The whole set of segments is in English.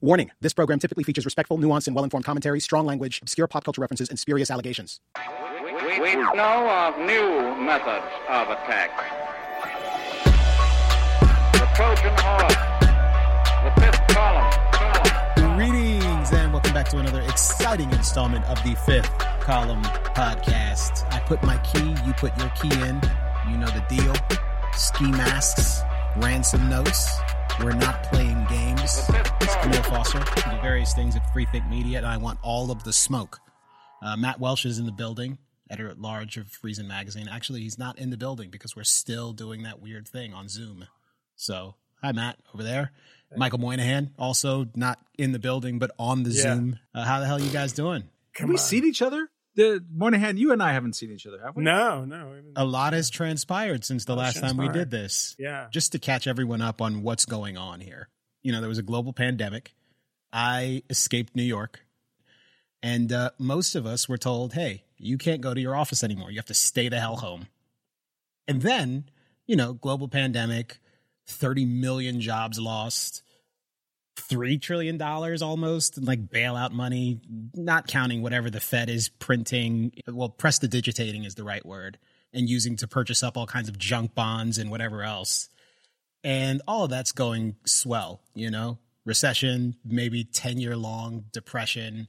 Warning this program typically features respectful, nuanced, and well informed commentary, strong language, obscure pop culture references, and spurious allegations. We, we know of new methods of attack. The Trojan horse, the fifth column. column. Greetings and welcome back to another exciting installment of the Fifth Column Podcast. I put my key, you put your key in. You know the deal. Ski masks, ransom notes. We're not playing games. It's Camille Foster. We do various things at Freethink Media, and I want all of the smoke. Uh, Matt Welch is in the building, editor at large of Reason Magazine. Actually, he's not in the building because we're still doing that weird thing on Zoom. So, hi, Matt, over there. Michael Moynihan, also not in the building, but on the Yeah. Zoom. Uh, how the hell are you guys doing? Have we seen each other? The Moynihan, you and I haven't seen each other, have we? No, no. even- A lot has transpired since the last has time we did this. Yeah. Just to catch everyone up on what's going on here. You know, there was a global pandemic. I escaped New York. And uh, most of us were told, hey, you can't go to your office anymore. You have to stay the hell home. And then, you know, global pandemic, 30 million jobs lost, $3 trillion almost, in, like bailout money, not counting whatever the Fed is printing. Well, prestidigitating is the right word, and using to purchase up all kinds of junk bonds and whatever else. And all of that's going swell, you know? Recession, maybe 10 year long depression,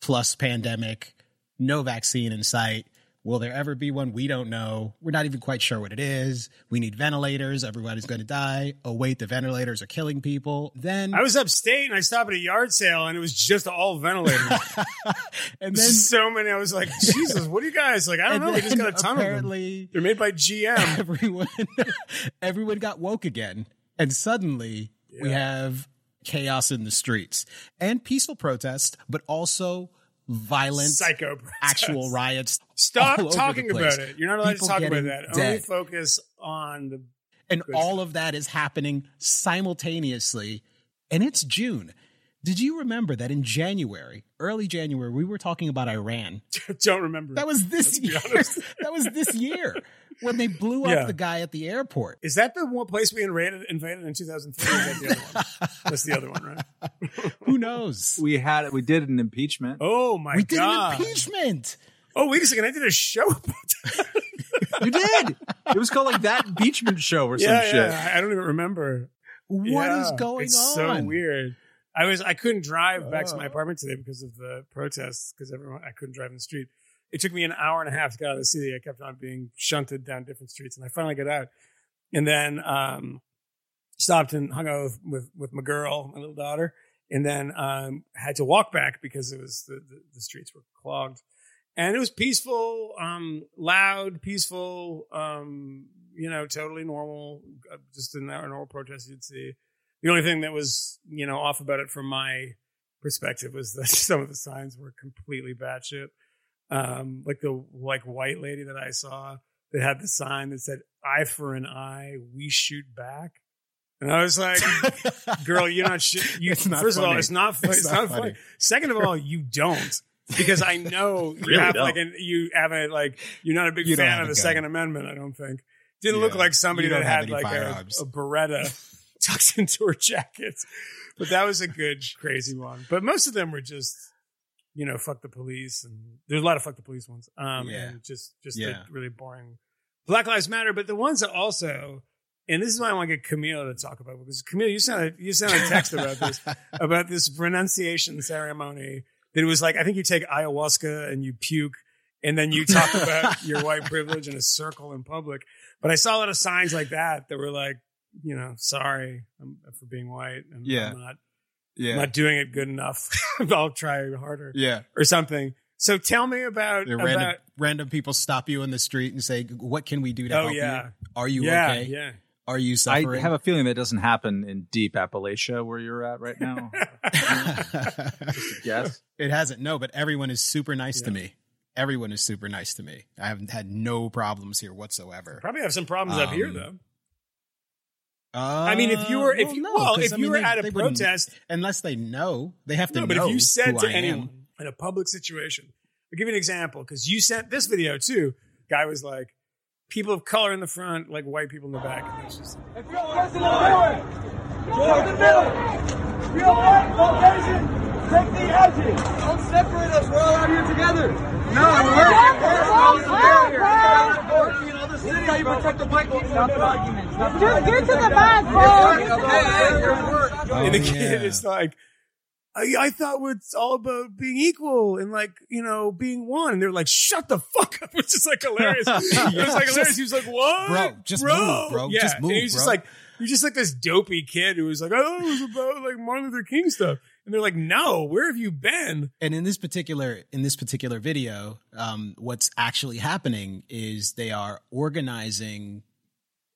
plus pandemic, no vaccine in sight. Will there ever be one? We don't know. We're not even quite sure what it is. We need ventilators. Everybody's going to die. Oh, wait, the ventilators are killing people. Then, I was upstate and I stopped at a yard sale and it was just all ventilators. and then, so many. I was like, Jesus, what are you guys like? I don't know. We just got a ton of them. apparently, They're made by GM. everyone, everyone got woke again. And suddenly we have chaos in the streets and peaceful protest, but also violent, Psycho. actual riots. Stop all over the talking about it. You're not allowed People to talk about that. Only focus on the. And all of that is happening simultaneously. And it's June. Did you remember that in January, early January, we were talking about Iran? Don't remember. That was this be year. that was this year when they blew up Yeah. the guy at the airport. Is that the one place we invaded, invaded in 2003? Or that the other one? That's the other one, right? Who knows? We had we did an impeachment. Oh my God. we did an impeachment. Oh wait a second! I did a show. about that. You did. it was called like that impeachment show or some yeah, shit. yeah. I don't even remember. What is Yeah, going it's on? so weird. I was I couldn't drive back Oh. to my oh. apartment today because of the protests because everyone I couldn't drive in the street. It took me an hour and a half to get out of the city. I kept on being shunted down different streets, and I finally got out. And then um, stopped and hung out with, with with my girl, my little daughter, and then um, had to walk back because it was the, the, the streets were clogged. And it was peaceful, um, loud, peaceful, um, you know, totally normal, uh, just a normal protest you'd see. The only thing that was, you know, off about it from my perspective was that some of the signs were completely batshit. Um, like the like white lady that I saw that had the sign that said "Eye for an eye, we shoot back," and I was like, "Girl, you're not shit." You, not first of all, it's not. It's It's, not not, funny. funny. Second of all, you don't. Because I know you Really have don't. like an you have a like you're not a big You fan of the. Second Amendment. I don't think didn't look like somebody that had like a, a Beretta tucked into her jacket. But that was a good crazy one. But most of them were just you know fuck the police and there's a lot of fuck the police ones. Um, Yeah. and just just Yeah. the really boring Black Lives Matter. But the ones that also. And this is why I want to get Camille to talk about because Camille, you sent a you sent a text about this about this renunciation ceremony that it was like I think you take ayahuasca and you puke and then you talk about your white privilege in a circle in public. But I saw a lot of signs like that that were like, you know, sorry for being white and Yeah. I'm not Yeah. not doing it good enough. I'll try harder yeah. or something. So tell me about, The about random, random people stop you in the street and say, "What can we do to Oh, help yeah. you? Are you yeah, okay? yeah. Are you suffering?" I have a feeling that doesn't happen in deep Appalachia where you're at right now. Yes. It hasn't. No, but everyone is super nice to me. Everyone is super nice to me. I haven't had no problems here whatsoever. Probably have some problems up here Um, though. Uh, I mean, if you were, if you, no, well, 'cause, if I you mean, were they- at a they wouldn't- protest, unless they know, they have to no, know. but if you said to I am. anyone in a public situation, I'll give you an example because you sent this video too. Guy was like, people of color in the front, like white people in the back. And it's just, If you're a person in the middle, you're the middle. you're white, Caucasian, take the edges. Don't separate us. We're all out here together. No, we're This is how you protect the white people. Stop the arguments. Just get to the back, bro. and the Oh, kid yeah. is like, I, I thought it's all about being equal and like, you know, being one. And they're like, shut the fuck up. It's just like hilarious. It was like hilarious. He was like, what? Bro, just move, bro. Yeah. Just move, And he's just like, you're just like this dopey kid who was like, oh, it was about like Martin Luther King stuff. And they're like, no, where have you been? and in this particular in this particular video um, what's actually happening is they are organizing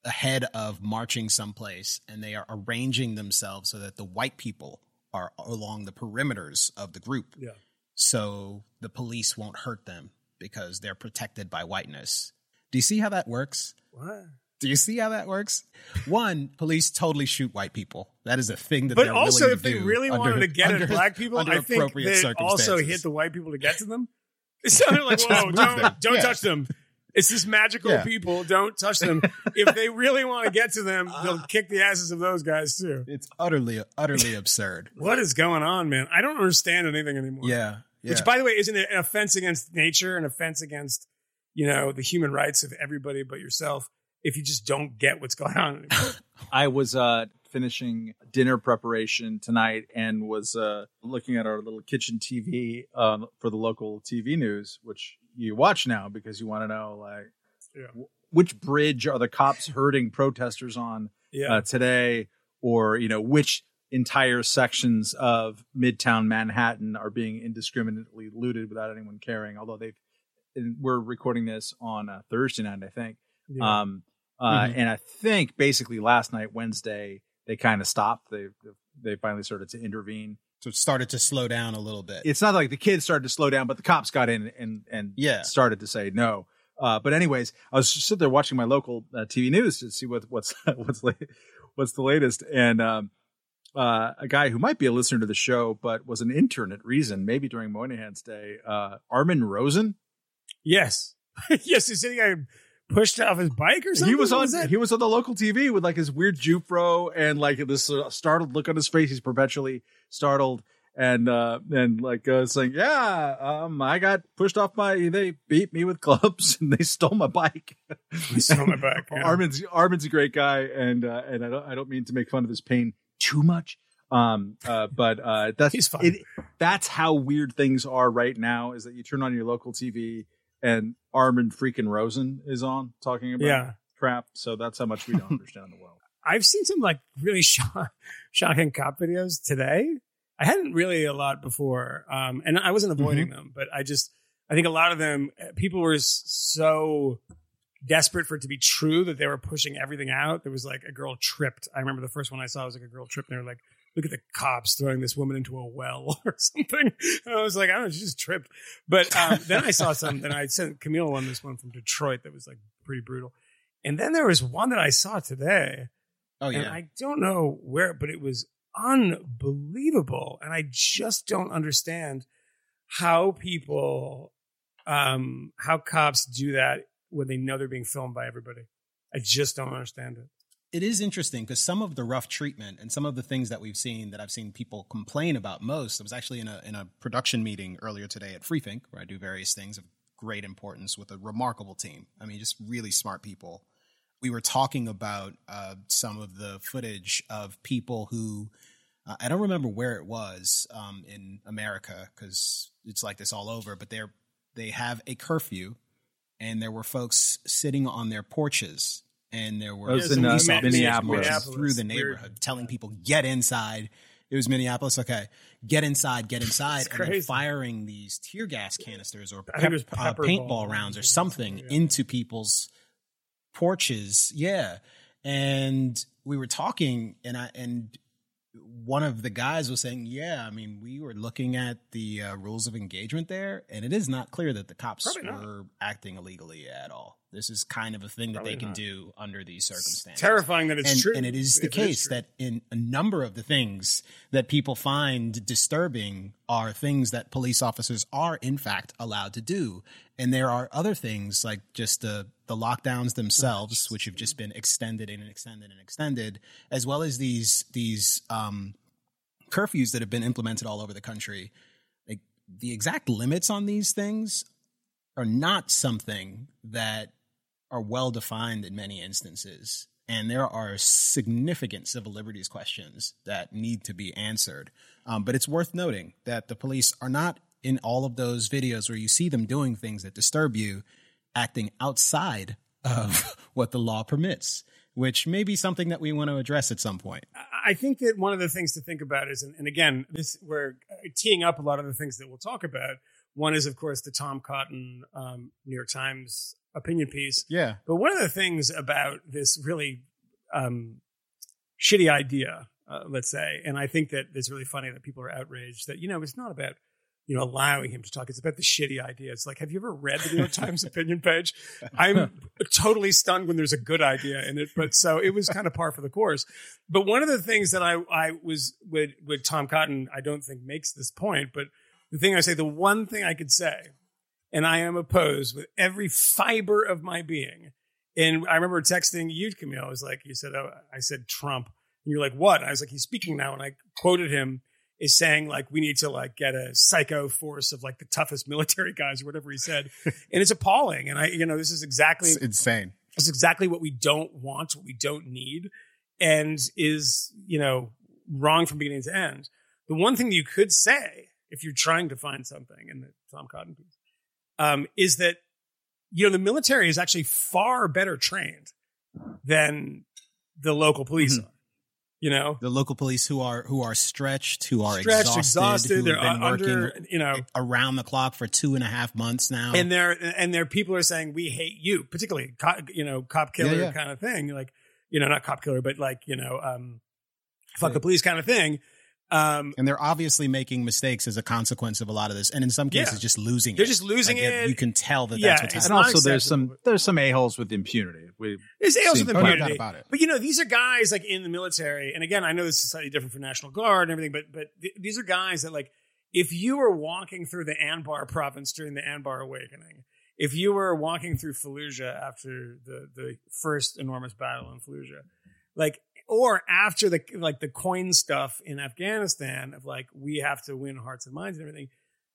ahead of marching someplace and they are arranging themselves so that the white people are along the perimeters of the group Yeah. so the police won't hurt them because they're protected by whiteness do you see how that works What? do you see how that works one police totally shoot white people that is a thing that But they're also, if they really under- wanted to get under- at black people, under I think they also hit the white people to get to them. It sounded like, whoa, don't, them. don't Yeah. touch them. It's this magical Yeah. people. Don't touch them. if they really want to get to them, they'll kick the asses of those guys too. It's utterly, utterly absurd. What is going on, man? I don't understand anything anymore. Yeah, yeah. Which, by the way, isn't it an offense against nature, an offense against, you know, the human rights of everybody but yourself if you just don't get what's going on anymore. I was uh, finishing dinner preparation tonight and was uh, looking at our little kitchen TV um, for the local TV news, which you watch now because you want to know like Yeah. w- which bridge are the cops hurting protesters on Yeah. uh, today, or you know which entire sections of Midtown Manhattan are being indiscriminately looted without anyone caring. Although they've, and we're recording this on a Thursday night, I think. Yeah. Um, uh, Mhm. and I think basically last night, Wednesday, they kind of stopped. They they finally started to intervene. So it started to slow down a little bit. It's not like the kids started to slow down, but the cops got in and and Yeah. started to say no. Uh, but anyways, I was just sitting there watching my local uh, TV news to see what what's what's la- what's the latest, and um, uh, a guy who might be a listener to the show, but was an intern at Reason, maybe during Moynihan's day, uh, Armin Rosen. yes. yes. Is he got pushed off his bike or something? He was on. that? he was on the local TV with like his weird Jufro and like this uh, startled look on his face. He's perpetually startled and uh and like uh, saying, "Yeah, um, I got pushed off my. They beat me with clubs and they stole my bike." He stole my bike. yeah. Armin's Armin's a great guy, and uh, and I don't I don't mean to make fun of his pain too much. Um, uh, but uh, that's. It, that's how weird things are right now. Is that you turn on your local TV and Armin freaking Rosen is on talking about Yeah. crap. So that's how much we don't understand the world. I've seen some like really shock, shocking cop videos today. I hadn't really a lot before, um, and I wasn't avoiding Mm-hmm. them, but I just I think a lot of them uh, people were so desperate for it to be true that they were pushing everything out. There was like a girl tripped. I remember the first one I saw was like a girl tripped, and they were like, "Look at the cops throwing this woman into a well or something." And I was like, "I don't know, she just tripped." But um, then I saw something. I sent Camille one this one from Detroit that was like pretty brutal, and then there was one that I saw today. oh And yeah, I don't know where, but it was unbelievable. And I just don't understand how people, um, how cops do that when they know they're being filmed by everybody. I just don't understand it. It is interesting because some of the rough treatment and some of the things that we've seen that I've seen people complain about most. I was actually in a in a production meeting earlier today at Freethink where I do various things of great importance with a remarkable team. I mean, just really smart people. We were talking about uh, some of the footage of people who uh, I don't remember where it was um, in America because it's like this all over, but they're they have a curfew, and there were folks sitting on their porches, and there were That was Yeah, in, uh, some Minneapolis. Minneapolis. through the Weird. neighborhood, telling people get inside. It was Minneapolis. Okay, get inside, get inside, and then crazy. firing these tear gas canisters or I think it was pep- uh, paintball ball rounds or something something, yeah. into people's porches. Yeah, and we were talking, and I and one of the guys was saying, "Yeah, I mean, we were looking at the uh, rules of engagement there, and it is not clear that the cops Probably not. were acting illegally at all. This is kind of a thing that Probably they can not. do under these circumstances. Terrifying that it's and, true. and it is the If case true. that in a number of the things that people find disturbing are things that police officers are in fact allowed to do, and there are other things like just the the lockdowns themselves, which have just been extended and extended and extended, as well as these these um, curfews that have been implemented all over the country, like the exact limits on these things are not something that are well defined in many instances. And there are significant civil liberties questions that need to be answered. Um, but it's worth noting that the police are not in all of those videos where you see them doing things that disturb you, acting outside of what the law permits, which may be something that we want to address at some point. I think that one of the things to think about is, and, again, this we're teeing up a lot of the things that we'll talk about. One is, of course, the Tom Cotton um, New York Times opinion piece. Yeah. But one of the things about this really um, shitty idea, uh, let's say, and I think that it's really funny that people are outraged that you know it's not about you know allowing him to talk; it's about the shitty idea. It's like, have you ever read the New York Times opinion page? I'm totally stunned when there's a good idea in it, but so it was kind of par for the course. But one of the things that I I was with with Tom Cotton, I don't think makes this point, but the thing I say, the one thing I could say and I am opposed with every fiber of my being. And I remember texting you, Camille. I was like, you said, oh, I said Trump. And you're like, what? I was like, he's speaking now. And I quoted him is saying, like, we need to like get a psycho force of like the toughest military guys or whatever he said. and it's appalling. And I, you know, this is exactly, It's insane. it's exactly what we don't want, what we don't need, and is, you know, wrong from beginning to end. The one thing you could say, if you're trying to find something in the Tom Cotton piece, um, is that you know the military is actually far better trained than the local police Mhm. are. You know, The local police who are who are stretched, who are stretched, exhausted, exhausted, who they're have been working under, you know, around the clock for two and a half months now. and there and there people are saying we hate you, particularly co- you know cop killer Yeah, yeah. kind of thing, like you know not cop killer, but like you know um, fuck Yeah. the police kind of thing. Um, and they're obviously making mistakes as a consequence of a lot of this, and in some cases, Yeah. just losing. It. They're it. just losing Like, it. You can tell that Yeah, that's what's it's and also there's some there's some a holes with impunity. We There's ales See, with impunity. about it. But you know, these are guys like in the military, and again, I know this is slightly different for National Guard and everything, but but th- these are guys that like if you were walking through the Anbar province during the Anbar Awakening, if you were walking through Fallujah after the the first enormous battle in Fallujah, like or after the like the coin stuff in Afghanistan of like we have to win hearts and minds and everything,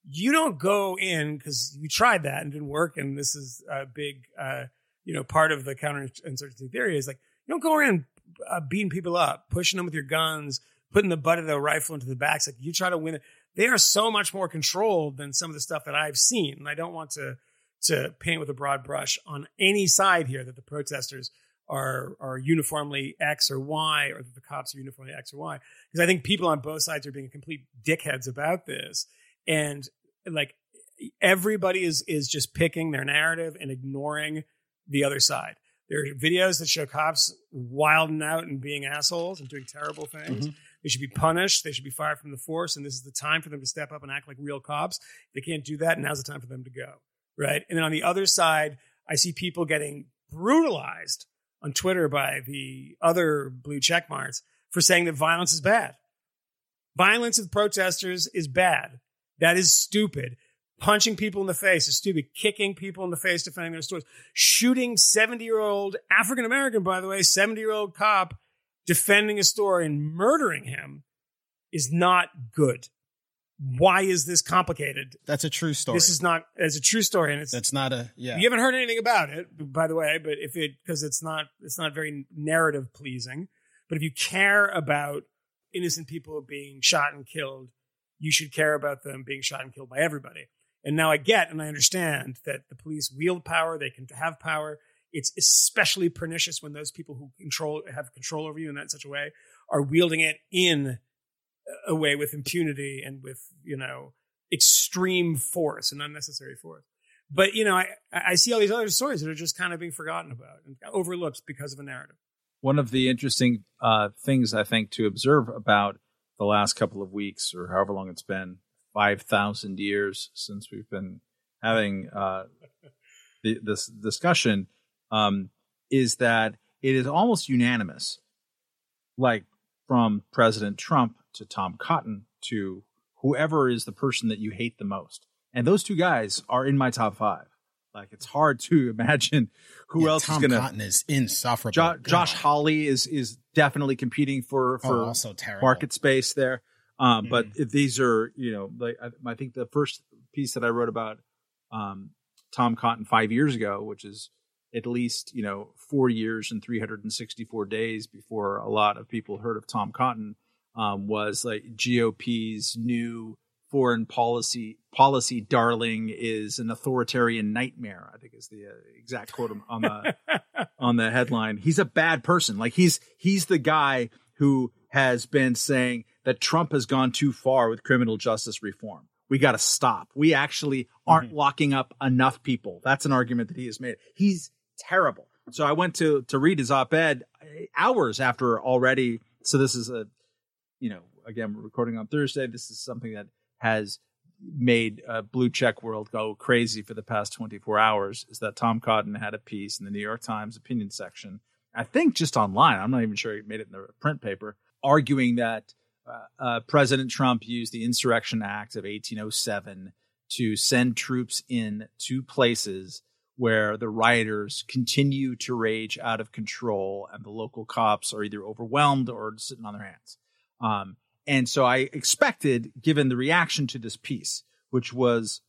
you don't go in because you tried that and didn't work, and this is a big. uh you know, part of the counterinsurgency theory is like you don't go around uh, beating people up, pushing them with your guns, putting the butt of the rifle into the backs. Like you try to win it. They are so much more controlled than some of the stuff that I've seen, and I don't want to to paint with a broad brush on any side here that the protesters are are uniformly X or Y, or that the cops are uniformly X or Y. Because I think people on both sides are being complete dickheads about this, and like everybody is is just picking their narrative and ignoring the other side. There are videos that show cops wilding out and being assholes and doing terrible things. Mm-hmm. They should be punished. They should be fired from the force. And this is the time for them to step up and act like real cops. They can't do that. Now's the time for them to go. Right. And then on the other side, I see people getting brutalized on Twitter by the other blue check marks for saying that violence is bad. Violence with protesters is bad. That is stupid. Punching people in the face is stupid. Kicking people in the face defending their stores. Shooting 70 year old, African American, by the way, 70 year old cop defending a store and murdering him is not good. Why is this complicated? That's a true story. This is not, it's a true story and it's, That's not a yeah. you haven't heard anything about it, by the way, but if it, because it's not, it's not very narrative pleasing. But if you care about innocent people being shot and killed, you should care about them being shot and killed by everybody. And now I get and I understand that the police wield power, they can have power. It's especially pernicious when those people who control have control over you in that such a way are wielding it in a way with impunity and with, you know, extreme force and unnecessary force. But you know, I I see all these other stories that are just kind of being forgotten about and overlooked because of a narrative. one of the interesting uh, things I think to observe about the last couple of weeks or however long it's been, five thousand years since we've been having uh, the, this discussion, um, is that it is almost unanimous, like from President Trump to Tom Cotton to whoever is the person that you hate the most, and those two guys are in my top five. Like it's hard to imagine who Yeah, else Tom is going to Tom Cotton is insufferable. Jo- Josh God. Hawley is is definitely competing for Oh, for also terrible. market space there. Um, But these are, you know, like I, I think the first piece that I wrote about um, Tom Cotton five years ago, which is at least you know four years and 364 days before a lot of people heard of Tom Cotton, um, was like GOP's new foreign policy policy darling is an authoritarian nightmare. I think is the uh, exact quote on the on the headline. He's a bad person. Like he's he's the guy who has been saying that Trump has gone too far with criminal justice reform. We got to stop. We actually aren't Mm-hmm. locking up enough people. That's an argument that he has made. He's terrible. So I went to to read his op-ed hours after already. So this is a, you know, again we're recording on Thursday. This is something that has made blue check world go crazy for the past 24 hours. Is that Tom Cotton had a piece in the New York Times opinion section. I think just online. I'm not even sure he made it in the print paper, arguing that uh, uh, President Trump used the Insurrection Act of 1807 to send troops in to places where the rioters continue to rage out of control and the local cops are either overwhelmed or sitting on their hands. Um, and so I expected, given the reaction to this piece, which was,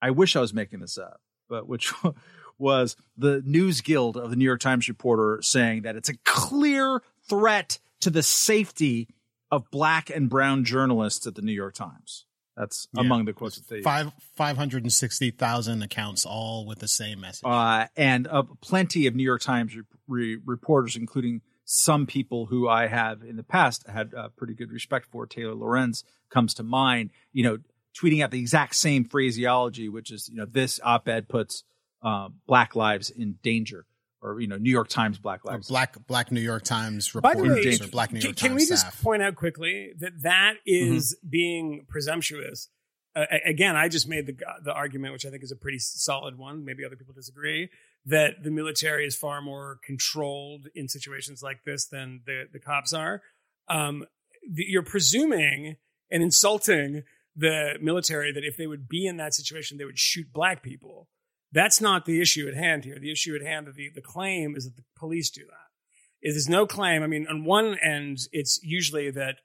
I wish I was making this up, but which was the News Guild of the New York Times reporter saying that it's a clear threat to the safety of black and brown journalists at the New York Times. That's Yeah. among the quotes that they Five five hundred and sixty thousand accounts, all with the same message. uh, and uh, plenty of New York Times re- re- reporters, including some people who I have in the past had uh, pretty good respect for. Taylor Lorenz comes to mind, you know, tweeting out the exact same phraseology, which is, you know, this op-ed puts uh, Black lives in danger, or you know, New York Times Black Or lives. black Black New York Times By the reporters or Black New can, York can Times we staff. just point out quickly that that is being presumptuous? Uh, again, I just made the the argument, which I think is a pretty solid one. Maybe other people disagree that the military is far more controlled in situations like this than the the cops are. Um, the, you're presuming and insulting the military that if they would be in that situation, they would shoot black people. That's not the issue at hand here. The issue at hand, the, the claim is that the police do that. Is no claim. I mean, on one end, it's usually that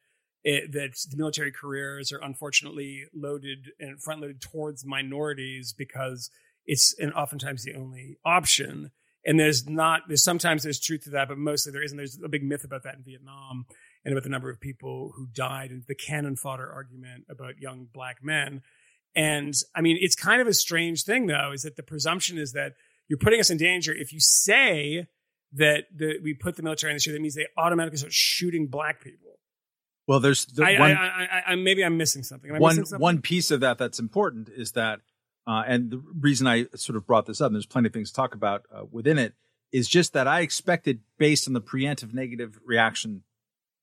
it, that the military careers are unfortunately loaded and front loaded towards minorities because it's and oftentimes the only option. And there's not there's sometimes there's truth to that, but mostly there isn't. There's a big myth about that in Vietnam and about the number of people who died and the cannon fodder argument about young black men. And I mean, it's kind of a strange thing though, is that the presumption is that you're putting us in danger if you say that the, we put the military in the issue. That means they automatically start shooting black people. well, there's the I, one, I, I, I, I, maybe I'm missing something. Am one missing something? one piece of that that's important is that, uh, and the reason I sort of brought this up, and there's plenty of things to talk about uh, within it, is just that I expected, based on the preemptive negative reaction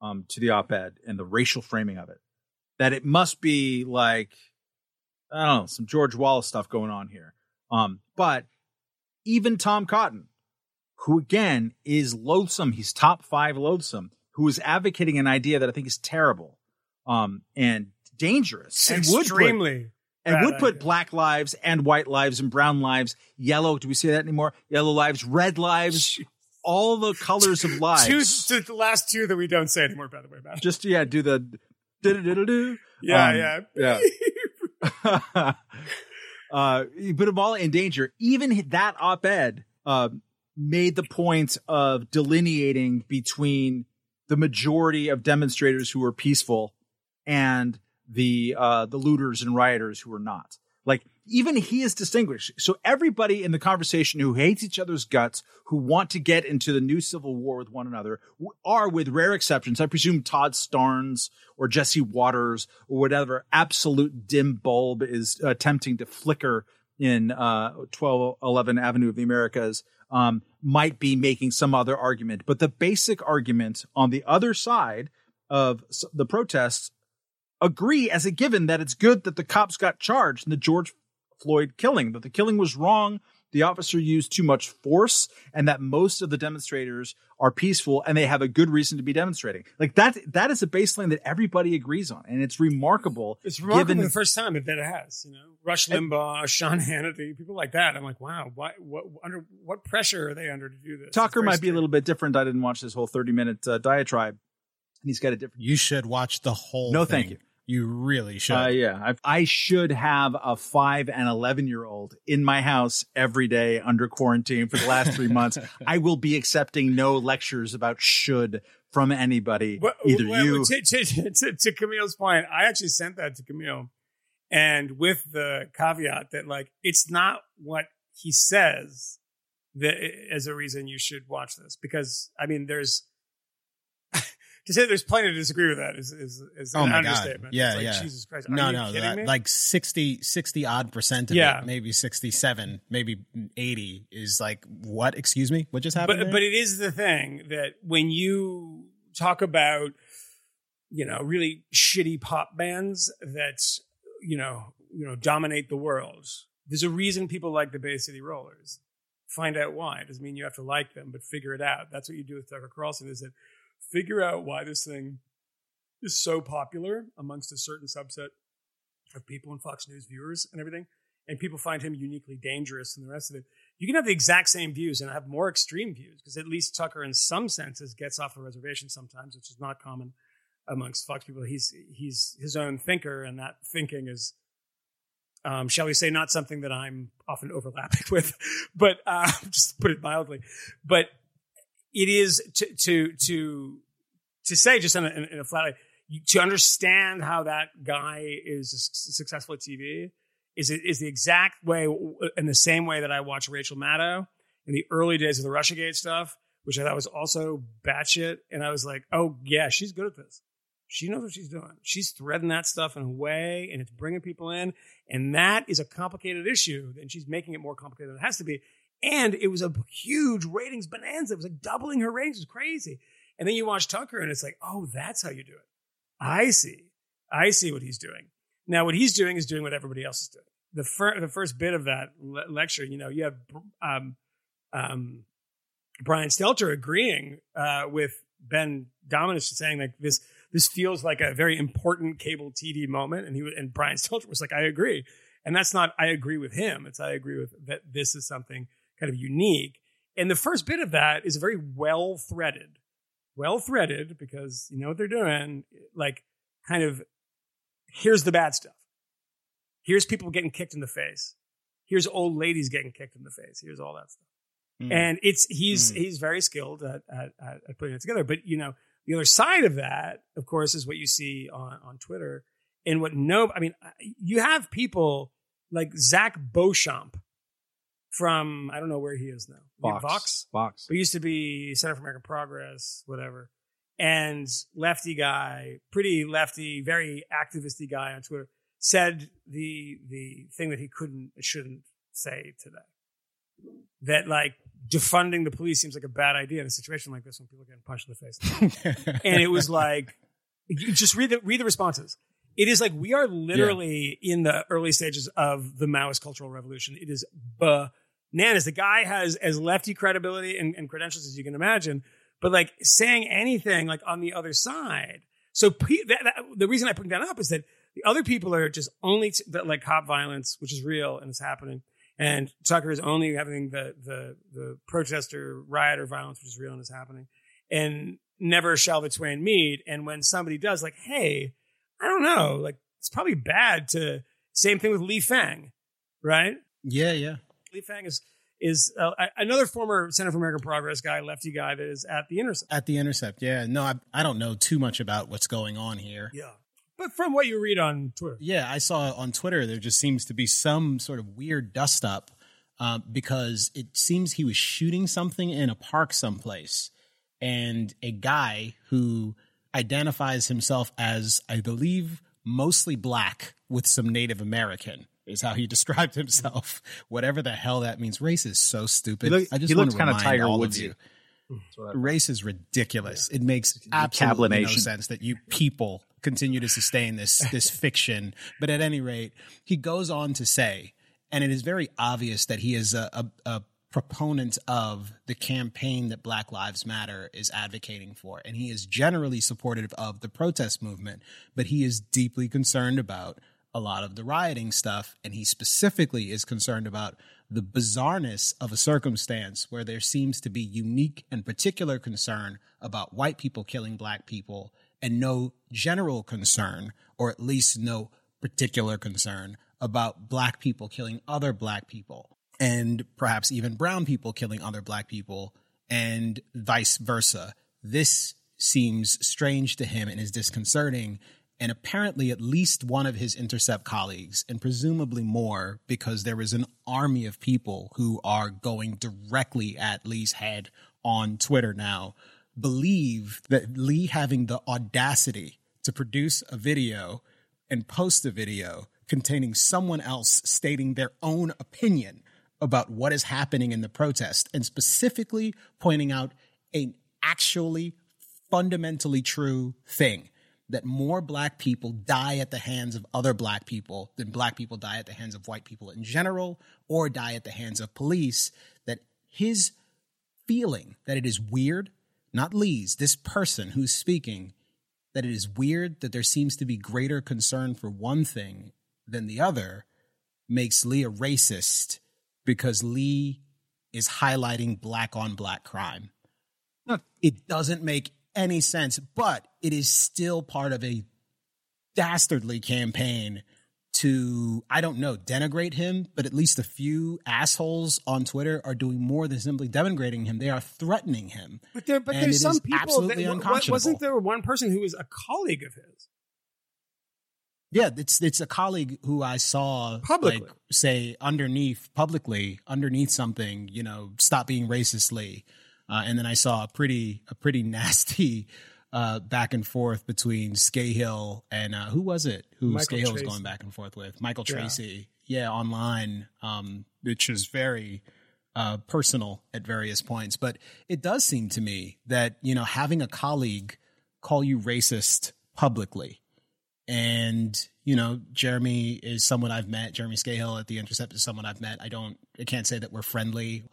um, to the op-ed and the racial framing of it, that it must be like I don't know some George Wallace stuff going on here. Um, but even Tom Cotton, who again is loathsome, he's top five loathsome, who is advocating an idea that I think is terrible um, and dangerous, and would put, extremely. And bad would put black lives and white lives and brown lives, yellow. Do we say that anymore? Yellow lives, red lives, all the colors of lives. to the last two that we don't say anymore, by the way, Matt. Just yeah, do the do Yeah, Um, yeah, yeah. uh, you put them all in danger. Even that op-ed uh, made the point of delineating between the majority of demonstrators who were peaceful and the uh, the looters and rioters who are not. Like even he is distinguished. So everybody in the conversation who hates each other's guts, who want to get into the new civil war with one another, are with rare exceptions. I presume Todd Starnes or Jesse Watters or whatever absolute dim bulb is attempting to flicker in uh, 1211 Avenue of the Americas um, might be making some other argument. But the basic argument on the other side of the protests agree as a given that it's good that the cops got charged in the George Floyd killing, that the killing was wrong, the officer used too much force, and that most of the demonstrators are peaceful and they have a good reason to be demonstrating. Like that that is a baseline that everybody agrees on. And it's remarkable. It's remarkable given the first time that it has. You know, Rush Limbaugh, Sean Hannity, people like that. I'm like, wow, why, what, under what pressure are they under to do this? Tucker It's very might be a little bit different. I didn't watch this whole 30 minute uh, diatribe. and he's got a different. You should watch the whole. No, thing. thank you. You really should. Uh, yeah, I've, I should have a five and eleven year old in my house every day under quarantine for the last three months. I will be accepting no lectures about should from anybody, But- either well, you. To, to, to, to Camille's point, I actually sent that to Camille, and with the caveat that like it's not what he says that as a reason you should watch this because I mean there's to say there's plenty to disagree with that is is, is an Oh an God. understatement. Yeah, It's like, yeah. Jesus Christ, are no, you no, kidding that, me? like 60, 60 odd percent of Yeah. it, maybe 67, maybe 80 is like, what? Excuse me? What just happened? but there? but it is the thing that when you talk about you know really shitty pop bands that you know you know dominate the world there's a reason people like the bay city rollers find out why it doesn't mean you have to like them but figure it out that's what you do with tucker carlson is that figure out why this thing is so popular amongst a certain subset of people and fox news viewers and everything and people find him uniquely dangerous and the rest of it you can have the exact same views and have more extreme views because at least Tucker, in some senses, gets off the reservation sometimes, which is not common amongst Fox people. He's he's his own thinker, and that thinking is, um, shall we say, not something that I'm often overlapping with, but uh, just to put it mildly. But it is to to to to say just in a, in a flat way, to understand how that guy is successful at TV is is the exact way in the same way that I watched Rachel Maddow in the early days of the Russiagate stuff, which I thought was also batshit. And I was like, oh yeah, she's good at this. She knows what she's doing. She's threading that stuff in a way, and it's bringing people in. And that is a complicated issue, and she's making it more complicated than it has to be. And it was a huge ratings bonanza. It was like doubling her ratings. It was crazy. And then you watch Tucker, and it's like, oh, that's how you do it. I see. I see what he's doing. Now, what he's doing is doing what everybody else is doing. The, fir- the first bit of that le- lecture, you know, you have um, um, Brian Stelter agreeing uh, with Ben Dominus saying like this this feels like a very important cable TV moment, and he and Brian Stelter was like, I agree, and that's not I agree with him. It's I agree with that this is something kind of unique. And the first bit of that is very well threaded, well threaded because you know what they're doing, like kind of here's the bad stuff. Here's people getting kicked in the face. Here's old ladies getting kicked in the face. Here's all that stuff. Mm. And it's he's Mm. he's very skilled at, at at putting it together. But you know, the other side of that, of course, is what you see on on Twitter. And what no, I mean, you have people like Zach Beauchamp from I don't know where he is now. Vox. Fox. But he used to be Center for American Progress, whatever. And lefty guy, pretty lefty, very activisty guy on Twitter, said the the thing that he couldn't, shouldn't say today. That like defunding the police seems like a bad idea in a situation like this when people are getting punched in the face. and it was like, just read the read the responses. It is like we are literally in the early stages of the Maoist cultural revolution. It is bananas. The guy has as lefty credibility and, and credentials as you can imagine, but like saying anything like on the other side. So pe- that, that, the reason I bring that up is that the other people are just only t- that like cop violence, which is real and is happening, and Tucker is only having the the the protester rioter violence, which is real and is happening, and never shall the twain meet. And when somebody does, like, hey, I don't know, like it's probably bad to. Same thing with Lee Fang, right? yeah, yeah. Lee Fang is is uh, another former Center for American Progress guy, lefty guy that is at the intercept. At the intercept, yeah. No, I, I don't know too much about what's going on here. Yeah, but from what you read on Twitter, Yeah, I saw on Twitter there just seems to be some sort of weird dust up uh, because it seems he was shooting something in a park someplace, and a guy who identifies himself as, I believe, mostly black with some Native American. Is how he described himself. Whatever the hell that means. Race is so stupid. He look- I just he want looks to kinda remind Tiger all of you That's what I- race is ridiculous. It makes absolutely no sense that you people continue to sustain this this fiction. But at any rate, he goes on to say, and it is very obvious that he is a, a, a proponent of the campaign that Black Lives Matter is advocating for, and he is generally supportive of the protest movement. But he is deeply concerned about a lot of the rioting stuff, and he specifically is concerned about the bizarreness of a circumstance where there seems to be unique and particular concern about white people killing black people and no general concern, or at least no particular concern about black people killing other black people and perhaps even brown people killing other black people and vice versa. This seems strange to him and is disconcerting. And apparently, at least one of his Intercept colleagues, and presumably more, because there is an army of people who are going directly at Lee's head on Twitter now, believe that Lee having the audacity to produce a video and post a video containing someone else stating their own opinion about what is happening in the protest and specifically pointing out an actually fundamentally true thing that more black people die at the hands of other black people than black people die at the hands of white people in general or die at the hands of police that his feeling that it is weird not lee's this person who's speaking that it is weird that there seems to be greater concern for one thing than the other makes lee a racist because lee is highlighting black on black crime No. it doesn't make any sense, but it is still part of a dastardly campaign to, I don't know, denigrate him, but at least a few assholes on Twitter are doing more than simply denigrating him. They are threatening him. But there, but And there's some people. absolutely that, unconscionable. wasn't there one person who was a colleague of his? Yeah, it's it's a colleague who I saw Publicly. like say underneath publicly underneath something, you know, stop being racistly, uh, and then I saw a pretty a pretty nasty uh, back and forth between Scahill and uh, who was it? Who Michael Scahill was going back and forth with? Michael Yeah. Tracey. Yeah, online, um, which is very uh, personal at various points. But it does seem to me that you know having a colleague call you racist publicly and you know jeremy is someone i've met jeremy scahill at the intercept is someone i've met i don't i can't say that we're friendly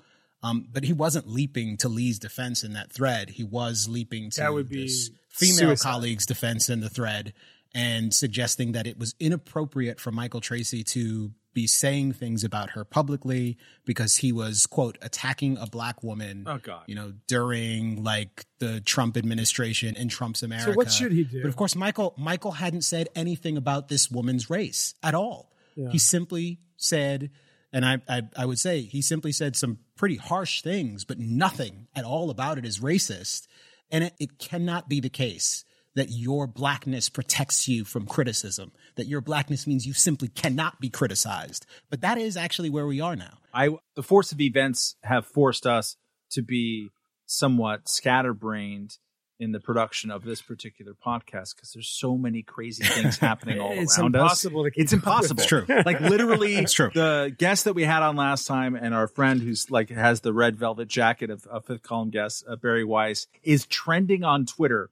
um, but he wasn't leaping to lee's defense in that thread he was leaping to That would be this female suicide. colleague's defense in the thread and suggesting that it was inappropriate for michael tracey to be saying things about her publicly because he was quote attacking a black woman Oh, God. you know during like the trump administration in trump's america So what should he do? but of course, Michael Michael hadn't said anything about this woman's race at all. He simply said, and I, I I would say he simply said some pretty harsh things, but nothing at all about it is racist. And it, it cannot be the case that your blackness protects you from criticism. That your blackness means you simply cannot be criticized. But that is actually where we are now. I the force of events have forced us to be somewhat scatterbrained in the production of this particular podcast because there's so many crazy things happening all It's around us. impossible to keep It's impossible. It's true. Like literally, It's true. The guest that we had on last time, and our friend who's like has the red velvet jacket of, of fifth column guest uh, Bari Weiss, is trending on Twitter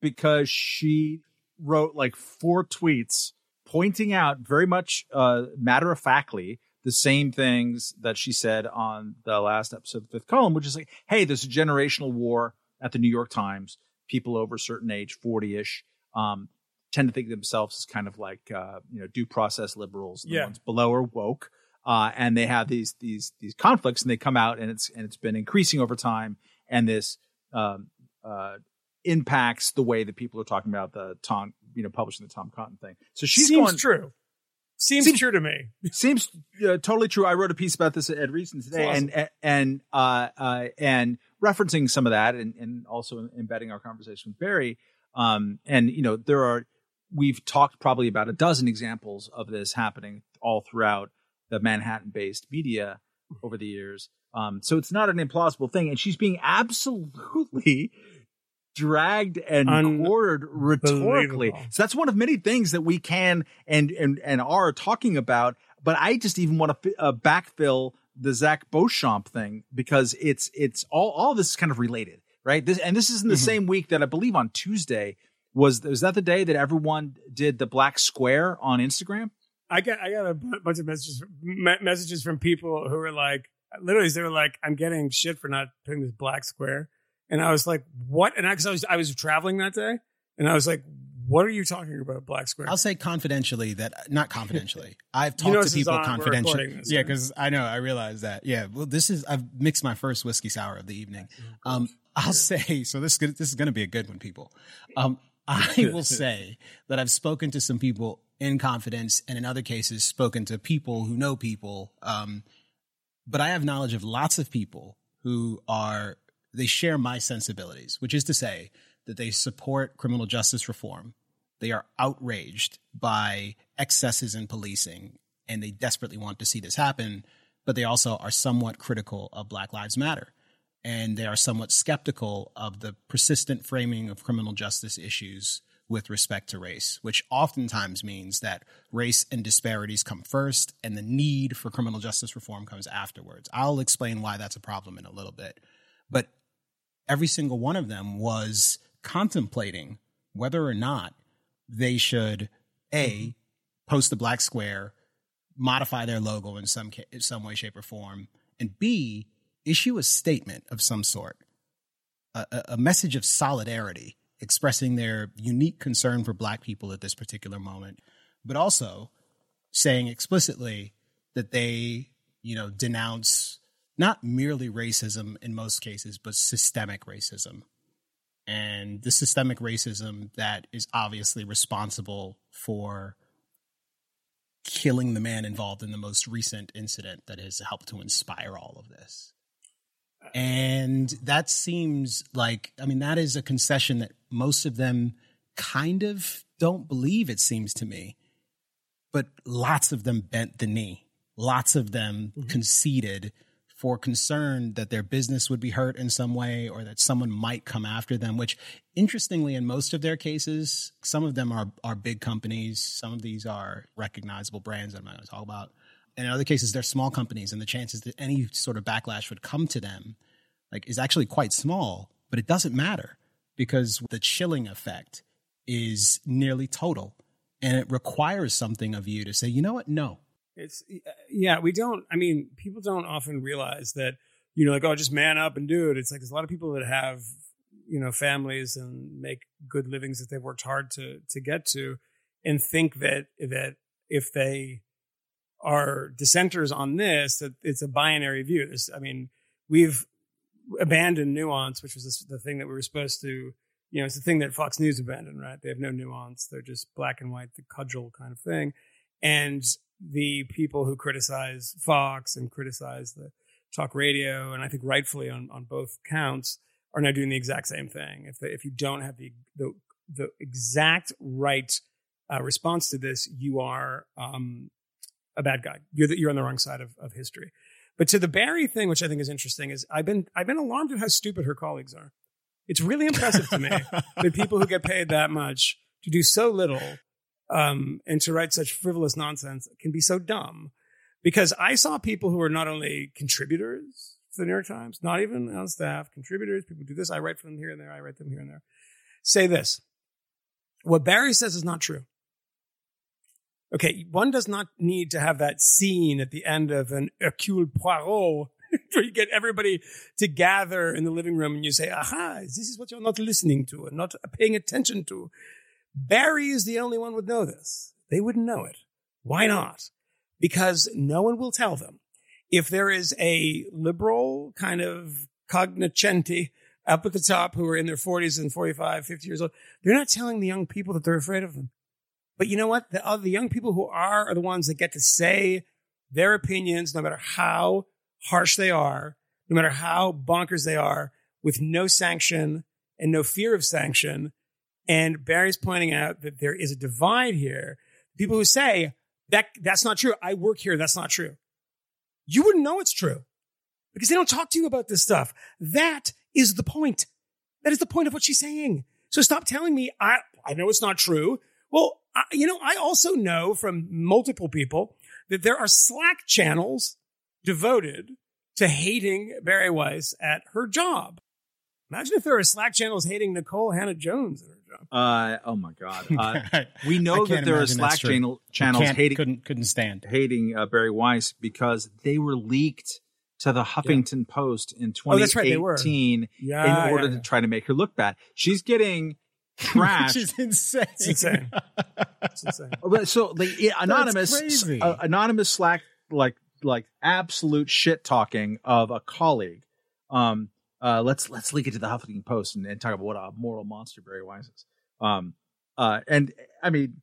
because she wrote like four tweets pointing out very much uh, matter of factly the same things that she said on the last episode of Fifth Column, which is like, hey, there's a generational war at the New York Times. People over a certain age, 40 ish, um, tend to think of themselves as kind of like, uh, you know, due process liberals. And Yeah. The ones below are woke. Uh, and they have these, these, these conflicts and they come out and it's, and it's been increasing over time. And this, um, uh, impacts the way that people are talking about the Tom, you know, publishing the Tom Cotton thing. So she's Seems going, true. Seems, Seems- true to me. seems uh, totally true. I wrote a piece about this at Ed Reason today, Awesome. and and uh, uh, and referencing some of that, and and also embedding our conversation with Barry. Um, and you know, there are we've talked probably about a dozen examples of this happening all throughout the Manhattan-based media over the years. Um, so it's not an implausible thing, and she's being absolutely dragged and Un- quartered rhetorically. So that's one of many things that we can and and and are talking about. But I just even want to uh, backfill the Zach Beauchamp thing because it's it's all all this is kind of related, right? This and this is in the Mhm. same week that I believe on Tuesday was was that the day that everyone did the black square on Instagram? I got I got a bunch of messages me- messages from people who were like, literally, they were like, "I'm getting shit for not putting this black square," and I was like, "What?" And I, cause I was I was traveling that day, and I was like, "What are you talking about, black square?" I'll say confidentially that not confidentially. I've You know talked to people on, confidentially. Yeah, because I know I realize that. Yeah, well, this is I've mixed my first whiskey sour of the evening. Um, I'll say so. This this is going to be a good one, people. Um, I will say that I've spoken to some people in confidence, and in other cases, spoken to people who know people. Um, but I have knowledge of lots of people who are they share my sensibilities, which is to say that they support criminal justice reform. They are outraged by excesses in policing, and they desperately want to see this happen. But they also are somewhat critical of Black Lives Matter and they are somewhat skeptical of the persistent framing of criminal justice issues with respect to race, which oftentimes means that race and disparities come first and the need for criminal justice reform comes afterwards. I'll explain why that's a problem in a little bit. But every single one of them was contemplating whether or not they should A, mm-hmm. post the black square, modify their logo in some, in some way, shape, or form, and B, issue a statement of some sort, a, a message of solidarity, expressing their unique concern for Black people at this particular moment, but also saying explicitly that they, you know, denounce not merely racism in most cases, but systemic racism. And the systemic racism that is obviously responsible for killing the man involved in the most recent incident that has helped to inspire all of this. And that seems like, I mean, that is a concession that most of them kind of don't believe, it seems to me. But lots of them bent the knee. Lots of them mm-hmm. conceded for concern that their business would be hurt in some way or that someone might come after them, which interestingly, in most of their cases, some of them are, are big companies. Some of these are recognizable brands that I'm not going to talk about. And in other cases they're small companies and the chances that any sort of backlash would come to them like is actually quite small but it doesn't matter because the chilling effect is nearly total and it requires something of you to say you know what? No it's uh, yeah we don't i mean people don't often realize that you know like oh just man up and do it it's like there's a lot of people that have you know families and make good livings that they've worked hard to to get to and think that that if they are dissenters on this that it's a binary view. I mean, we've abandoned nuance, which was the thing that we were supposed to, you know, it's the thing that Fox News abandoned, right? They have no nuance. They're just black and white, the cudgel kind of thing. And the people who criticize Fox and criticize the talk radio, and I think rightfully on, on both counts, are now doing the exact same thing. If the, if you don't have the the, the exact right uh, response to this, you are um, a bad guy. You're the, you're on the wrong side of, of history. But to the Bari thing, which I think is interesting, is I've been I've been alarmed at how stupid her colleagues are. It's really impressive to me that people who get paid that much to do so little um, and to write such frivolous nonsense can be so dumb. Because I saw people who are not only contributors to the New York Times, not even on staff, contributors, people do this, I write for them here and there, I write them here and there, say this. What Bari says is not true. Okay, one does not need to have that scene at the end of an Hercule Poirot where you get everybody to gather in the living room and you say, aha, this is what you're not listening to and not paying attention to. Bari is the only one would know this. They wouldn't know it. Why not? Because no one will tell them. If there is a liberal kind of cognoscenti up at the top who are in their 40s and 45, 50 years old, they're not telling the young people that they're afraid of them. But you know what? The, uh, the young people who are are the ones that get to say their opinions, no matter how harsh they are, no matter how bonkers they are, with no sanction and no fear of sanction. And Bari's pointing out that there is a divide here. People who say that that's not true. I work here. That's not true. You wouldn't know it's true because they don't talk to you about this stuff. That is the point. That is the point of what she's saying. So stop telling me I, I know it's not true. Well, I, you know, I also know from multiple people that there are Slack channels devoted to hating Bari Weiss at her job. Imagine if there are Slack channels hating Nicole Hannah-Jones at her job. Uh, oh my God. Uh, we know that there are Slack channel, channels hating, couldn't, couldn't stand hating uh, Bari Weiss because they were leaked to the Huffington yeah. Post in 2018 oh, right, yeah, in order yeah, to try to make her look bad. She's getting trash. Which is insane. It's insane. it's insane. So like anonymous, uh, anonymous Slack like like absolute shit talking of a colleague. Um, uh, let's let's link it to the Huffington Post and, and talk about what a moral monster Bari Weiss is. Um, uh, and I mean,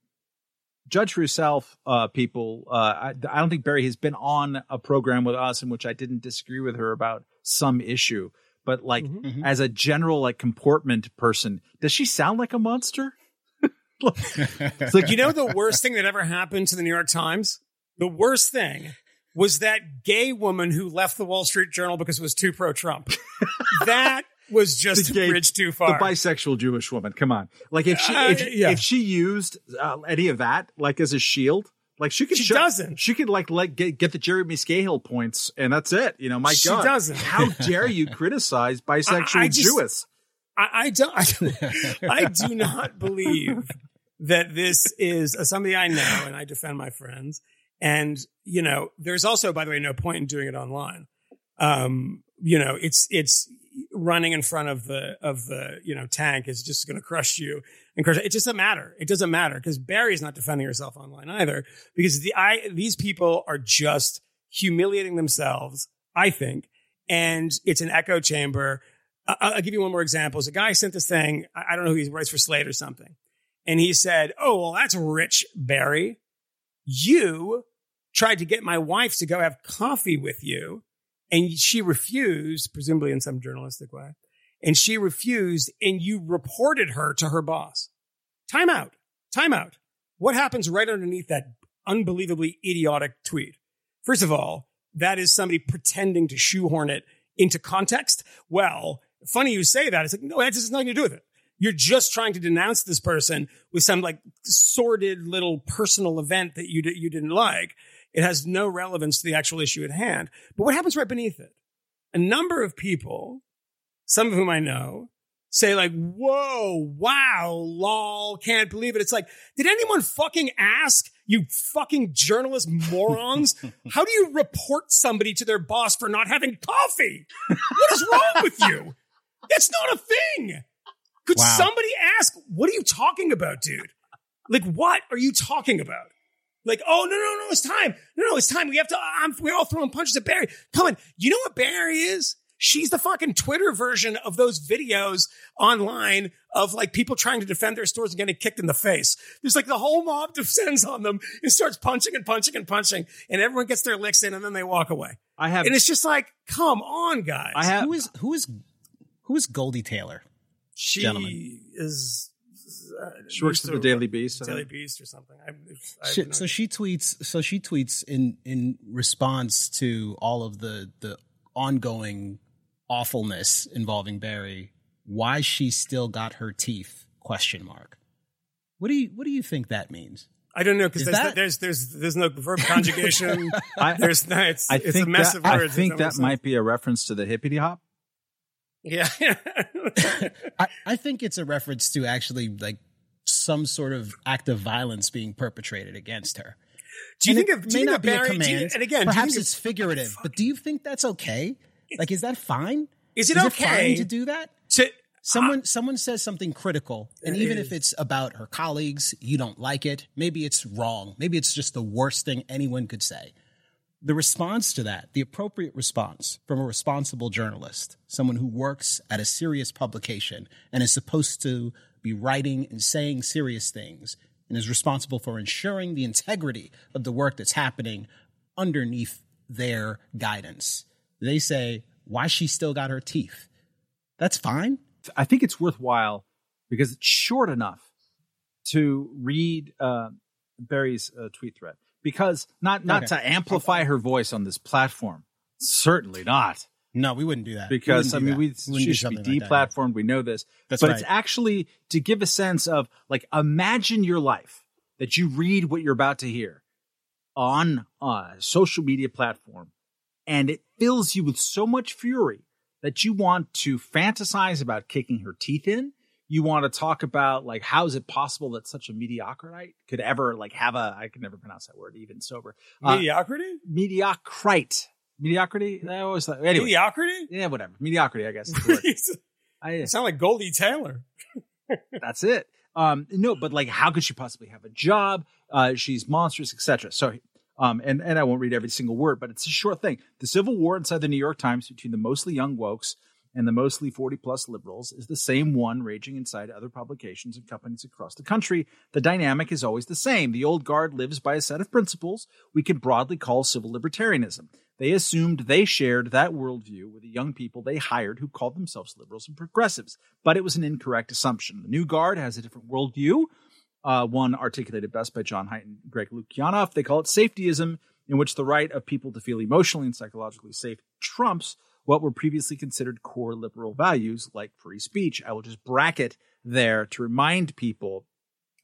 judge for yourself, uh, people. Uh, I, I don't think Bari has been on a program with us in which I didn't disagree with her about some issue. But like Mhm. as a general like comportment person, does she sound like a monster? it's like you know the worst thing that ever happened to the New York Times? The worst thing was that gay woman who left the Wall Street Journal because it was too pro Trump. that was just The a gay- bridge too far. the bisexual Jewish woman. Come on, like if she Uh, if, yeah. if she used uh, any of that like as a shield, like she could She show- doesn't. She could like get, get the Jeremy Scahill points, and that's it. You know, my She God, doesn't. How dare you criticize bisexual I- I just- Jewess? I, I don't. I, I do not believe that this is uh, somebody I know, and I defend my friends. And you know, there's also, by the way, no point in doing it online. Um, you know, it's it's running in front of the of the you know tank is just going to crush you and crush. It just doesn't matter. It doesn't matter because Bari's not defending herself online either because the I these people are just humiliating themselves. I think, and it's an echo chamber. I- I'll give you one more example. Is a guy sent this thing. I I don't know who he writes for Slate or something, and he said, "Oh, well, that's rich, Bari. You tried to get my wife to go have coffee with you, and she refused, presumably in some journalistic way, and she refused, and you reported her to her boss. Time out. Time out. What happens right underneath that unbelievably idiotic tweet? First of all, that is somebody pretending to shoehorn it into context. Well, funny you say that. It's like, no, that has nothing to do with it. You're just trying to denounce this person with some like sordid little personal event that you, di- you didn't like. It has no relevance to the actual issue at hand. But what happens right beneath it? A number of people, some of whom I know, say like, whoa, wow, lol, can't believe it. It's like, did anyone fucking ask you fucking journalist morons? How do you report somebody to their boss for not having coffee? What is wrong with you? That's not a thing. Could Wow. somebody ask, what are you talking about, dude? Like, what are you talking about? Like, oh, no, no, no, it's time. No, no, it's time. We have to, I'm, we're all throwing punches at Bari. Come on. You know what Bari is? She's the fucking Twitter version of those videos online of like people trying to defend their stores and getting kicked in the face. There's like the whole mob descends on them and starts punching and punching and punching and everyone gets their licks in and then they walk away. I have And it's just like, come on, guys. I have who is who is who is Goldie Taylor? she gentlemen. is, uh, she works used at to- the Daily Beast. Daily think. Beast or something. I, I She- so she tweets. So she tweets in in response to all of the the ongoing awfulness involving Bari. Why she still got her teeth? Question mark. What do you What do you think that means? I don't know because there's, that- there's there's there's no verb conjugation. I, there's no, it's I it's think a mess that, of I think that almost might be a reference to the hippity hop. Yeah. I, I think it's a reference to actually like some sort of act of violence being perpetrated against her. do you And think it of do may not be a do you- command? and again, perhaps it's figurative, but do you think that's okay? Like, is that fine? Is it Is okay it to do that? to Someone ah. someone says something critical, and even is. if it's about her colleagues, you don't like it. Maybe it's wrong. Maybe it's just the worst thing anyone could say. The response to that, the appropriate response from a responsible journalist, someone who works at a serious publication and is supposed to be writing and saying serious things and is responsible for ensuring the integrity of the work that's happening underneath their guidance. They say, why she still got her teeth. That's fine. I think it's worthwhile because it's short enough to read uh, Bari's uh, tweet thread. Because not not Okay. to amplify her voice on this platform, certainly not. No, we wouldn't do that. Because I mean, we, wouldn't she should be something like deplatformed. we know this, That's but right. it's actually to give a sense of like imagine your life that you read what you're about to hear on a social media platform, and it fills you with so much fury that you want to fantasize about kicking her teeth in. You want to talk about like how is it possible that such a mediocrite could ever like have a I can never pronounce that word even sober uh, mediocrity. mediocrite mediocrity. I always thought anyway. Mediocrity. Yeah, whatever. Mediocrity, I guess. is. I, You sound like Goldie Taylor. that's it. Um, no, but like, how could she possibly have a job? Uh, she's monstrous, etc. So, um, and and I won't read every single word, but it's a short thing. The civil war inside the New York Times between the mostly young wokes and the mostly 40 plus liberals is the same one raging inside other publications and companies across the country. The dynamic is always the same. The old guard lives by a set of principles we could broadly call civil libertarianism. They assumed they shared that worldview with the young people they hired who called themselves liberals and progressives, but it was an incorrect assumption. The new guard has a different worldview, uh, one articulated best by John Haidt and Greg Lukianoff. They call it safetyism, in which the right of people to feel emotionally and psychologically safe trumps what were previously considered core liberal values like free speech. I will just bracket there to remind people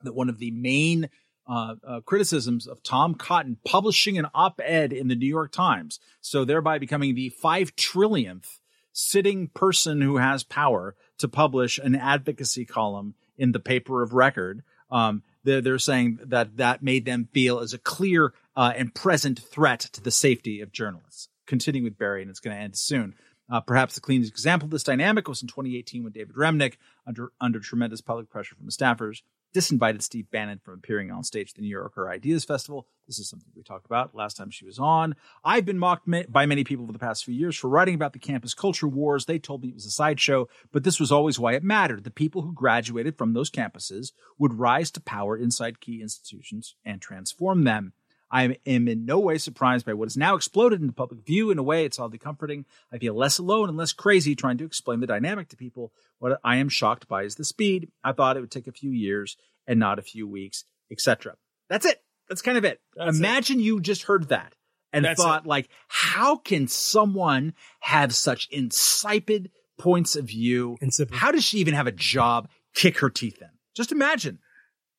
that one of the main uh, uh, criticisms of Tom Cotton publishing an op ed in the New York Times, so thereby becoming the five trillionth sitting person who has power to publish an advocacy column in the paper of record. Um, they're, they're saying that that made them feel as a clear uh, and present threat to the safety of journalists. Continuing with Bari, and it's going to end soon. Uh, perhaps the cleanest example of this dynamic was in 2018 when David Remnick, under under tremendous public pressure from the staffers, disinvited Steve Bannon from appearing on stage at the New Yorker Ideas Festival. This is something we talked about last time she was on. I've been mocked by many people for the past few years for writing about the campus culture wars. They told me it was a sideshow, but this was always why it mattered. The people who graduated from those campuses would rise to power inside key institutions and transform them. I am in no way surprised by what has now exploded into public view. In a way, it's oddly comforting. I feel less alone and less crazy trying to explain the dynamic to people. What I am shocked by is the speed. I thought it would take a few years and not a few weeks, etc. That's it. That's kind of it. That's Imagine you just heard that and That's thought, like, how can someone have such insipid points of view? Insipid. How does she even have a job? Kick her teeth in. Just imagine.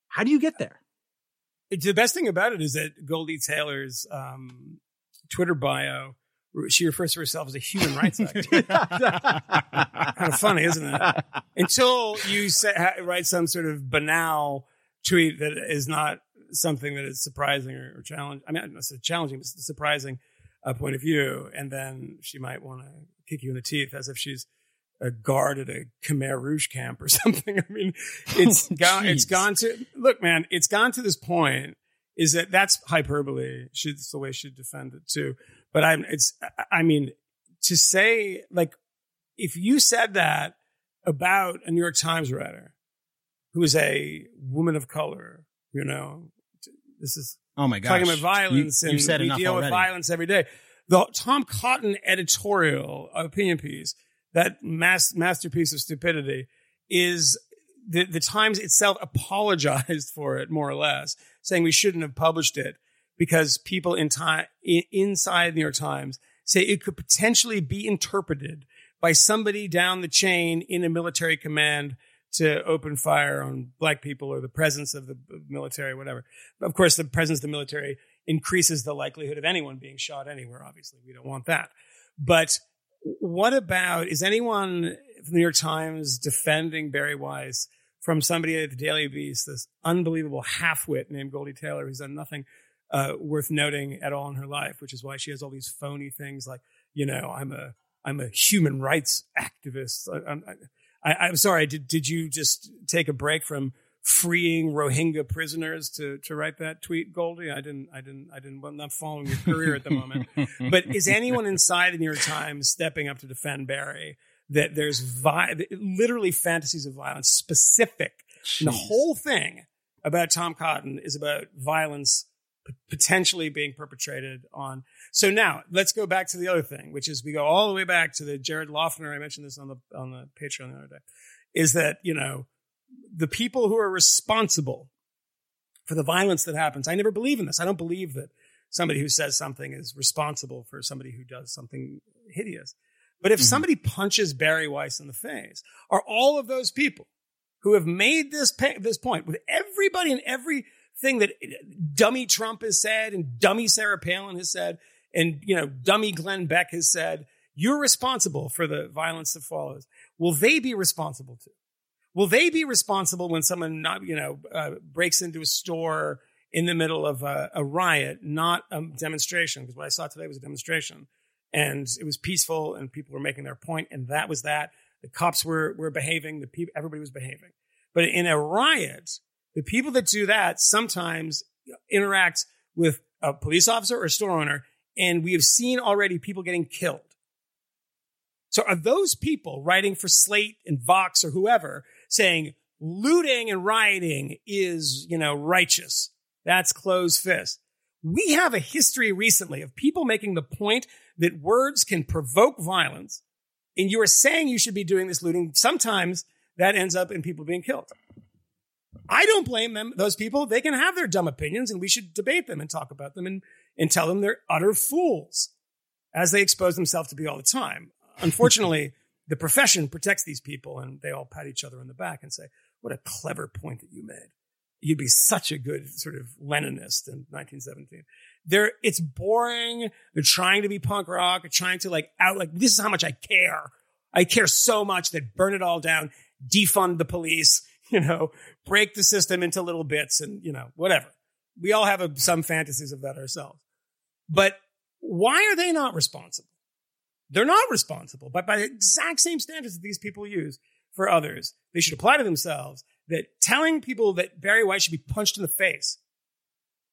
How do you get there? The best thing about it is that Goldie Taylor's um, Twitter bio, she refers to herself as a human rights activist. kind of funny, isn't it? Until you say, ha- write some sort of banal tweet that is not something that is surprising or, or challenging. I mean, not necessarily challenging, but surprising uh, point of view. And then she might want to kick you in the teeth as if she's a guard at a Khmer Rouge camp or something. I mean, oh, it's gone, it's gone to, look, man, it's gone to this point is that that's hyperbole. She's the way she defend it too. But I'm, it's, I- mean, to say like, if you said that about a New York Times writer who is a woman of color, you know, this is Oh my gosh. talking about violence You, and we deal already. with violence every day. The Tom Cotton editorial opinion piece, that mas- masterpiece of stupidity, is the, the Times itself apologized for it more or less, saying we shouldn't have published it because people in time inside the New York Times say it could potentially be interpreted by somebody down the chain in a military command to open fire on black people or the presence of the military, whatever. Of course, the presence of the military increases the likelihood of anyone being shot anywhere. Obviously, we don't want that. But what about is anyone from the New York Times defending Bari Weiss from somebody at the Daily Beast, this unbelievable halfwit named Goldie Taylor, who's done nothing uh, worth noting at all in her life, which is why she has all these phony things like, you know, I'm a I'm a human rights activist. I, I'm sorry. Did did you just take a break from freeing Rohingya prisoners to to write that tweet, Goldie? I didn't. I didn't. I didn't. I'm not following your career at the moment. But is anyone inside the New York Times stepping up to defend Bari? That there's vi- literally fantasies of violence specific. And the whole thing about Tom Cotton is about violence p- potentially being perpetrated on. So now let's go back to the other thing, which is we go all the way back to the Jared Loughner. I mentioned this on the on the Patreon the other day. Is that you know the people who are responsible for the violence that happens? I never believe in this. I don't believe that somebody who says something is responsible for somebody who does something hideous. But if Mhm. somebody punches Bari Weiss in the face, are all of those people who have made this pa- this point with everybody and everything that dummy Trump has said and dummy Sarah Palin has said and you know dummy Glenn Beck has said, you're responsible for the violence that follows. Will they be responsible too? Will they be responsible when someone not you know uh, breaks into a store in the middle of a, a riot, not a demonstration? Because what I saw today was a demonstration, and it was peaceful, and people were making their point, and that was that. The cops were were behaving. The people, everybody was behaving. But in a riot, the people that do that sometimes interact with a police officer or a store owner, and we have seen already people getting killed. So are those people writing for Slate and Vox or whoever saying looting and rioting is, you know, righteous? That's closed fist. We have a history recently of people making the point that words can provoke violence. And you are saying you should be doing this looting. Sometimes that ends up in people being killed. I don't blame them, those people. They can have their dumb opinions and we should debate them and talk about them and, and tell them they're utter fools as they expose themselves to be all the time. Unfortunately, the profession protects these people and they all pat each other on the back and say, what a clever point that you made. You'd be such a good sort of Leninist in 1917. They're, it's boring. They're trying to be punk rock. They're trying to like out, like, this is how much I care. I care so much that burn it all down, defund the police, you know, break the system into little bits and, you know, whatever. We all have a, some fantasies of that ourselves. But why are they not responsible? They're not responsible, but by the exact same standards that these people use for others, they should apply to themselves that telling people that Barry White should be punched in the face.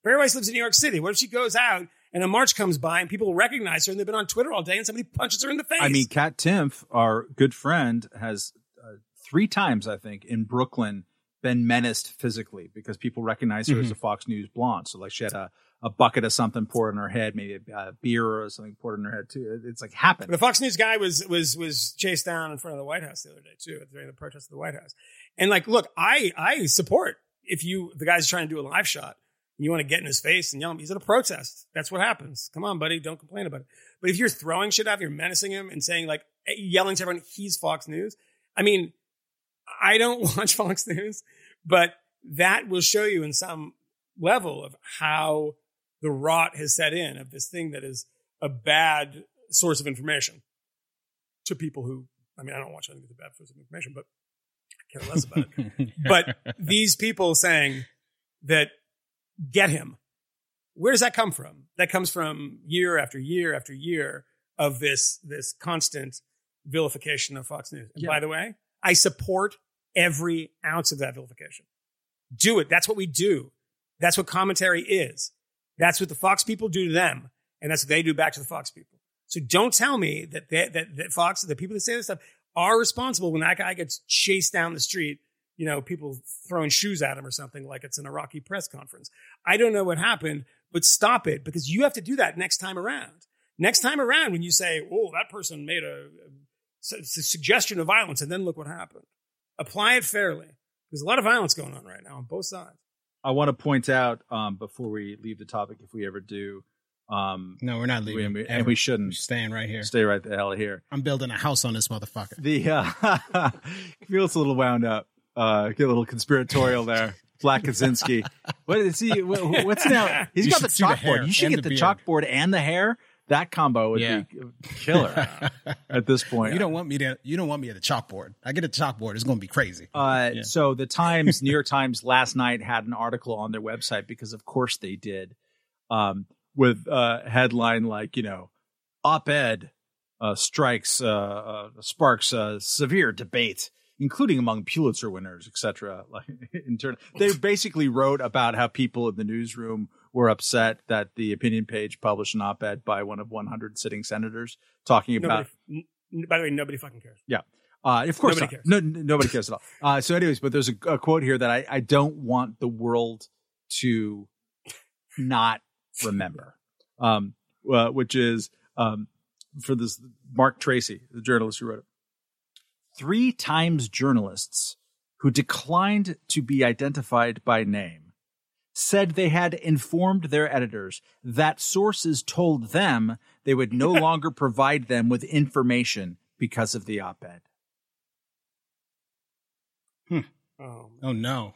Barry White lives in New York City. What if she goes out and a march comes by and people recognize her and they've been on Twitter all day and somebody punches her in the face? I mean, Kat Timpf, our good friend, has uh, three times, I think, in Brooklyn been menaced physically because people recognize her Mm-hmm. as a Fox News blonde. So like she had a, a bucket of something poured in her head, maybe a, beer or something poured in her head too. It's like happened. The Fox News guy was was was chased down in front of the White House the other day too, during the protest of the White House. And like, look, I I support if you the guy's trying to do a live shot, and you want to get in his face and yell at him. He's at a protest. That's what happens. Come on, buddy, don't complain about it. But if you're throwing shit out, you're menacing him and saying like eh, yelling to everyone, he's Fox News. I mean, I don't watch Fox News, but that will show you in some level of how the rot has set in of this thing that is a bad source of information to people who, I mean, I don't watch anything that's a bad source of information, but I care less about it. but these people saying that get him, where does that come from? That comes from year after year after year of this, this constant vilification of Fox News. And Yeah. by the way, I support every ounce of that vilification. Do it. That's what we do. That's what commentary is. That's what the Fox people do to them. And that's what they do back to the Fox people. So don't tell me that, they, that, that Fox, the people that say this stuff are responsible when that guy gets chased down the street, you know, people throwing shoes at him or something like it's an Iraqi press conference. I don't know what happened, but stop it because you have to do that next time around. Next time around, when you say, oh, that person made a, a su- su- suggestion of violence and then look what happened. Apply it fairly. There's a lot of violence going on right now on both sides. I want to point out um, before we leave the topic, if we ever do, um, No, we're not leaving. and, we, and we We're shouldn't staying right here. stay right the hell here. I'm building a house on this motherfucker. The uh, feels a little wound up. Uh, get a little conspiratorial there. Black Kaczynski. What is he? what- What's now? He's You got the see the chalkboard. you should get the the, chalkboard and the hair. That combo would Yeah. be killer at this point. You don't want me to. You don't want me at the chalkboard. I get a chalkboard. It's going to be crazy. Uh, Yeah. So the Times, New York Times, last night had an article on their website because, of course, they did, um, with a headline like, you know, op-ed uh, strikes, uh, uh, sparks uh, severe debate, including among Pulitzer winners, etc. Like in turn, they basically wrote about how people in the newsroom were upset that the opinion page published an op-ed by one of 100 sitting senators talking about Nobody, n- by the way, nobody fucking cares. yeah. Uh, of course, Nobody cares. No, nobody cares at all. Uh, so, anyways, but there's a, a quote here that I, I don't want the world to not remember, um, uh, which is um, for this Marc Tracy, the journalist who wrote it. Three times journalists who declined to be identified by name said they had informed their editors that sources told them they would no longer provide them with information because of the op-ed. Hmm. Oh, Oh no,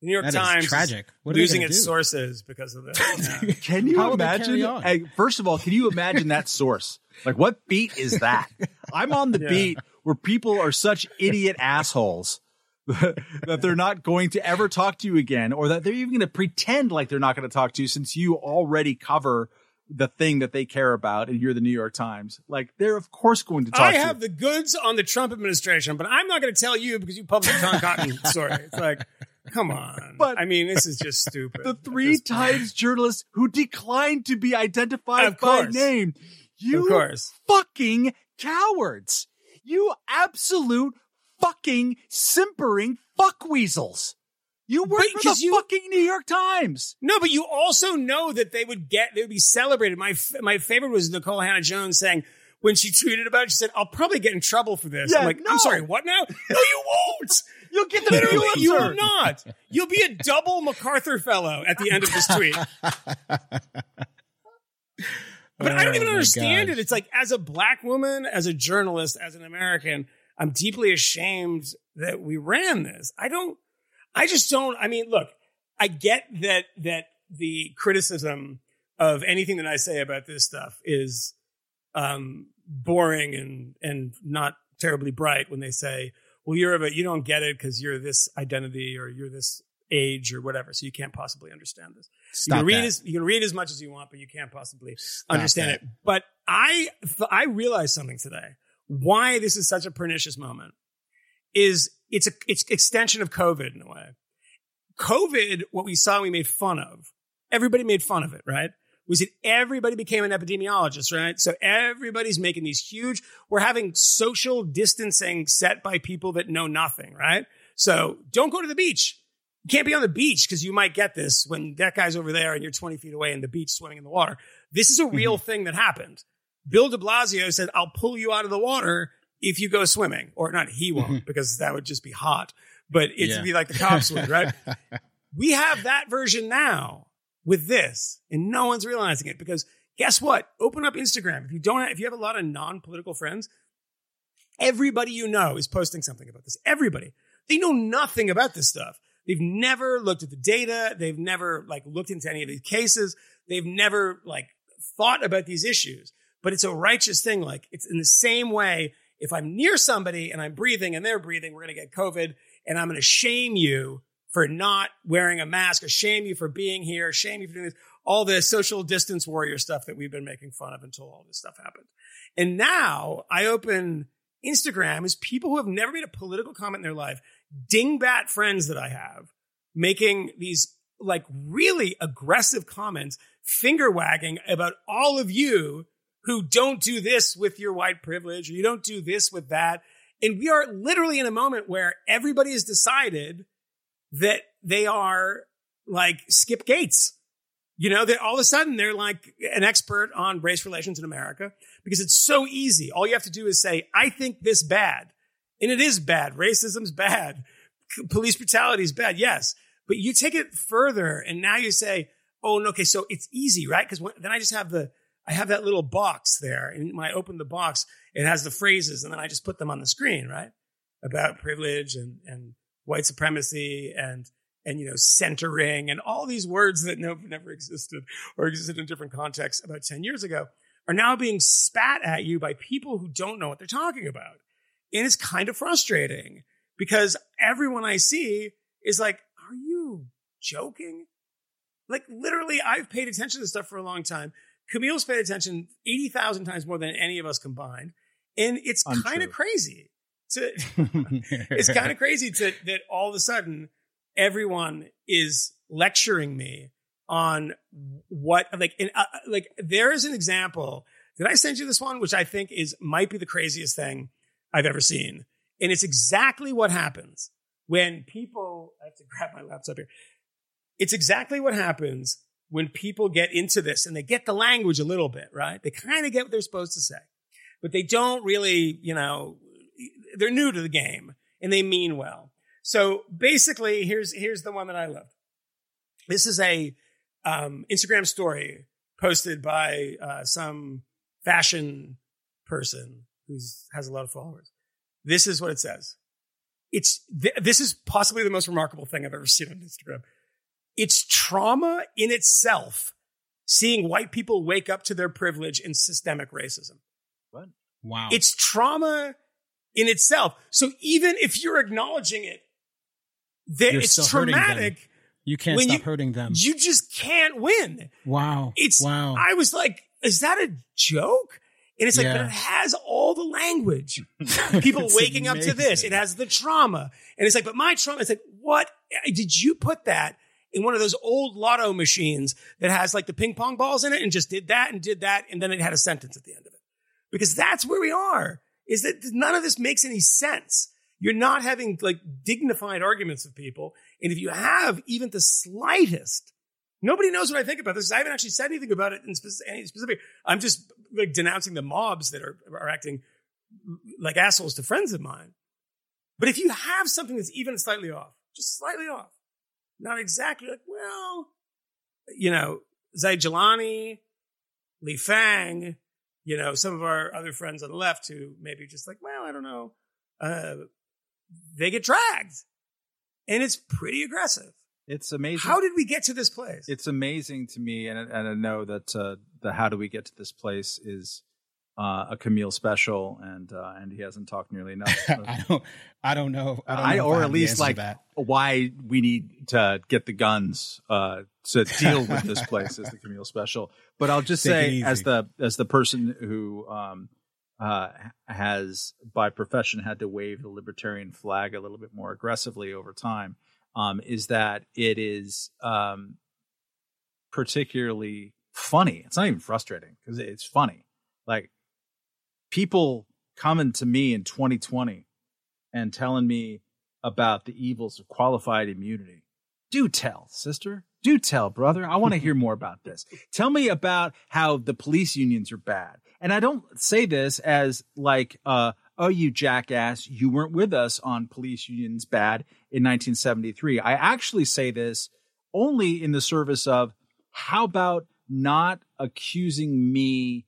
the New York that is Times is tragic. What are losing its do? sources because of this. Yeah. Can you How imagine? Hey, first of all, can you imagine that source? Like, what beat is that? I'm on the Yeah. beat where people are such idiot assholes that they're not going to ever talk to you again, or that they're even going to pretend like they're not going to talk to you since you already cover the thing that they care about, and you're the New York Times. Like, they're of course going to talk I to have you. the goods on the Trump administration, but I'm not going to tell you because you published Tom Cotton story. It's like, come on. But- I mean, this is just stupid. the three. Times journalists who declined to be identified by name. You Of course. fucking cowards. You absolute fucking simpering fuckweasels. You work Right, for the you- fucking New York Times. No, but you also know that they would get, they would be celebrated. My, my favorite was Nicole Hannah Jones saying, when she tweeted about it, she said, I'll probably get in trouble for this. Yeah, I'm like, no. I'm sorry, what now? No, you won't. You'll get the Literally, you will not. You'll be a double MacArthur fellow at the end of this tweet. But I don't Oh even understand gosh. it. It's like as a black woman, as a journalist, as an American, I'm deeply ashamed that we ran this. I don't I just don't I mean, look, I get that that the criticism of anything that I say about this stuff is um boring and and not terribly bright when they say, well, you're of a, you don't get it because you're this identity or you're this age or whatever, so you can't possibly understand this. you can read that. as you can read as much as you want, but you can't possibly Stop understand that. it. But I I realized something today. Why this is such a pernicious moment is it's a it's extension of COVID in a way. COVID, what we saw, we made fun of. Everybody made fun of it, right? Was it everybody became an epidemiologist, right? So everybody's making these huge, we're having social distancing set by people that know nothing, right? So don't go to the beach. You can't be on the beach because you might get this when that guy's over there and you're 20 feet away in the beach swimming in the water. This is a real mm-hmm. thing that happened. Bill de Blasio said, I'll pull you out of the water if you go swimming. Or not, he won't, mm-hmm. because that would just be hot. But it'd Yeah. be like the cops would, right? we have that version now with this, and no one's realizing it because guess what? Open up Instagram. If you don't, have, if you have a lot of non-political friends, everybody you know is posting something about this. Everybody. They know nothing about this stuff. They've never looked at the data. They've never like looked into any of these cases. They've never like thought about these issues. But it's a righteous thing. Like it's in the same way. If I'm near somebody and I'm breathing and they're breathing, we're going to get COVID and I'm going to shame you for not wearing a mask or shame you for being here, shame you for doing this, all the social distance warrior stuff that we've been making fun of until all this stuff happened. And now I open Instagram as people who have never made a political comment in their life, dingbat friends that I have making these like really aggressive comments, finger wagging about all of you who don't do this with your white privilege or you don't do this with that. And we are literally in a moment where everybody has decided that they are like Skip Gates. You know, that all of a sudden they're like an expert on race relations in America because it's so easy. All you have to do is say, I think this bad. And it is bad. Racism's bad. Police brutality is bad. Yes. But you take it further and now you say, oh, okay, so it's easy, right? Because then I just have the, I have that little box there. And when I open the box, it has the phrases and then I just put them on the screen, right? About privilege and, and white supremacy and, and, you know, centering and all these words that no, never existed or existed in different contexts about 10 years ago are now being spat at you by people who don't know what they're talking about. And it's kind of frustrating because everyone I see is like, are you joking? Like literally, I've paid attention to this stuff for a long time. Kmele's paid attention 80,000 times more than any of us combined. And it's kind of crazy to, it's kind of crazy to that all of a sudden everyone is lecturing me on what like and, uh, like there is an example did i send you this one? Which i think is might be the craziest thing i've ever seen. And it's exactly what happens when people i have to grab my laptop here. It's exactly what happens when people get into this and they get the language a little bit right they kind of get what they're supposed to say but they don't really you know they're new to the game and they mean well so basically here's here's the one that i love this is a um, Instagram story posted by uh, some fashion person who has a lot of followers. This is what it says. It's th- this is possibly the most remarkable thing I've ever seen on Instagram. It's trauma in itself seeing white people wake up to their privilege and systemic racism. What? wow. It's trauma in itself. So even if you're acknowledging it, that You're it's still hurting them. traumatic. you can't stop you- hurting them. You just can't win. wow. It's wow. I was like, is that a joke? And it's like, but it has all the language. People It's waking up to this. It has the trauma. And it's like, but my trauma, it's like, what did you put that in one of those old lotto machines that has like the ping pong balls in it and just did that and did that. And then it had a sentence at the end of it. Because that's where we are. is that none of this makes any sense. You're not having like dignified arguments with people. And if you have even the slightest, nobody knows what I think about this. I haven't actually said anything about it in spec- any specific. I'm just like denouncing the mobs that are, are acting like assholes to friends of mine. But if you have something that's even slightly off, just slightly off, not exactly like, well, you know, Zaid Jilani, Lee Fang, you know, some of our other friends on the left who maybe just like, well, I don't know, uh, they get dragged. And it's pretty aggressive. It's amazing. How did we get to this place? it's amazing to me, and, and I know that uh, the "How do we get to this place" is uh, a Kmele special, and uh, and he hasn't talked nearly enough. I don't. I don't know. I don't I, if or at least like why we need to get the guns uh, to deal with this place is the Kmele special. But I'll just Take say, as the as the person who um, uh, has by profession had to wave the libertarian flag a little bit more aggressively over time, um, is that it is um, particularly funny. It's not even frustrating because it's funny. Like people coming to me in 2020 and telling me about the evils of qualified immunity. Do tell, sister. Do tell, brother. I want to hear more about this. Tell me about how the police unions are bad. And I don't say this as like, uh, oh, you jackass, you weren't with us on police unions bad in 1973. I actually say this only in the service of how about not accusing me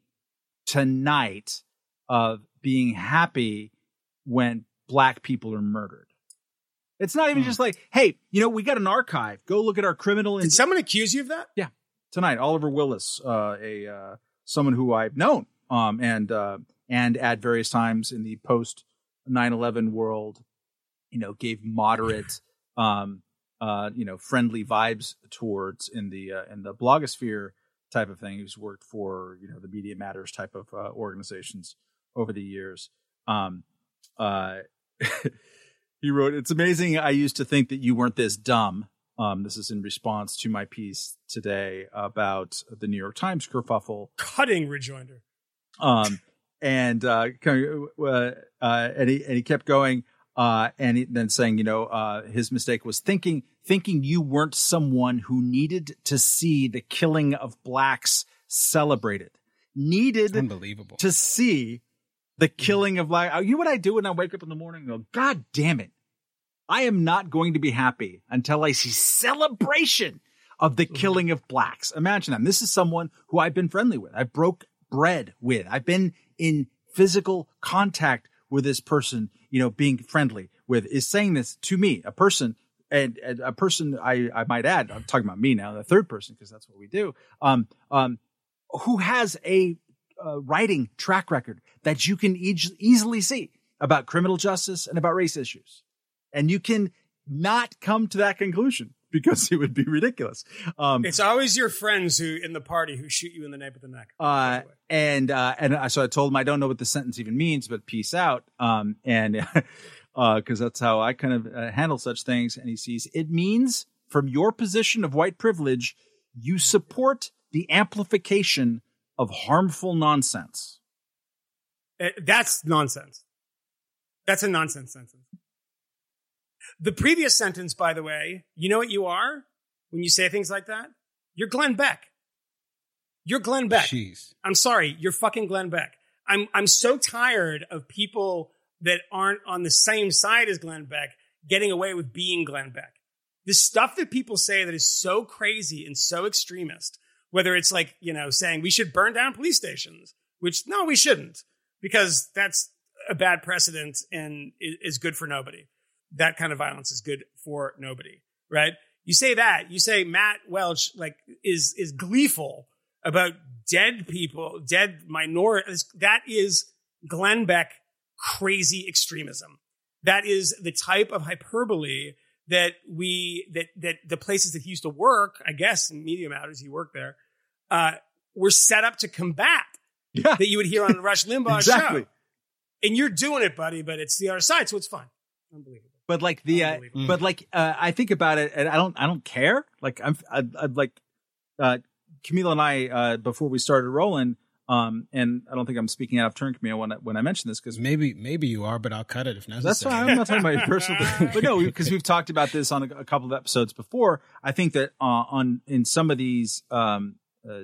tonight of being happy when black people are murdered. It's not even just like, hey, you know, we got an archive. Go look at our criminal. Did And someone accuse you of that? Yeah, tonight, Oliver Willis, uh, a uh, someone who I've known, um, and uh, and at various times in the post 9/11 world, you know, gave moderate, um, uh, you know, friendly vibes towards in the uh, in the blogosphere type of thing. Who's worked for you know the Media Matters type of uh, organizations over the years. Um, uh, he wrote, "It's amazing. I used to think that you weren't this dumb." Um, this is in response to my piece today about the New York Times kerfuffle Cutting rejoinder. um, and uh, uh, uh, and he and he kept going, uh, and he, then saying, you know, uh, his mistake was thinking thinking you weren't someone who needed to see the killing of blacks celebrated, needed Unbelievable. to see the killing of black. You know what I do when I wake up in the morning? and go, God damn it! I am not going to be happy until I see celebration of the killing of blacks. Imagine that. This is someone who I've been friendly with. I broke bread with. I've been in physical contact with this person, you know, being friendly with is saying this to me, a person and, and a person I, I might add, I'm talking about me now, the third person, because that's what we do. Um, um, who has a uh, writing track record that you can eas- easily see about criminal justice and about race issues. And you can not come to that conclusion because it would be ridiculous. Um, It's always your friends who in the party who shoot you in the nape of the neck. uh, by the way. and uh, and I- so I told him I don't know what the sentence even means, but peace out. Um, and because that's how I kind of uh, handle such things. And he sees it means from your position of white privilege, you support the amplification of harmful nonsense. Uh, That's nonsense. That's a nonsense sentence. The previous sentence, by the way, you know what you are when you say things like that? You're Glenn Beck. You're Glenn Beck. Jeez. I'm sorry, you're fucking Glenn Beck. I'm I'm so tired of people that aren't on the same side as Glenn Beck getting away with being Glenn Beck. The stuff that people say that is so crazy and so extremist, whether it's like, you know, saying we should burn down police stations, which no, we shouldn't, because that's a bad precedent and is good for nobody. That kind of violence is good for nobody, right? You say that, you say Matt Welch like is is gleeful about dead people, dead minorities. That is Glenn Beck crazy extremism. That is the type of hyperbole that we that that the places that he used to work, I guess, in Media Matters, he worked there, uh, were set up to combat Yeah, that you would hear on the Rush Limbaugh exactly. show. And you're doing it, buddy, but it's the other side, so it's fine. Unbelievable. But like the, uh, Unbelievable. but like uh, I think about it, and I don't, I don't care. Like I'm, I'd, I'd like uh, Kmele and I uh, before we started rolling. Um, and I don't think I'm speaking out of turn, Kmele, when I, when I mention this because Maybe maybe you are, but I'll cut it if necessary. that's fine. I'm not talking about your personal thing, but no, because we've talked about this on a, a couple of episodes before. I think that uh, on in some of these um, uh,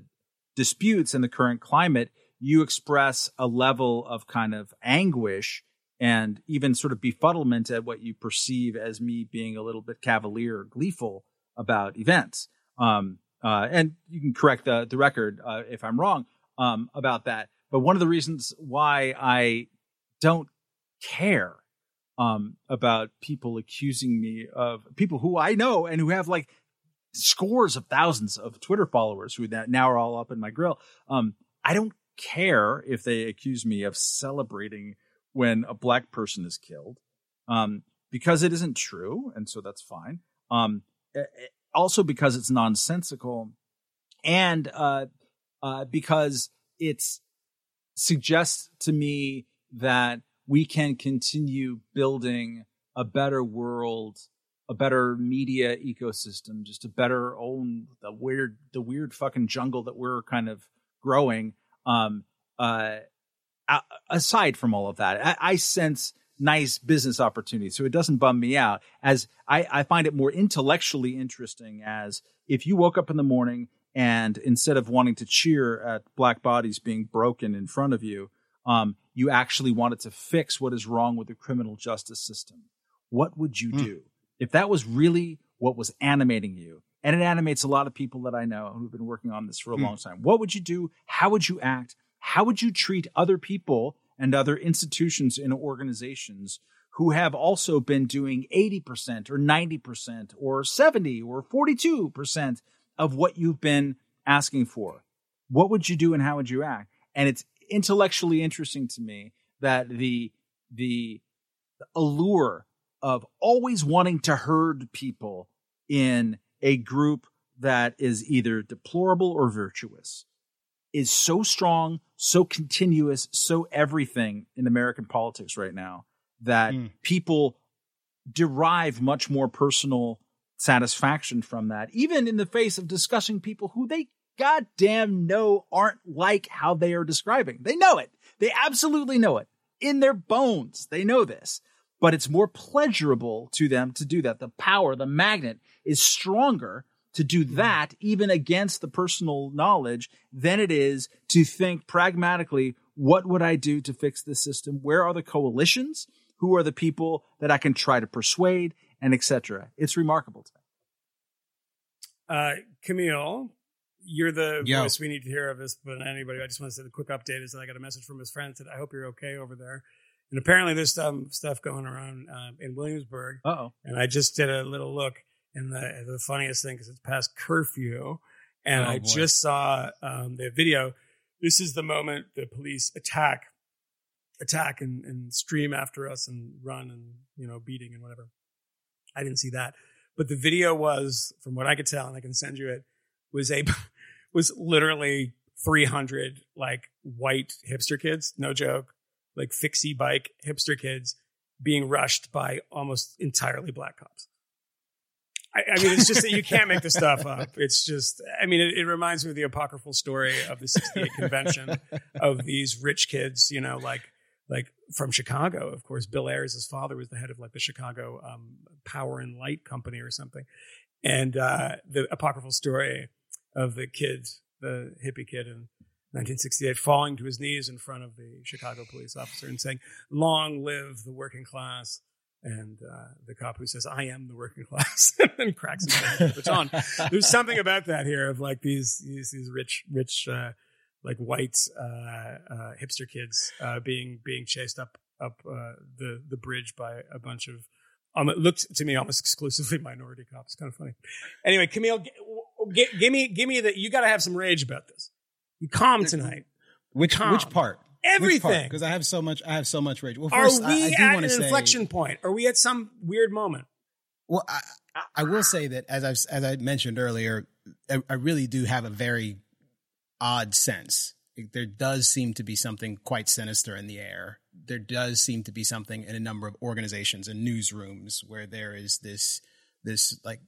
disputes in the current climate, you express a level of kind of anguish and even sort of befuddlement at what you perceive as me being a little bit cavalier or gleeful about events. Um, uh, and you can correct the the record uh, if I'm wrong um, about that. But one of the reasons why I don't care um, about people accusing me of people who I know and who have like scores of thousands of Twitter followers who that now are all up in my grill. Um, I don't care if they accuse me of celebrating when a black person is killed, um, because it isn't true, and so that's fine. Um, also because it's nonsensical, and uh, uh, because it suggests to me that we can continue building a better world, a better media ecosystem, just a better own the weird the weird fucking jungle that we're kind of growing. Um, uh, aside from all of that, I, I sense nice business opportunities, so it doesn't bum me out. As I, I find it more intellectually interesting as if you woke up in the morning and instead of wanting to cheer at black bodies being broken in front of you, um, you actually wanted to fix what is wrong with the criminal justice system. What would you do if that was really what was animating you? And it animates a lot of people that I know who've been working on this for a long time. What would you do? How would you act? How would you treat other people and other institutions and organizations who have also been doing 80% or 90% or 70 or 42% of what you've been asking for? What would you do and how would you act? And it's intellectually interesting to me that the the allure of always wanting to herd people in a group that is either deplorable or virtuous is so strong, so continuous, so everything in American politics right now that Mm. people derive much more personal satisfaction from that, even in the face of discussing people who they goddamn know aren't like how they are describing. They know it. They absolutely know it. In their bones, they know this. But it's more pleasurable to them to do that. The power, the magnet is stronger to do mm-hmm. that, even against the personal knowledge, than it is to think pragmatically, what would I do to fix this system? Where are the coalitions? Who are the people that I can try to persuade and etc. It's remarkable to me. Uh, Kmele, you're the Yo. voice we need to hear of this, but anybody, I just want to say the quick update is that I got a message from his friend that I hope you're okay over there. And apparently there's some stuff going around um, in Williamsburg. Uh-oh. And I just did a little look, and the the funniest thing is it's past curfew, and Oh, I boy. just saw um, the video. This is the moment the police attack, attack and, and stream after us and run and you know beating and whatever. I didn't see that, but the video was, from what I could tell, and I can send you it, was a was literally 300 like white hipster kids, no joke, like fixie bike hipster kids being rushed by almost entirely black cops. I, I mean, it's just that you can't make this stuff up. It's just, I mean, it, it reminds me of the apocryphal story of the 68 convention of these rich kids, you know, like, like from Chicago, of course, Bill Ayers, his father was the head of like the Chicago um, Power and Light Company or something. And uh, the apocryphal story of the kid, the hippie kid in 1968, falling to his knees in front of the Chicago police officer and saying, Long live the working class. And uh, the cop who says, I am the working class, and cracks with the baton. There's something about that here of like these these, these rich rich uh, like white uh, uh, hipster kids uh, being being chased up up uh, the the bridge by a bunch of um, it looked to me almost exclusively minority cops. Kind of funny. Anyway, Kmele, g- g- give me give me that. You got to have some rage about this. You calm tonight. Which Calm. which part? Everything. Because I have so much. I have so much rage. Well, Are first, I, we I do at an say. inflection point? Are we at some weird moment? Well, I, I will say that as I've as I mentioned earlier, I, I really do have a very odd sense. There does seem to be something quite sinister in the air. There does seem to be something in a number of organizations and newsrooms where there is this this like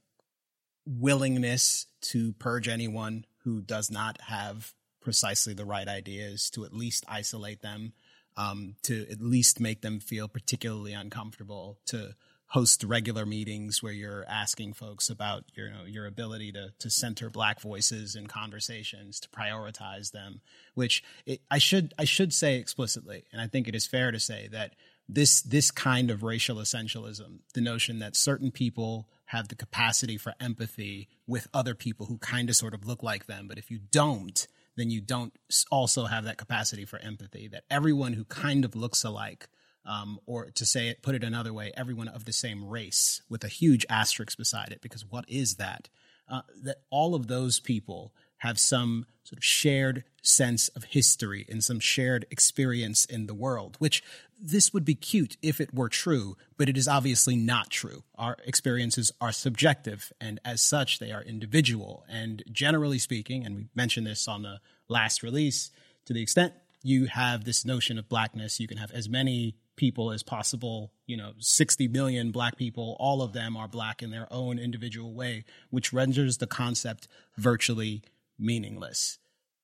willingness to purge anyone who does not have precisely the right ideas to at least isolate them, um, to at least make them feel particularly uncomfortable, to host regular meetings where you're asking folks about your you know, your ability to to center black voices in conversations to prioritize them which it, I should I should say explicitly and I think it is fair to say that this this kind of racial essentialism the notion that certain people have the capacity for empathy with other people who kind of sort of look like them but if you don't then you don't also have that capacity for empathy that everyone who kind of looks alike um, or to say it, put it another way, everyone of the same race with a huge asterisk beside it, because what is that? Uh, that all of those people have some sort of shared sense of history and some shared experience in the world, which this would be cute if it were true, but it is obviously not true. Our experiences are subjective, and as such, they are individual. And generally speaking, and we mentioned this on the last release, to the extent you have this notion of blackness, you can have as many people as possible. You know, 60 million black people, all of them are black in their own individual way, which renders the concept virtually meaningless.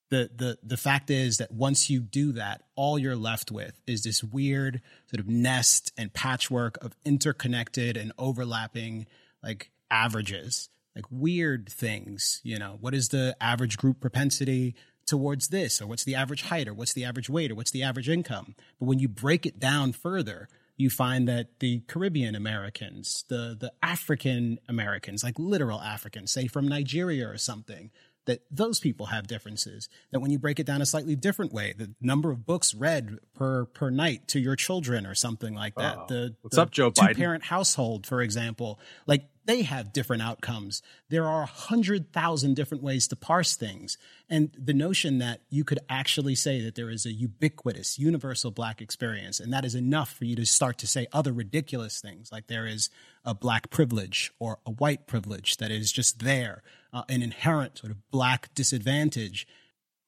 The, the, the fact is that once you do that, all you're left with is this weird sort of nest and patchwork of interconnected and overlapping like averages, like weird things. You know, what is the average group propensity? Towards this or what's the average height or what's the average weight or what's the average income? But when you break it down further you find that the caribbean americans the the african americans like literal africans say from nigeria or something that those people have differences that when you break it down a slightly different way the number of books read per per night to your children or something like that Oh. the What's the up, Joe two Biden? parent household for example like they have different outcomes there are a hundred thousand different ways to parse things and the notion that you could actually say that there is a ubiquitous universal black experience and that is enough for you to start to say other ridiculous things like there is a black privilege or a white privilege that is just there uh, an inherent sort of black disadvantage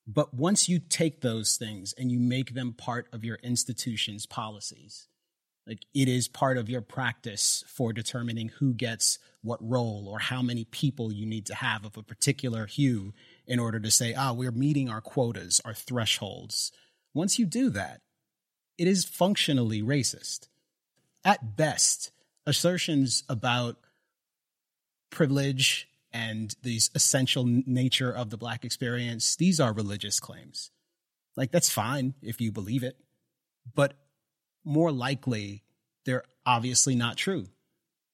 but once you take those things and you make them part of your institution's policies like it is part of your practice for determining who gets what role or how many people you need to have of a particular hue in order to say, ah, we're meeting our quotas, our thresholds. Once you do that, it is functionally racist. At best, assertions about privilege and the essential nature of the black experience, these are religious claims. Like, that's fine if you believe it. But more likely they're obviously not true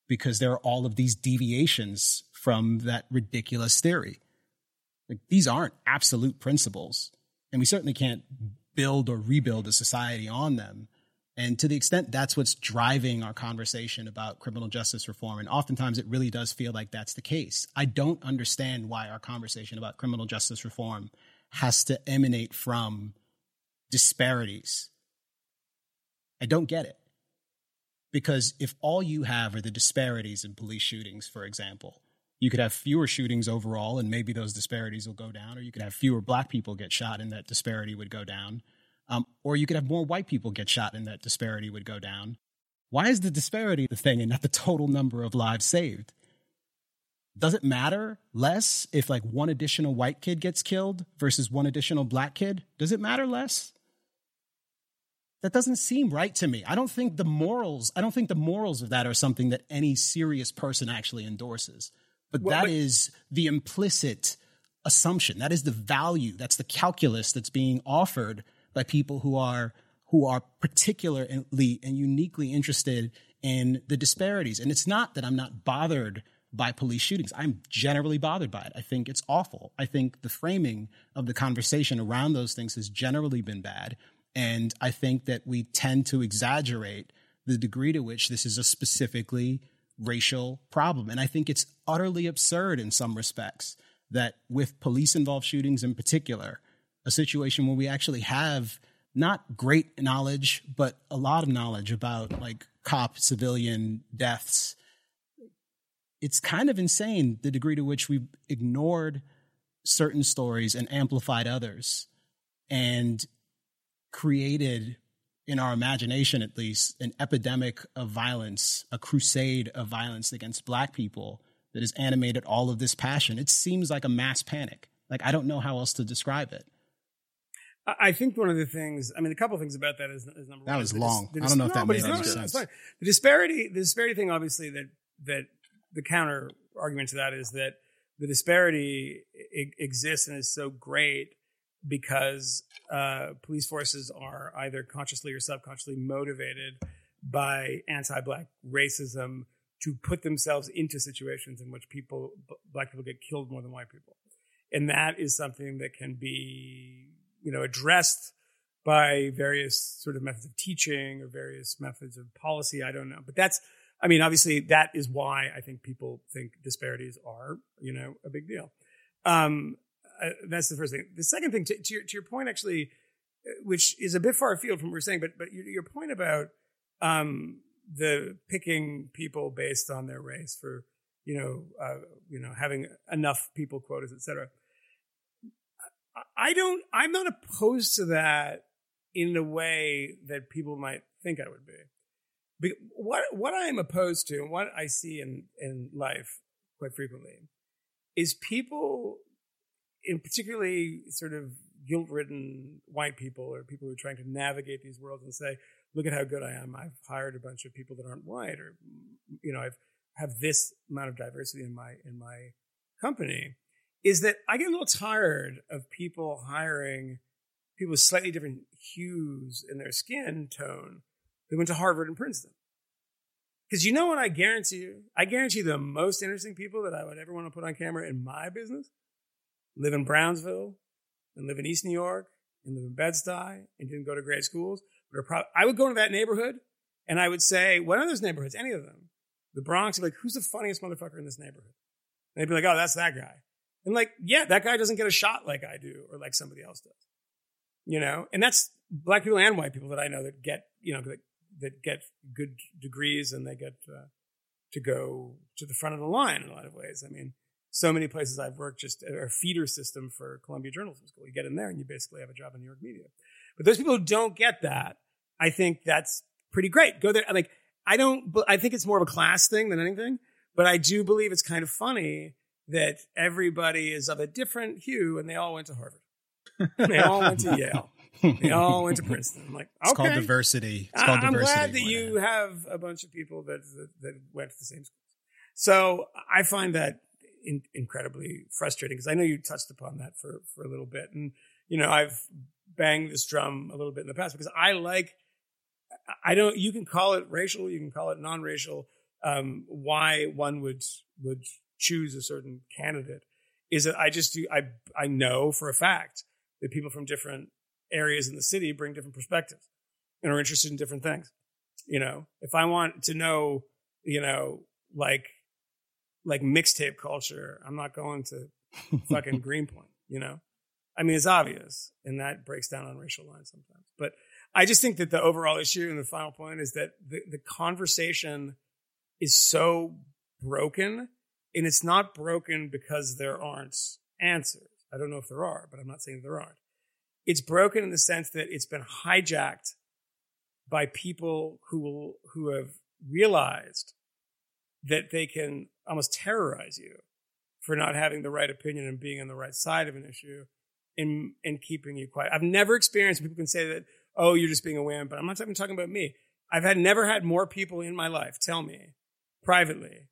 because there are all of these deviations from that ridiculous theory. Like these aren't absolute principles, and we certainly can't build or rebuild a society on them. And to the extent that's what's driving our conversation about criminal justice reform, and oftentimes it really does feel like that's the case. I don't understand why our conversation about criminal justice reform has to emanate from disparities I don't get it. Because if all you have are the disparities in police shootings, for example, you could have fewer shootings overall and maybe those disparities will go down, or you could have fewer black people get shot and that disparity would go down, um, or you could have more white people get shot and that disparity would go down. Why is the disparity the thing and not the total number of lives saved? Does it matter less if like one additional white kid gets killed versus one additional black kid? Does it matter less? that doesn't seem right to me. I don't think the morals, I don't think the morals of that are something that any serious person actually endorses. But Well, that but- is the implicit assumption. That is the value. That's the calculus that's being offered by people who are who are particularly and uniquely interested in the disparities. And it's not that I'm not bothered by police shootings. I'm generally bothered by it. I think it's awful. I think the framing of the conversation around those things has generally been bad. And I think that we tend to exaggerate the degree to which this is a specifically racial problem. And I think it's utterly absurd in some respects that with police involved shootings in particular, a situation where we actually have not great knowledge, but a lot of knowledge about like cop civilian deaths. It's kind of insane the degree to which we've ignored certain stories and amplified others and created in our imagination at least an epidemic of violence a crusade of violence against black people that has animated all of this passion. It seems like a mass panic. Like i don't know how else to describe it I think one of the things, I mean, a couple of things about that is, is number That one. was long. the I don't know if that made any sense. The disparity, the disparity thing, obviously, that that the counter argument to that is that the disparity exists and is so great because uh, police forces are either consciously or subconsciously motivated by anti-black racism to put themselves into situations in which people b- black people get killed more than white people and that is something that can be you know addressed by various sort of methods of teaching or various methods of policy i don't know. But that's i mean obviously that is why i think people think disparities are you know a big deal. Um uh, that's the first thing. The second thing to, to, your, to your point actually uh, which is a bit far afield from what we're saying but but your, your point about um the picking people based on their race for you know uh, you know having enough people quotas etc I don't. I'm not opposed to that in the way that people might think I would be. Be- What what I am opposed to, and what I see in in life quite frequently, is people, in particularly sort of guilt ridden white people or people who are trying to navigate these worlds and say, "Look at how good I am. I've hired a bunch of people that aren't white, or you know, I've have this amount of diversity in my in my company." Is that I get a little tired of people hiring people with slightly different hues in their skin tone that went to Harvard and Princeton. Because you know what I guarantee you? I guarantee the most interesting people that I would ever want to put on camera in my business live in Brownsville and live in East New York and live in Bed-Stuy and didn't go to great schools. But prob- I would go into that neighborhood and I would say, what are those neighborhoods? Any of them. The Bronx, I'd be like, who's the funniest motherfucker in this neighborhood? And they'd be like, oh, that's that guy. And like, yeah, that guy doesn't get a shot like I do or like somebody else does. You know, and that's black people and white people that I know that get, you know, that, that get good degrees and they get uh, to go to the front of the line in a lot of ways. I mean, so many places I've worked just are feeder system for Columbia Journalism School. You get in there and you basically have a job in New York media. But those people who don't get that, I think that's pretty great. Go there. Like, I don't, I think it's more of a class thing than anything, but I do believe it's kind of funny that everybody is of a different hue and they all went to Harvard. they all went to Yale. They all went to Princeton. I'm like, It's called diversity. It's called I- I'm diversity. glad that you have a bunch of people that, that that went to the same schools. So I find that in, incredibly frustrating because I know you touched upon that for for a little bit, and you know I've banged this drum a little bit in the past because I like. I don't. You can call it racial. You can call it non-racial. Um, why one would would choose a certain candidate is that I just do. I I know for a fact that people from different areas in the city bring different perspectives and are interested in different things. You know, if I want to know, you know, like like mixtape culture, I'm not going to fucking Greenpoint, you know? I mean, it's obvious, and that breaks down on racial lines sometimes. But I just think that the overall issue and the final point is that the, the conversation is so broken, and it's not broken because there aren't answers. I don't know if there are, but I'm not saying there aren't. It's broken in the sense that it's been hijacked by people who will, who have realized that they can almost terrorize you for not having the right opinion and being on the right side of an issue and and keeping you quiet. I've never experienced people can say that, oh, you're just being a wham, but I'm not even talking about me. I've had never had more people in my life tell me privately,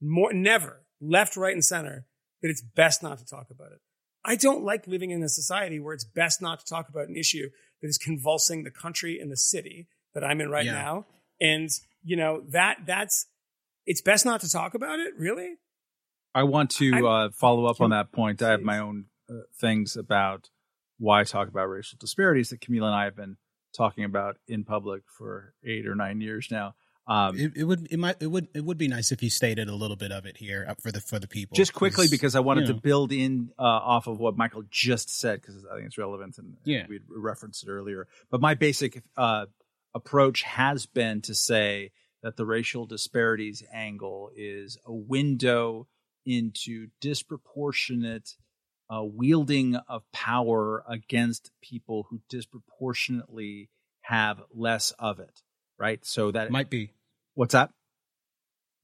more never, left, right, and center, that it's best not to talk about it. I don't like living in a society where it's best not to talk about an issue that is convulsing the country and the city that I'm in right Yeah. now. And you know that that's it's best not to talk about it. Really, I want to uh, follow up on that point. I have my own uh, things about why I talk about racial disparities that Kmele and I have been talking about in public for eight or nine years now. Um, It, it would it might it would it would be nice if you stated a little bit of it here up for the for the people. just quickly, because I wanted you to build in uh, off of what Michael just said, because I think it's relevant and Yeah. we referenced it earlier. But my basic uh, approach has been to say that the racial disparities angle is a window into disproportionate uh, wielding of power against people who disproportionately have less of it. Right. So that might be what's that?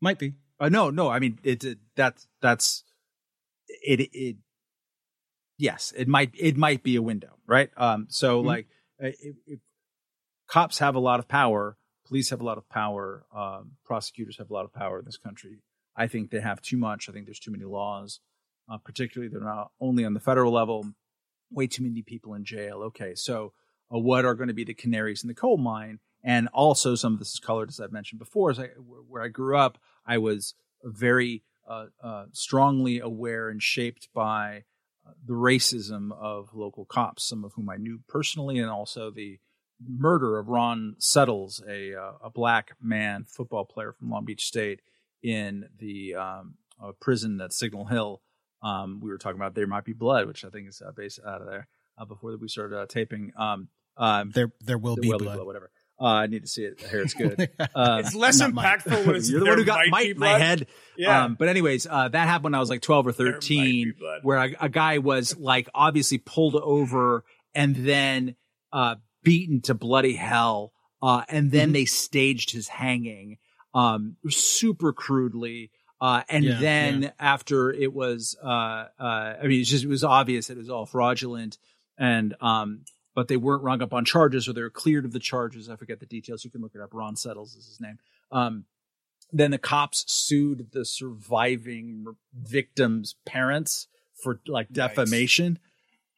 might be Uh, no, no. I mean, it, it that's that's it. It yes, it might it might be a window, right? Um, so Mhm. like, uh, if, if cops have a lot of power, police have a lot of power, um, prosecutors have a lot of power in this country. I think they have too much. I think there's too many laws, uh, particularly they're not only on the federal level. Way too many people in jail. Okay, so uh, what are going to be the canaries in the coal mine? And also, some of this is colored, as I've mentioned before. As I, where I grew up, I was very uh, uh, strongly aware and shaped by uh, the racism of local cops, some of whom I knew personally, and also the murder of Ron Settles, a uh, a black man football player from Long Beach State, in the um, uh, prison at Signal Hill. Um, we were talking about there might be blood, which I think is uh, based out of there uh, before we started uh, taping. Um, um, There there will there be will blood. whatever. Uh, I need to see it. I hear it's good. Um, It's less impactful when it's you're the one who got my, head. Yeah. Um, but anyways, uh, that happened when I was like 12 or 13, where a, a guy was like obviously pulled over and then uh, beaten to bloody hell. Uh, and then Mhm. they staged his hanging um, super crudely. Uh, and Yeah, then after it was, uh, uh, I mean, it's just, it was obvious that it was all fraudulent and, um, but they weren't rung up on charges or they were cleared of the charges. I forget the details. You can look it up. Ron Settles is his name. Um, then the cops sued the surviving victims' parents for like defamation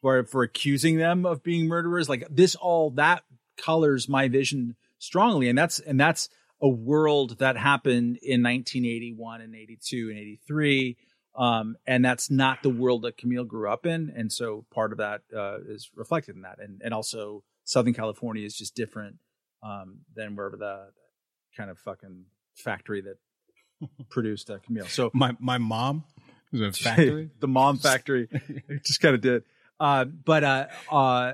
for for accusing them of being murderers. Like this, all that colors my vision strongly, and that's and that's a world that happened in 1981 and 82 and 83. Um, and that's not the world that Kmele grew up in, and so part of that uh, is reflected in that, and and also Southern California is just different um, than wherever the kind of fucking factory that produced uh, Kmele. So My my mom was a factory. the mom factory. Just kind of did. Uh, but uh, uh,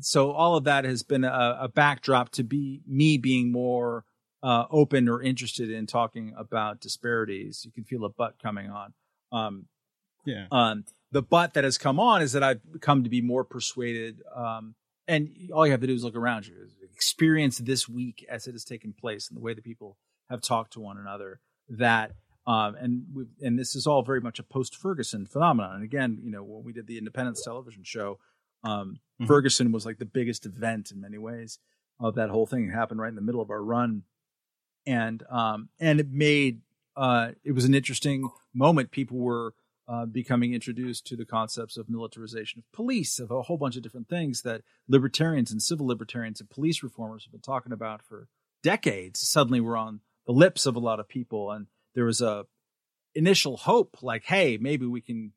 so all of that has been a, a backdrop to be me being more uh, open or interested in talking about disparities. You can feel a butt coming on um, yeah. um, the but that has come on is that I've come to be more persuaded. Um, and all you have to do is look around you, experience this week as it has taken place, and the way that people have talked to one another. That um, and we and this is all very much a post Ferguson phenomenon. And again, you know, when we did the Independents television show, um, Mhm. Ferguson was like the biggest event in many ways of that whole thing. It happened right in the middle of our run, and um, and it made uh, it was an interesting moment. People were uh, becoming introduced to the concepts of militarization of police, of a whole bunch of different things that libertarians and civil libertarians and police reformers have been talking about for decades. Suddenly, were on the lips of a lot of people, and there was a initial hope, like, "Hey, maybe we can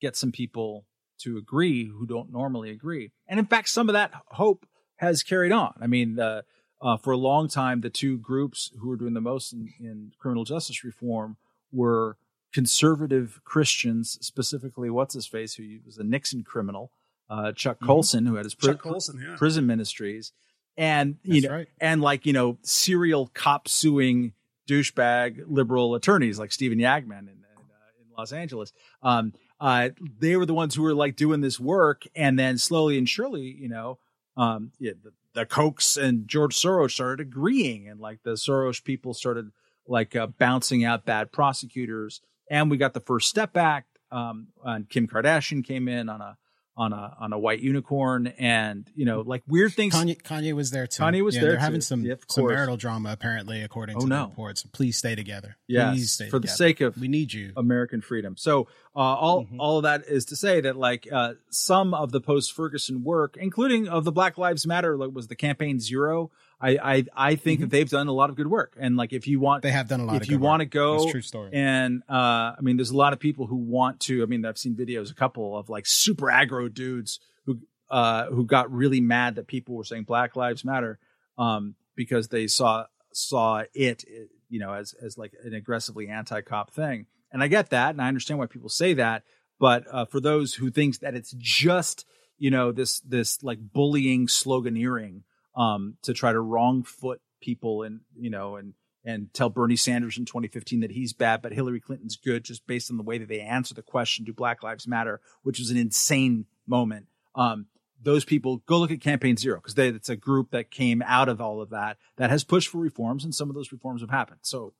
get some people to agree who don't normally agree." And in fact, some of that hope has carried on. I mean, the uh, for a long time, the two groups who were doing the most in, in criminal justice reform were conservative Christians, specifically what's his face, who was a Nixon criminal, uh, Chuck Mhm. Colson, who had his pri- Chuck Colson, yeah. prison ministries, and you That's know, right. and like you know, serial cop suing douchebag liberal attorneys like Stephen Yagman in, in, uh, in Los Angeles. Um, uh, they were the ones who were like doing this work, and then slowly and surely, you know, um, yeah, the, the Kochs and George Soros started agreeing, and like the Soros people started like uh, bouncing out bad prosecutors, and we got the First Step Act. Um, and Kim Kardashian came in on a on a on a white unicorn, and you know, like weird things. Kanye, Kanye was there too. Kanye was Yeah, there They're having some, Yeah, some marital drama apparently, according to Oh, the no. reports. Please stay together. Stay for the sake of we need you. American freedom. So uh, all Mhm. all of that is to say that like uh, some of the post Ferguson work, including of the Black Lives Matter, like was the Campaign Zero. I I, I think that they've done a lot of good work. And like if you want, They have done a lot. if you want to go It's a true story. and uh, I mean, there's a lot of people who want to. I mean, I've seen videos, a couple of like super aggro dudes who uh, who got really mad that people were saying Black Lives Matter um, because they saw saw it, you know, as as like an aggressively anti-cop thing. And I get that, and I understand why people say that. But uh, for those who thinks that it's just you know this this like bullying sloganeering um, to try to wrong foot people and you know and and tell Bernie Sanders in 2015 that he's bad, but Hillary Clinton's good, just based on the way that they answer the question, "Do Black Lives Matter?" which was an insane moment. Um, those people go look at Campaign Zero because it's a group that came out of all of that that has pushed for reforms, and some of those reforms have happened. So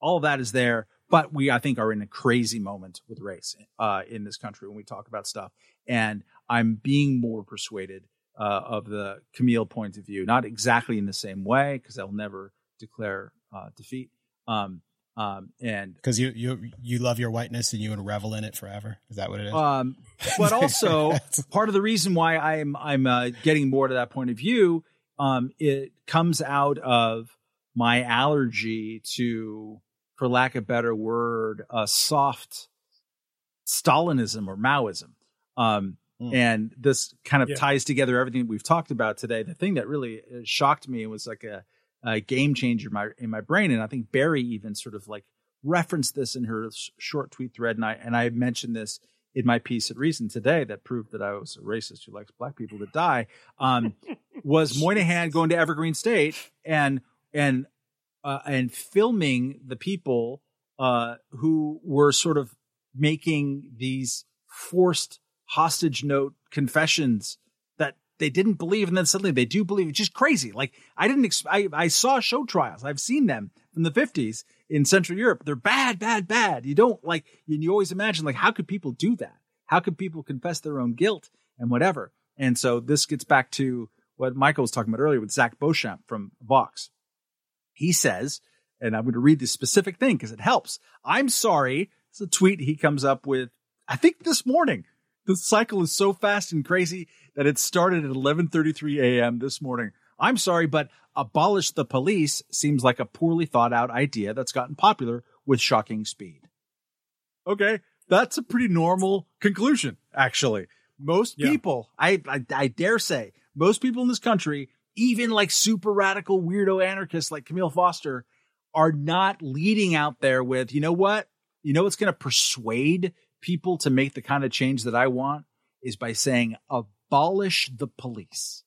all of that is there, but we I think are in a crazy moment with race uh, in this country when we talk about stuff, and I'm being more persuaded uh, of the Kmele point of view, not exactly in the same way because they'll never declare uh, defeat. Um, um, and Because you you you love your whiteness and you would revel in it forever. Is that what it is? um, but also part of the reason why I'm I'm uh, getting more to that point of view, um, it comes out of my allergy to, for lack of a better word, uh, soft Stalinism or Maoism. Mm. And this kind of Yeah. ties together everything we've talked about today. The thing that really uh, shocked me was like a, a game changer in my in my brain, and I think Bari even sort of like referenced this in her short tweet thread, and I and I mentioned this in my piece at Reason today that proved that I was a racist who likes black people to die. Um, was Moynihan going to Evergreen State and and uh, and filming the people uh, who were sort of making these forced hostage note confessions that they didn't believe, and then suddenly they do believe. It's just crazy. Like I didn't. I, I saw show trials. I've seen them from the fifties in Central Europe. They're bad, bad, bad. You don't like. And you always imagine like how could people do that? How could people confess their own guilt and whatever? And so this gets back to what Michael was talking about earlier with Zach Beauchamp from Vox. He says, and I'm going to read this specific thing because it helps. I'm sorry. It's a tweet he comes up with, I think this morning. The cycle is so fast and crazy that it started at 11:33 a.m. this morning. I'm sorry, but abolish the police seems like a poorly thought out idea that's gotten popular with shocking speed. Okay, that's a pretty normal conclusion, actually. Most Yeah. people, I, I I dare say, most people in this country, even like super radical weirdo anarchists like Kmele Foster, are not leading out there with, you know what? You know what's going to persuade people to make the kind of change that I want is by saying abolish the police.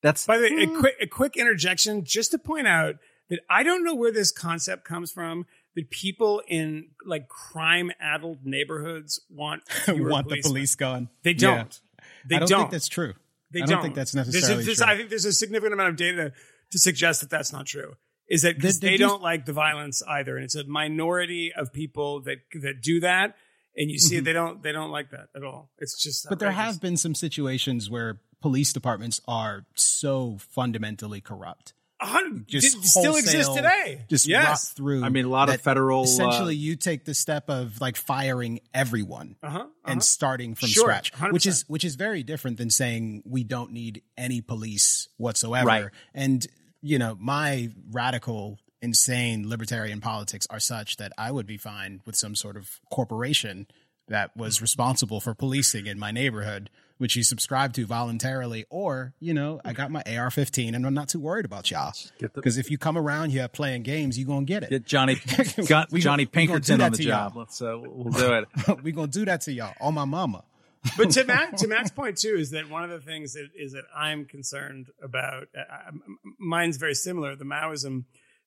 That's By the way, a hmm. quick a quick interjection just to point out that I don't know where this concept comes from that people in like crime addled neighborhoods want fewer Want the police gone? They don't. They I don't, don't. think that's true. They I don't think that's necessarily there's a, there's, true. I think there's a significant amount of data to suggest that that's not true. Is that because They- they, they do- don't like the violence either, and it's a minority of people that that do that, and you see they don't they don't like that at all. It's just Mm-hmm. But there have been some situations where police departments are so fundamentally corrupt. A hundred- Just still exist wholesale, today. Just yes. rot through. I mean, a lot of that federal, uh, Essentially, you take the step of like firing everyone Uh-huh, uh-huh. and starting from Sure, scratch, 100%. which is which is very different than saying we don't need any police whatsoever. Right. And you know, my radical, insane libertarian politics are such that I would be fine with some sort of corporation that was responsible for policing in my neighborhood, which you subscribe to voluntarily, or you know, I got my AR-15 and I'm not too worried about y'all. Get the- Because if you come around here playing games, you're gonna get it. get Johnny got We Johnny we gonna do Pinkerton on the to y'all. job. Let's uh, we'll do it. we're gonna do that to y'all. On my mama. but to Matt, to Matt's point too is that one of the things that is that I'm concerned about. Uh, um, mine's very similar. The Maoism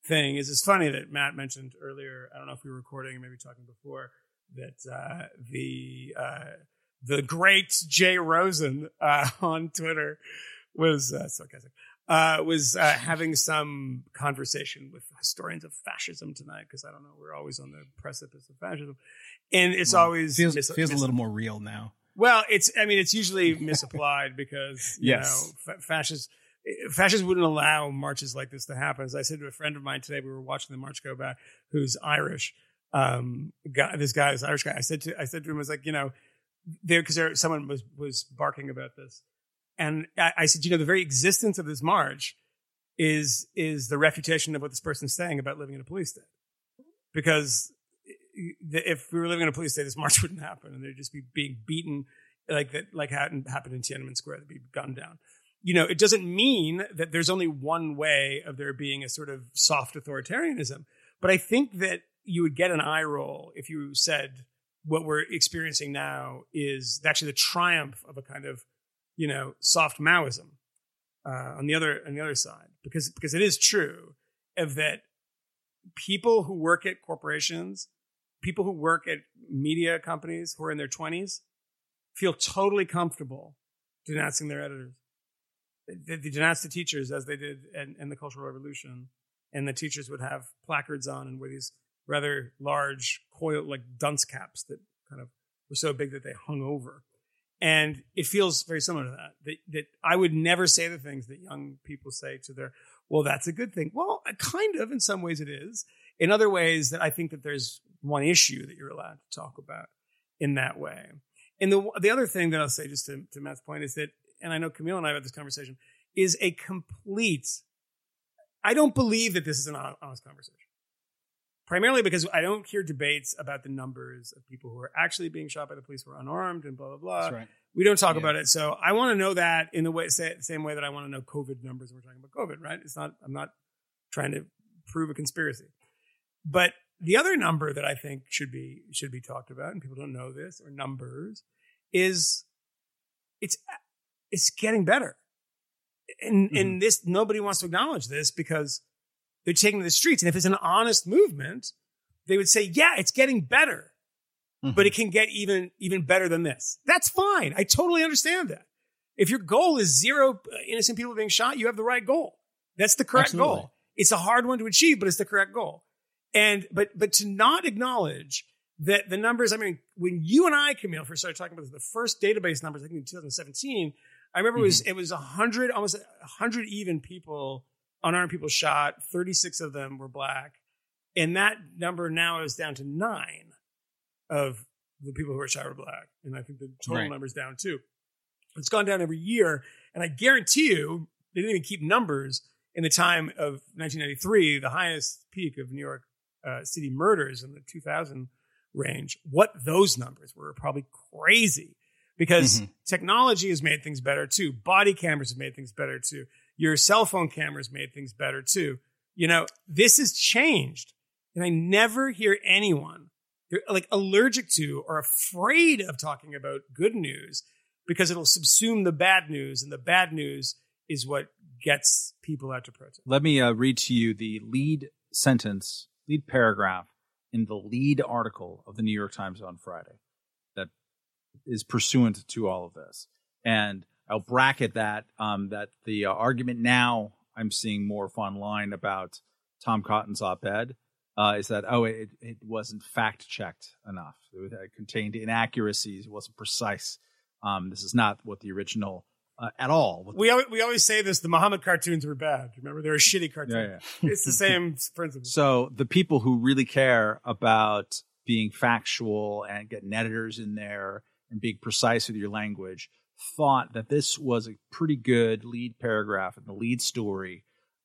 thing is. It's funny that Matt mentioned earlier. I don't know if we were recording or maybe talking before that uh, the uh, the great Jay Rosen uh, on Twitter was uh, sarcastic. Uh, was uh, having some conversation with historians of fascism tonight because I don't know we're always on the precipice of fascism, and it's always Feels mis- feels a little more real now. well, it's. I mean, it's usually misapplied because you Yes. know fa- fascists. Fascists wouldn't allow marches like this to happen. As I said to a friend of mine today, we were watching the march go back, who's Irish. Um, guy, this guy is Irish guy. I said to I said to him, I was like, you know, there because there someone was was barking about this, and I, I said, you know, the very existence of this march is is the refutation of what this person's saying about living in a police state, because if we were living in a police state, this march wouldn't happen, and they'd just be being beaten like that, like happened happened in Tiananmen Square, they'd be gunned down. You know, it doesn't mean that there's only one way of there being a sort of soft authoritarianism, but I think that you would get an eye roll if you said what we're experiencing now is actually the triumph of a kind of, you know, soft Maoism uh, on the other on the other side, because because it is true of that people who work at corporations, people who work at media companies who are in their twenties, feel totally comfortable denouncing their editors. They, they denounce the teachers as they did in, in the Cultural Revolution, and the teachers would have placards on and wear these rather large coil like dunce caps that kind of were so big that they hung over. And it feels very similar to that, that. That I would never say the things that young people say to their, well, that's a good thing. Well, uh, kind of in some ways it is. In other ways, that I think that there's one issue that you're allowed to talk about in that way. And the the other thing that I'll say, just to, to Matt's point, is that, and I know Kmele and I have had this conversation, is a complete. I don't believe that this is an honest conversation primarily because I don't hear debates about the numbers of people who are actually being shot by the police who are unarmed and blah blah blah. That's right. We don't talk Yeah. about it, so I want to know that in the way, say, same way that I want to know COVID numbers. when We're talking about COVID, right? It's not. I'm not trying to prove a conspiracy, but the other number that I think should be should be talked about, and people don't know this or numbers, is it's it's getting better, and mm-hmm. and this nobody wants to acknowledge this because they're taking to the streets. And if it's an honest movement, they would say, yeah, it's getting better, but mm-hmm. it can get even, even better than this. That's fine. I totally understand that. If your goal is zero uh, innocent people being shot, you have the right goal. That's the correct Absolutely. goal. It's a hard one to achieve, but it's the correct goal. And, but, but to not acknowledge that the numbers, I mean, when you and I, Kmele, first started talking about this, the first database numbers, I think in 2017, I remember it was, it was a hundred, almost a hundred even people unarmed people shot. 36 of them were black. And that number now is down to nine of the people who were shot were black. And I think the total Right. is down too. It's gone down every year. And I guarantee you, they didn't even keep numbers in the time of 1993, the highest peak of New York uh, City murders in the 2000 range. What those numbers were probably crazy because Mhm. technology has made things better too. Body cameras have made things better too. Your cell phone cameras made things better too. You know, this has changed. And I never hear anyone they're like allergic to or afraid of talking about good news because it'll subsume the bad news and the bad news is what gets people out to protest. Let me uh, read to you the lead sentence, lead paragraph in the lead article of the New York Times on Friday is pursuant to all of this. And I'll bracket that um, that the uh, argument now I'm seeing more online about Tom Cotton's op-ed uh, is that oh it, it wasn't fact checked enough. It, was- it contained inaccuracies. It wasn't precise. Um, this is not what the original uh, at all. We always, we always say this the Muhammad cartoons were bad. Remember, they were shitty cartoons. Yeah, yeah. It's the same principle. So the people who really care about being factual and getting editors in there and being precise with your language thought that this was a pretty good lead paragraph and the lead story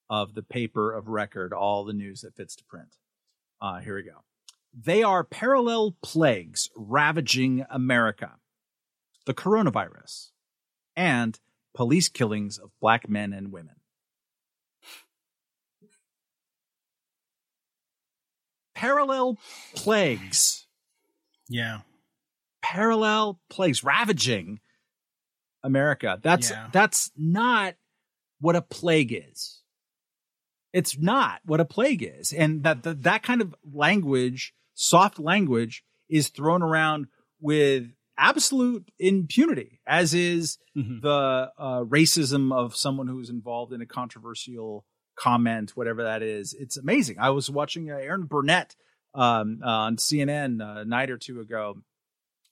of the paper of record, all the news that fits to print. Uh, here we go. They are parallel plagues ravaging America. The coronavirus and police killings of black men and women. Parallel plagues Yeah. Parallel plagues ravaging America. That's Yeah. that's not what a plague is. It's not what a plague is, and that that, that kind of language, soft language, is thrown around with absolute impunity, as is Mhm. the uh, racism of someone who's involved in a controversial comment, whatever that is. It's amazing. I was watching uh, Erin Burnett um, uh, on CNN uh, a night or two ago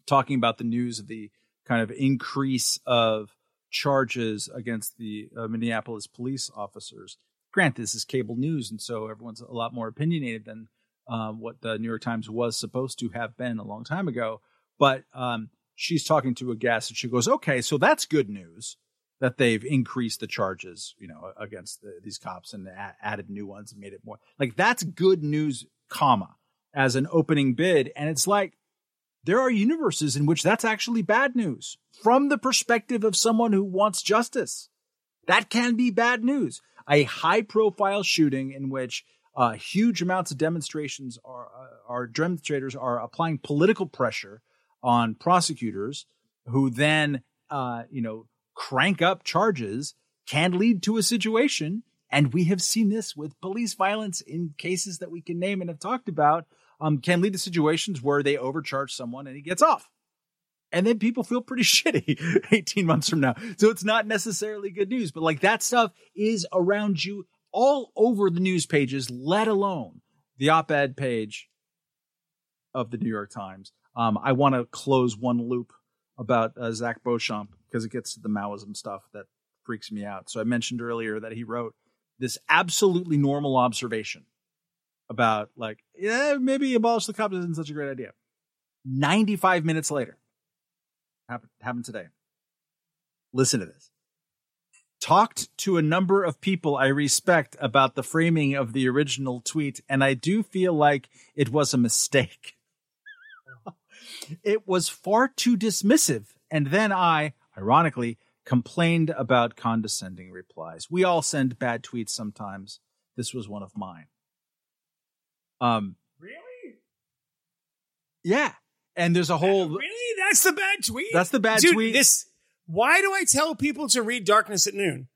talking about the news of the kind of increase of charges against the uh, Minneapolis police officers. Grant, this is cable news, and so everyone's a lot more opinionated than um, what the New York Times was supposed to have been a long time ago. But um, she's talking to a guest, and she goes, "Okay, so that's good news that they've increased the charges, you know, against the, these cops and a- added new ones and made it more like that's good news, comma, as an opening bid." And it's like there are universes in which that's actually bad news from the perspective of someone who wants justice. That can be bad news. A high profile shooting in which uh, huge amounts of demonstrations are, uh, are demonstrators are applying political pressure on prosecutors who then, uh, you know, crank up charges can lead to a situation. And we have seen this with police violence in cases that we can name and have talked about um, can lead to situations where they overcharge someone and he gets off. And then people feel pretty shitty 18 months from now. So it's not necessarily good news, but like that stuff is around you all over the news pages, let alone the op ed page of the New York Times. Um, I want to close one loop about uh, Zach Beauchamp because it gets to the Maoism stuff that freaks me out. So I mentioned earlier that he wrote this absolutely normal observation about like, yeah, maybe abolish the cops isn't such a great idea. 95 minutes later, happened, happened today. Listen to this. Talked to a number of people I respect about the framing of the original tweet, and I do feel like it was a mistake. it was far too dismissive, and then I, ironically, complained about condescending replies. We all send bad tweets sometimes. This was one of mine. Um, Really? yeah, and there's a whole. Really? That's the bad tweet. That's the bad Dude, tweet. This. Why do I tell people to read Darkness at Noon?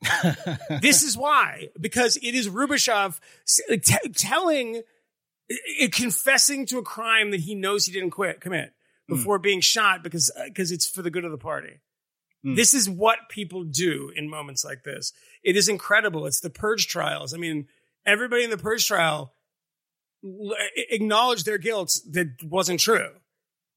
this is why because it is Rubashov s- t- telling, i- confessing to a crime that he knows he didn't quit commit hmm. before being shot because uh, because it's for the good of the party. Hmm. This is what people do in moments like this. It is incredible. It's the purge trials. I mean, everybody in the purge trial acknowledged their guilt that wasn't true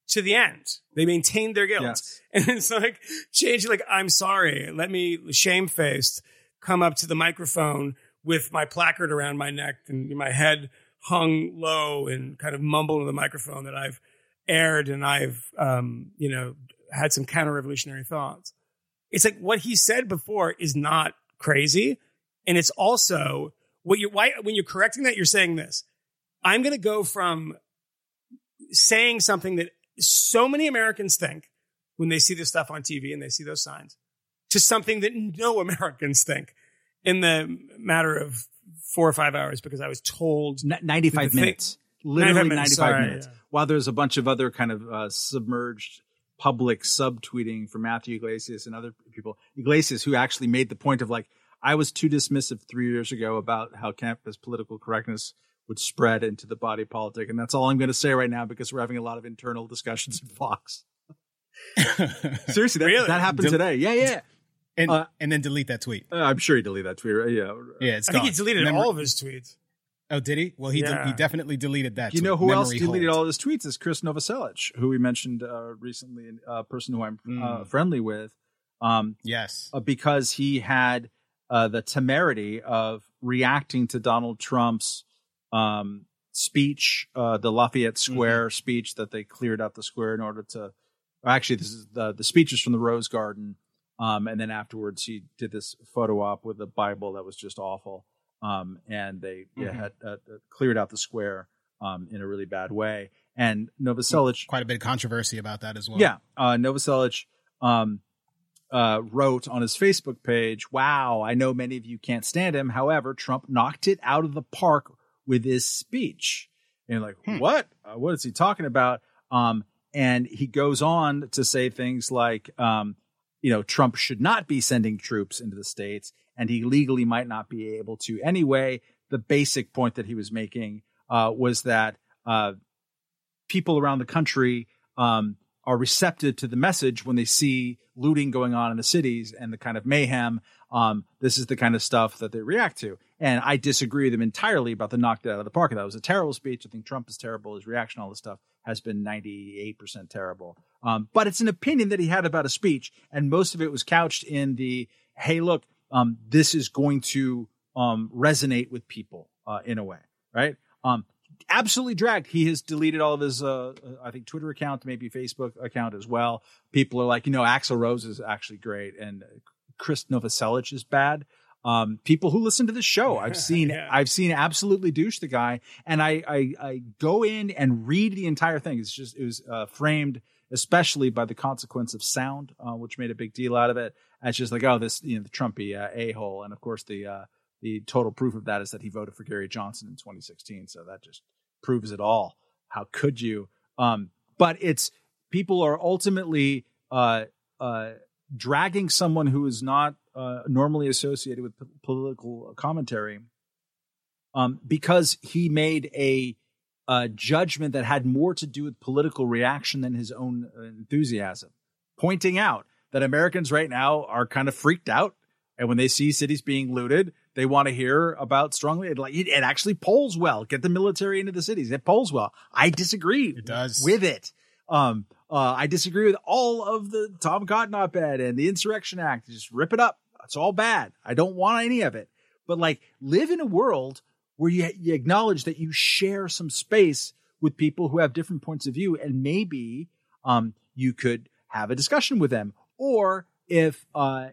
to the end. They maintained their guilt. Yes. And it's like change like, I'm sorry. Let me shamefaced come up to the microphone with my placard around my neck and my head hung low and kind of mumble into the microphone that I've aired and I've um, you know, had some counter revolutionary thoughts. It's like what he said before is not crazy. And it's also what you why when you're correcting that, you're saying this. I'm gonna go from saying something that so many Americans think when they see this stuff on TV and they see those signs to something that no Americans think in the matter of four or five hours because I was told N- 95 The thing- minutes. Literally 95 minutes, minutes. sorry, yeah. While there's a bunch of other kind of uh, submerged public subtweeting from Matthew Yglesias and other people. Yglesias, who actually made the point of like, I was too dismissive three years ago about how campus political correctness would spread into the body politic. And that's all I'm going to say right now because we're having a lot of internal discussions at Fox. Seriously, that, Really? that happened Del- today. Yeah, yeah. and Uh, and then delete that tweet. Uh, I'm sure he deleted that tweet. right? Yeah. Yeah, it's I think he deleted Memory- all of his tweets. Oh, did he? Well, he de- he definitely deleted that. You tweet. know who else deleted hold. all his tweets is Chris Novoselic, who we mentioned uh, recently, a person who I'm uh, Mm. friendly with, um, Yes. uh, because he had uh, the temerity of reacting to Donald Trump's um, speech, uh, the Lafayette Square speech that they cleared out the square in order to. Actually, this is the the speech is from the Rose Garden, um, and then afterwards he did this photo op with a Bible that was just awful, um, and they yeah, Mhm. had uh, uh, cleared out the square um, in a really bad way. And Novoselic Quite a bit of controversy about that as well. yeah, uh, Novoselic um, uh, wrote on his Facebook page, "Wow, I know many of you can't stand him. However, Trump knocked it out of the park with his speech." And like, Hmm. what? Uh, what is he talking about? Um, and he goes on to say things like, um, you know, Trump should not be sending troops into the states, and he legally might not be able to anyway. The basic point that he was making uh, was that uh, people around the country um, are receptive to the message when they see looting going on in the cities and the kind of mayhem. Um, this is the kind of stuff that they react to. And I disagree with him entirely about the knocked it out of the park. That was a terrible speech. I think Trump is terrible. His reaction, all this stuff has been 98% terrible. Um, but it's an opinion that he had about a speech. And most of it was couched in the, hey, look, um, this is going to um, resonate with people uh, in a way, right? Um, absolutely dragged. He has deleted all of his, uh, I think, Twitter account, maybe Facebook account as well. People are like, you know, Axl Rose is actually great, and Chris Novoselic is bad. Um, people who listen to the show, I've seen, Yeah. I've seen absolutely douche the guy, and I, I, I go in and read the entire thing. It's just, it was uh, framed especially by the consequence of sound, uh, which made a big deal out of it. It's just like, oh, this, you know, the Trumpy uh, a hole, and of course the uh, the total proof of that is that he voted for Gary Johnson in 2016. So that just proves it all. How could you? Um, but it's people are ultimately uh, uh, dragging someone who is not uh, normally associated with p- political commentary um, because he made a, a judgment that had more to do with political reaction than his own uh, enthusiasm, pointing out that Americans right now are kind of freaked out And when they see cities being looted, they want to hear about strongly. It, like it, it actually polls well. Get the military into the cities. It polls well. I disagree. It does. with it. Um, uh, I disagree with all of the Tom Cotton op-ed and the Insurrection Act. Just rip it up. It's all bad. I don't want any of it. But like, live in a world where you, you acknowledge that you share some space with people who have different points of view, and maybe um, you could have a discussion with them. Or if uh,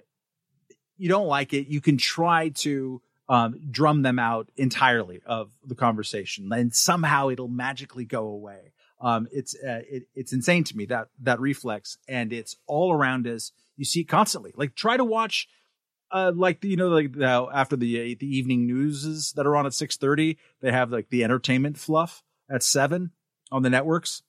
you don't like it, you can try to um, drum them out entirely of the conversation, and somehow it'll magically go away. Um, it's uh, it, it's insane to me that that reflex, and it's all around us. You see it constantly. Like try to watch, uh, like you know, like after the uh, the evening newses that are on at six thirty, they have like the entertainment fluff at seven on the networks.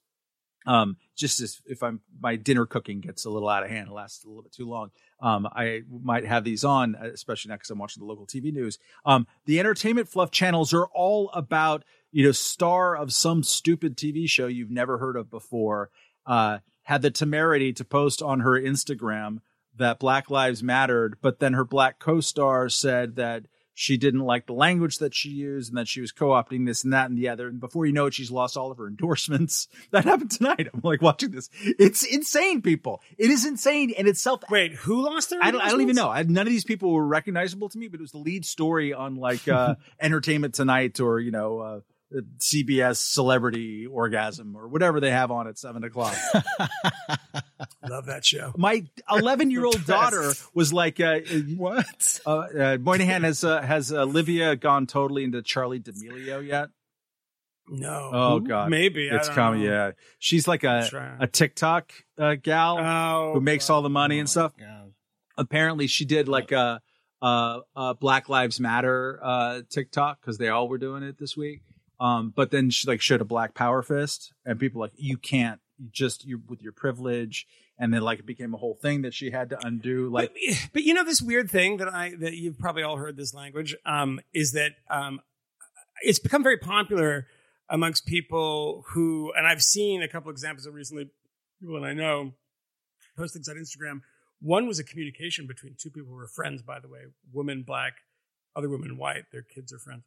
Um, just as if I'm my dinner cooking gets a little out of hand, lasts a little bit too long. Um, I might have these on, especially now because I'm watching the local TV news. Um, the entertainment fluff channels are all about you know star of some stupid TV show you've never heard of before. Uh, had the temerity to post on her Instagram that Black Lives mattered, but then her black co-star said that she didn't like the language that she used and that she was co-opting this and that and the other. And before you know it, she's lost all of her endorsements. That happened tonight. I'm like watching this. It's insane, people. It is insane and it's self. Wait, who lost their? I don't, I don't even know. I, none of these people were recognizable to me, but it was the lead story on like uh, Entertainment Tonight or you know uh, CBS Celebrity Orgasm or whatever they have on at seven o'clock. Love that show. My 11 year old daughter was like, uh, What? uh, uh, Moynihan has uh, has Olivia gone totally into Charli D'Amelio yet? No. Oh God, Maybe. It's don't coming. Yeah, she's like a a TikTok uh, gal Oh, who makes all the money and stuff. God. Apparently, she did like a, a, a Black Lives Matter uh, TikTok because they all were doing it this week. Um, but then she like showed a black power fist, and people like you can't just you with your privilege, and then like it became a whole thing that she had to undo. Like but, but you know this weird thing that I that you've probably all heard this language um, is that um, it's become very popular amongst people who, and I've seen a couple examples of recently people that I know post things on Instagram. One was a communication between two people who were friends, by the way, woman black, other woman white. Their kids are friends,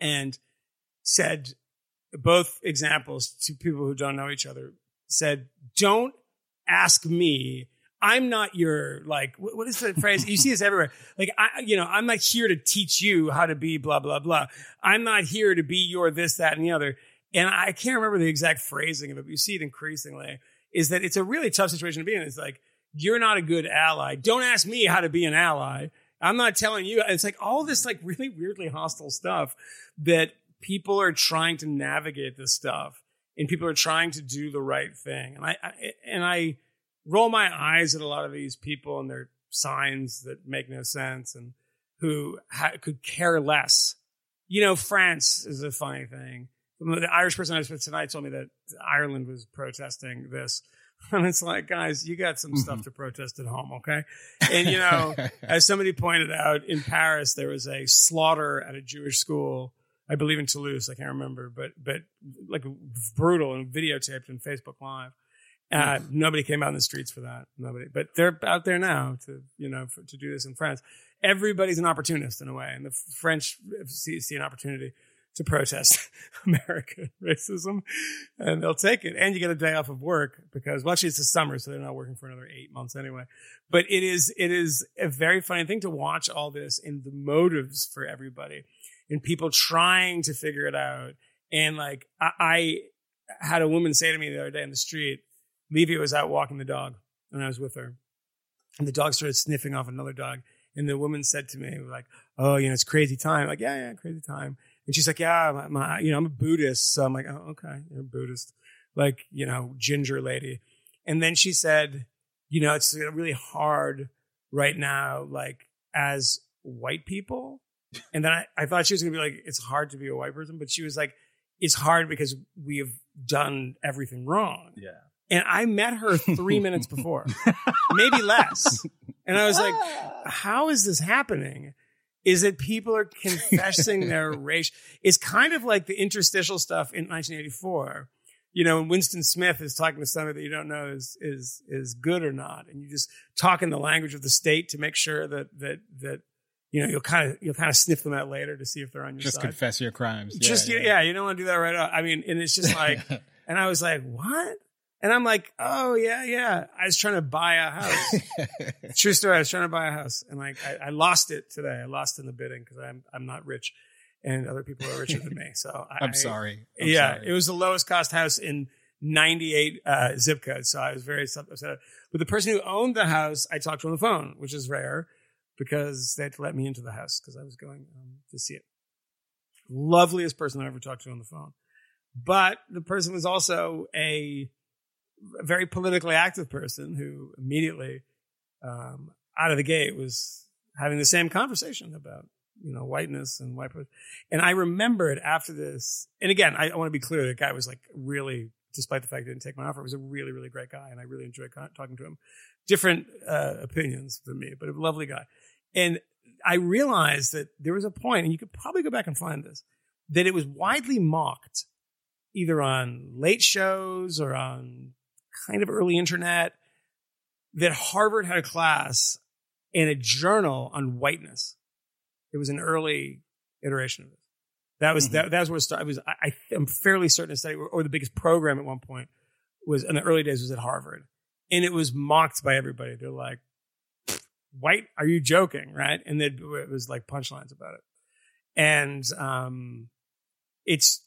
and said both examples to people who don't know each other said, "Don't ask me. I'm not your like. wh- What is the phrase? You see this everywhere. Like I, you know, I'm not here to teach you how to be blah blah blah. I'm not here to be your this that and the other. And I can't remember the exact phrasing of it, but you see it increasingly. Is that it's a really tough situation to be in. It's like you're not a good ally. Don't ask me how to be an ally. I'm not telling you. It's like all this like really weirdly hostile stuff that people are trying to navigate this stuff and people are trying to do the right thing. And I, I and I roll my eyes at a lot of these people and their signs that make no sense and who ha- could care less. You know, France is a funny thing. The Irish person I was with tonight told me that Ireland was protesting this. And it's like, guys, you got some stuff mm-hmm. to protest at home, okay? And, you know, as somebody pointed out, in Paris, there was a slaughter at a Jewish school, I believe in Toulouse, I can't remember, but, but like brutal and videotaped and Facebook Live. Uh, nobody came out in the streets for that. Nobody, but they're out there now to, you know, for, to do this in France. Everybody's an opportunist in a way, and the French see, see an opportunity to protest American racism, and they'll take it. And you get a day off of work because, well, actually, it's the summer, so they're not working for another eight months anyway. But it is, it is a very funny thing to watch all this and the motives for everybody, and people trying to figure it out. And like, I, I had a woman say to me the other day in the street, Levy was out walking the dog, and I was with her, and the dog started sniffing off another dog. And the woman said to me, like, oh, you know, it's crazy time. Like, yeah, yeah, crazy time. And she's like, yeah, my, my, you know, I'm a Buddhist. So I'm like, oh, okay, you're a Buddhist. Like, you know, ginger lady. And then she said, you know, it's really hard right now, like as white people. And then I, I thought she was going to be like, it's hard to be a white person. But she was like, it's hard because we have done everything wrong. yeah, And I met her three minutes before, maybe less. And I was like, how is this happening? Is that people are confessing their race? It's kind of like the interstitial stuff in 1984. you know, when Winston Smith is talking to somebody that you don't know is is is good or not, and you just talk in the language of the state to make sure that that that you know you'll kind of you'll kind of sniff them out later to see if they're on your Just side. Just confess your crimes. just yeah, you don't want to do that right. Out. I mean, and it's just like, and I was like, what? And I'm like, oh yeah, yeah. I was trying to buy a house. True story. I was trying to buy a house, and like I, I lost it today. I lost in the bidding because I'm I'm not rich, and other people are richer than me. So I, I'm sorry. I'm yeah, sorry. it was the lowest cost house in 98 uh, zip code. So I was very upset. But the person who owned the house, I talked to on the phone, which is rare because they had to let me into the house because I was going um, to see it. Loveliest person I ever talked to on the phone. But the person was also a very politically active person who immediately, um, out of the gate, was having the same conversation about you know whiteness and white. And I remembered after this, and again, I, I want to be clear: the guy was like really, despite the fact he didn't take my offer, was a really, really great guy, and I really enjoyed talking to him. Different uh, opinions than me, but a lovely guy. And I realized that there was a point, and you could probably go back and find this, that it was widely mocked, either on late shows or on kind of early internet, that Harvard had a class in a journal on whiteness. It was an early iteration of this. That was mm-hmm. that, that was where it started. It was I, am fairly certain to say, or the biggest program at one point was in the early days was at Harvard, and it was mocked by everybody. They're like, "White? Are you joking?" Right? And then it was like punchlines about it, and um, it's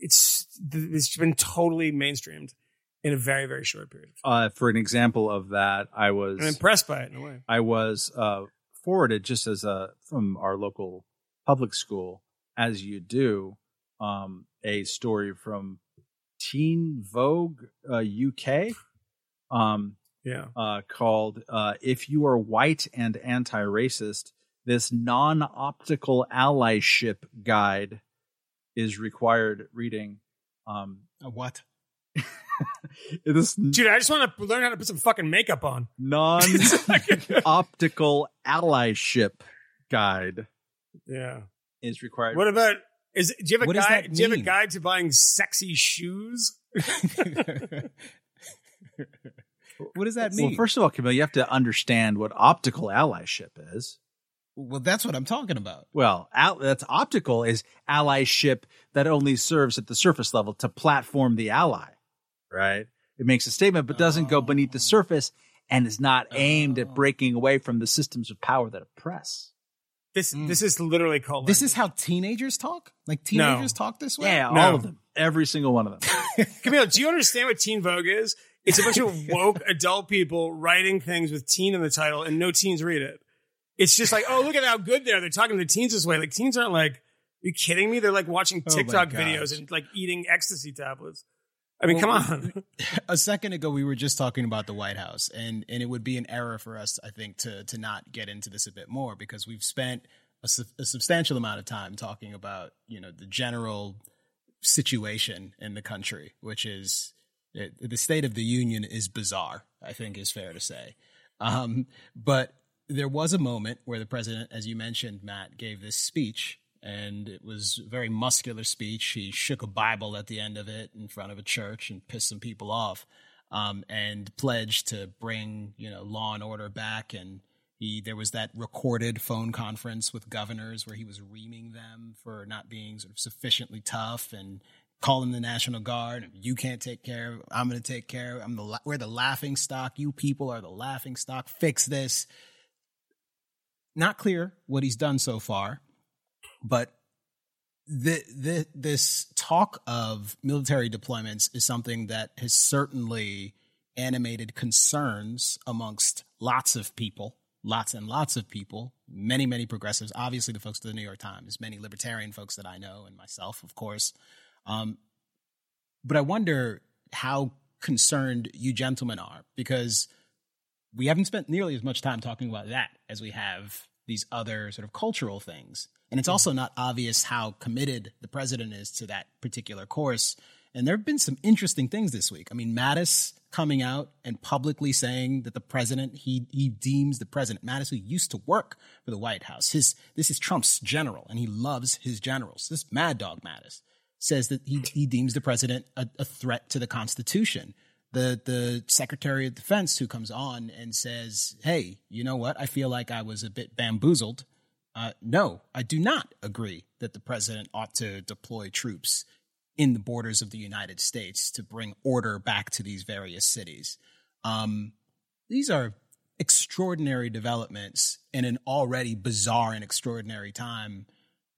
it's it's been totally mainstreamed in a very very short period. of time. Uh, for an example of that, I was I'm impressed by it in a way. I was uh, forwarded just as a from our local public school, as you do, um, a story from Teen Vogue uh, UK, um, Yeah. uh, called uh, "If You Are White and Anti-Racist." This non-optical allyship guide is required reading. Um, A what? this Dude, I just want to learn how to put some fucking makeup on. non-optical allyship guide Yeah. is required. What about is do you have a What guide? Do you have a guide to buying sexy shoes? what does that mean? well, first of all, Kmele, you have to understand what optical allyship is. well, that's what I'm talking about. Well, al- that's optical is allyship that only serves at the surface level to platform the ally, right? It makes a statement but doesn't go beneath the oh. surface and is not aimed at oh. breaking away from the systems of power that oppress. This hmm. this is literally called. This is how teenagers talk? Like teenagers talk this way? Yeah, No. all of them. Every single one of them. Kmele. Do you understand what Teen Vogue is? It's a bunch of woke adult people writing things with teen in the title, and no teens read it. It's just like, oh, look at how good they are. They're talking to teens this way. Like teens aren't like, are you kidding me? They're like watching Oh TikTok gosh. videos and like eating ecstasy tablets. I mean, come on. a second ago we were just talking about the White House and and it would be an error for us I think to to not get into this a bit more because we've spent a, sub- a substantial amount of time talking about you know the general situation in the country which is it, the state of the union is bizarre I think is fair to say um, but there was a moment where the president as you mentioned Matt gave this speech and it was a very muscular speech. He shook a Bible at the end of it in front of a church and pissed some people off, um, and pledged to bring you know law and order back. And he there was that recorded phone conference with governors where he was reaming them for not being sort of sufficiently tough and calling the National Guard. You can't take care of. I'm going to take care of. I'm the we're the laughing stock. You people are the laughing stock. Fix this. Not clear what he's done so far but the, the this talk of military deployments is something that has certainly animated concerns amongst lots of people, lots and lots of people, many many progressives, obviously the folks at the New York Times, many libertarian folks that I know, and myself, of course. Um, but I wonder how concerned you gentlemen are because we haven't spent nearly as much time talking about that as we have these other sort of cultural things. And it's also not obvious how committed the president is to that particular course. And there have been some interesting things this week. I mean, Mattis coming out and publicly saying that the president, he, he deems the president, Mattis, who used to work for the White House, his, this is Trump's general and he loves his generals. This Mad Dog Mattis says that he, he deems the president a, a threat to the Constitution. The the Secretary of Defense who comes on and says, "Hey, you know what? I feel like I was a bit bamboozled. Uh, no, I do not agree that the president ought to deploy troops in the borders of the United States to bring order back to these various cities. Um, these are extraordinary developments in an already bizarre and extraordinary time.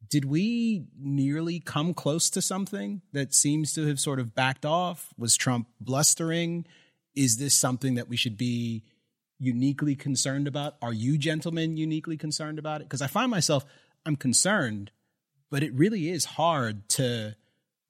Did we nearly come close to something that seems to have sort of backed off? Was Trump blustering? Is this something that we should be uniquely concerned about? Are you gentlemen uniquely concerned about it? Because I find myself, I'm concerned, but it really is hard to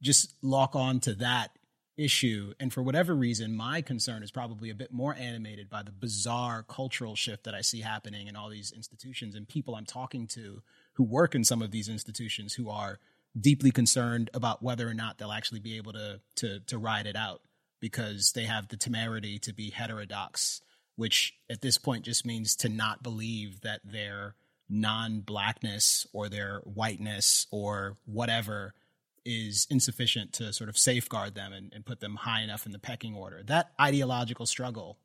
just lock on to that issue. And for whatever reason, my concern is probably a bit more animated by the bizarre cultural shift that I see happening in all these institutions and people I'm talking to who work in some of these institutions who are deeply concerned about whether or not they'll actually be able to to to ride it out because they have the temerity to be heterodox, which at this point just means to not believe that their non-blackness or their whiteness or whatever is insufficient to sort of safeguard them and, and put them high enough in the pecking order. That ideological struggle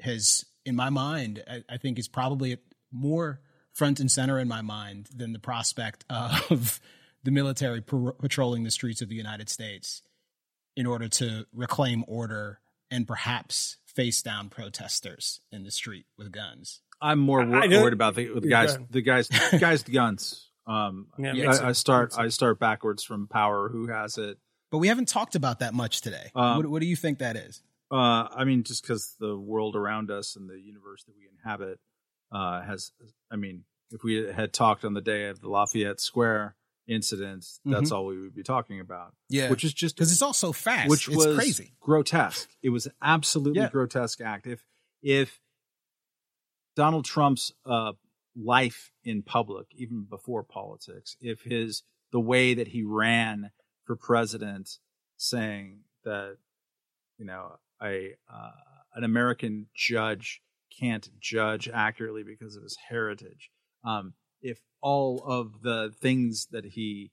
has, in my mind, I, I think is probably more front and center in my mind than the prospect of the military par- patrolling the streets of the United States in order to reclaim order and perhaps face down protesters in the street with guns. I'm more wor- worried about the, the guys, go the guys, the guys, with guns. Um, Yeah, I- I, start, I start backwards from power. Who has it? But we haven't talked about that much today. Um, what, what do you think that is? Uh, I mean, just because the world around us and the universe that we inhabit uh, has, I mean, if we had talked on the day of the Lafayette Square incident, that's all we would be talking about. Yeah. which is just Because it's all so fast. which it's was crazy. grotesque. It was an absolutely Yeah. grotesque act. If if Donald Trump's uh, life in public, even before politics, if his the way that he ran for president, saying that you know a uh, an American judge can't judge accurately because of his heritage. Um, if all of the things that he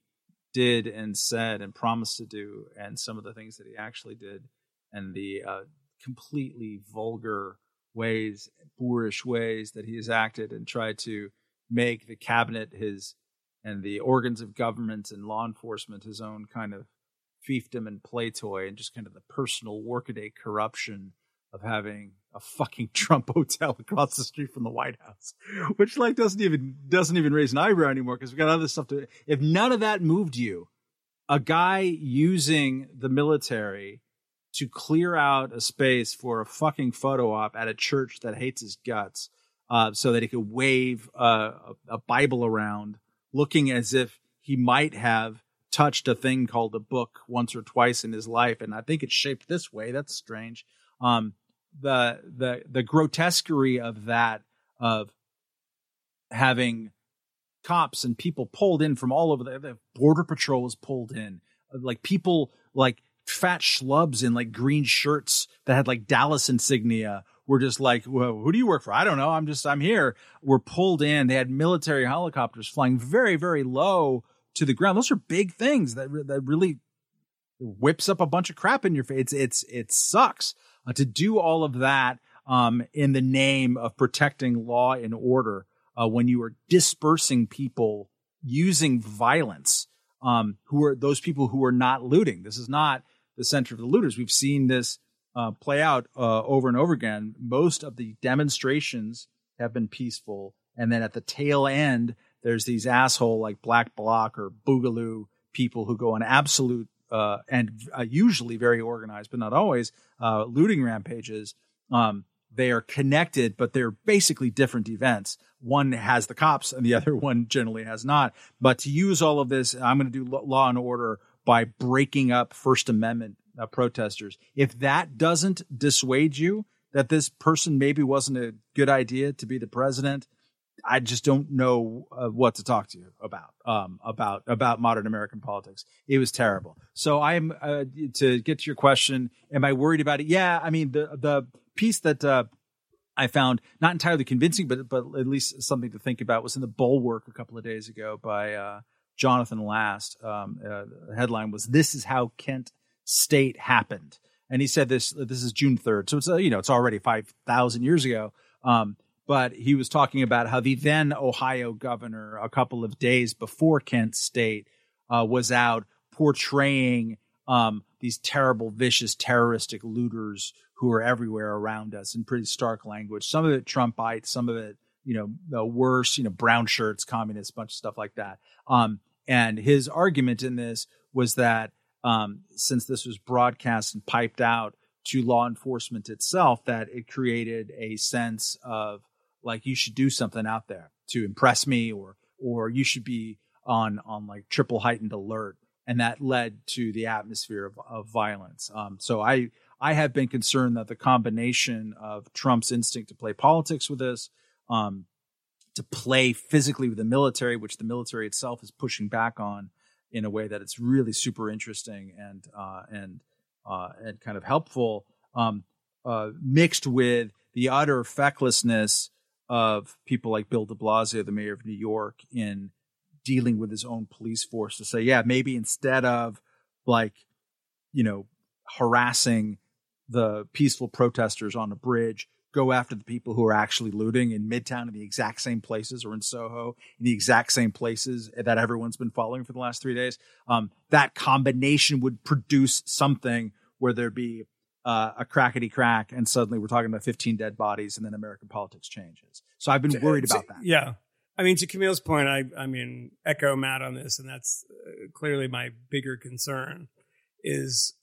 did and said and promised to do, and some of the things that he actually did, and the uh, completely vulgar ways, boorish ways that he has acted and tried to make the cabinet his and the organs of government and law enforcement his own kind of fiefdom and play toy, and just kind of the personal workaday corruption of having a fucking Trump hotel across the street from the White House, which like doesn't even doesn't even raise an eyebrow anymore because we got other stuff to. If none of that moved you, a guy using the military to clear out a space for a fucking photo op at a church that hates his guts, uh, so that he could wave a, a Bible around, looking as if he might have touched a thing called a book once or twice in his life, and I think it's shaped this way. That's strange. Um, the the the grotesquerie of that of having cops and people pulled in from all over the, the border patrol was pulled in. Like people like fat schlubs in like green shirts that had like Dallas insignia were just like well, who do you work for? I don't know. I'm just I'm here. Were pulled in. They had military helicopters flying very very low to the ground. Those are big things that that really whips up a bunch of crap in your face it's it's it sucks uh, to do all of that um, in the name of protecting law and order uh, when you are dispersing people using violence um, who are those people who are not looting. This is not the center of the looters. We've seen this uh, play out uh, over and over again. Most of the demonstrations have been peaceful, and then at the tail end, there's these asshole like Black Bloc or Boogaloo people who go on absolute uh, and uh, usually very organized, but not always, uh, looting rampages. Um, they are connected, but they're basically different events. One has the cops, and the other one generally has not. But to use all of this, I'm going to do law and order by breaking up First Amendment uh, protesters. If that doesn't dissuade you that this person maybe wasn't a good idea to be the president, I just don't know uh, what to talk to you about um, about about modern American politics. It was terrible. So I'm uh, to get to your question. Am I worried about it? Yeah. I mean the the piece that uh, I found not entirely convincing, but but at least something to think about was in the Bulwark a couple of days ago by uh, Jonathan Last. Um, uh, the headline was "This is how Kent State happened," and he said this. This is June third, so it's uh, you know it's already five thousand years ago. Um, but he was talking about how the then Ohio governor, a couple of days before Kent State, uh, was out portraying um, these terrible, vicious, terroristic looters who are everywhere around us in pretty stark language. Some of it Trumpite, some of it, you know, worse, you know, brown shirts, communists, bunch of stuff like that. Um, and his argument in this was that um, since this was broadcast and piped out to law enforcement itself, that it created a sense of like you should do something out there to impress me, or or you should be on on like triple heightened alert and that led to the atmosphere of, of violence. Um, so I I have been concerned that the combination of Trump's instinct to play politics with this, um, to play physically with the military, which the military itself is pushing back on in a way that it's really super interesting and uh, and uh, and kind of helpful, um, uh, mixed with the utter fecklessness of people like Bill De Blasio, the mayor of New York, in dealing with his own police force to say, yeah, maybe instead of like, you know, harassing the peaceful protesters on a bridge, go after the people who are actually looting in Midtown in the exact same places or in Soho in the exact same places that everyone's been following for the last three days. Um, that combination would produce something where there'd be uh, a crackety crack, and suddenly we're talking about 15 dead bodies, and then American politics changes. So I've been worried about that. Yeah. I mean, to Kmele's point, I, I mean, echo Matt on this, and that's uh, clearly my bigger concern is,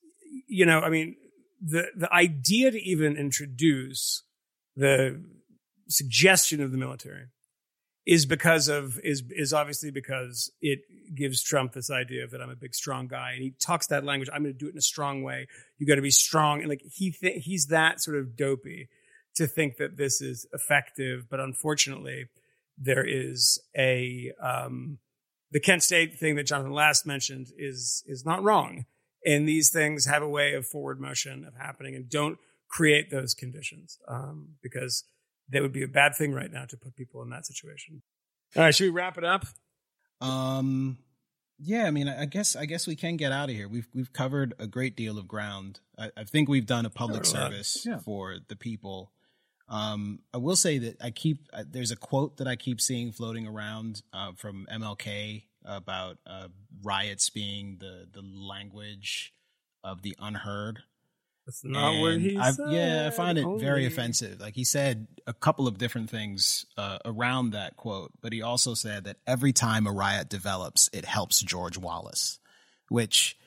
you know, I mean, the, the idea to even introduce the suggestion of the military is because of, is, is obviously because it gives Trump this idea that I'm a big, strong guy. And he talks that language. I'm going to do it in a strong way. You got to be strong. And like, he, th- he's that sort of dopey to think that this is effective. But unfortunately, there is a um, the Kent State thing that Jonathan Last mentioned is is not wrong, and these things have a way of forward motion of happening, and don't create those conditions um, because that would be a bad thing right now to put people in that situation. All right, should we wrap it up? Um, yeah, I mean, I guess I guess we can get out of here. We've we've covered a great deal of ground. I, I think we've done a public service Yeah. for the people. Um, I will say that I keep uh, there's a quote that I keep seeing floating around uh, from MLK about uh, riots being the the language of the unheard. That's not what he I've- said. Yeah, I find it very offensive. Like he said a couple of different things uh, around that quote, but he also said that every time a riot develops, it helps George Wallace, which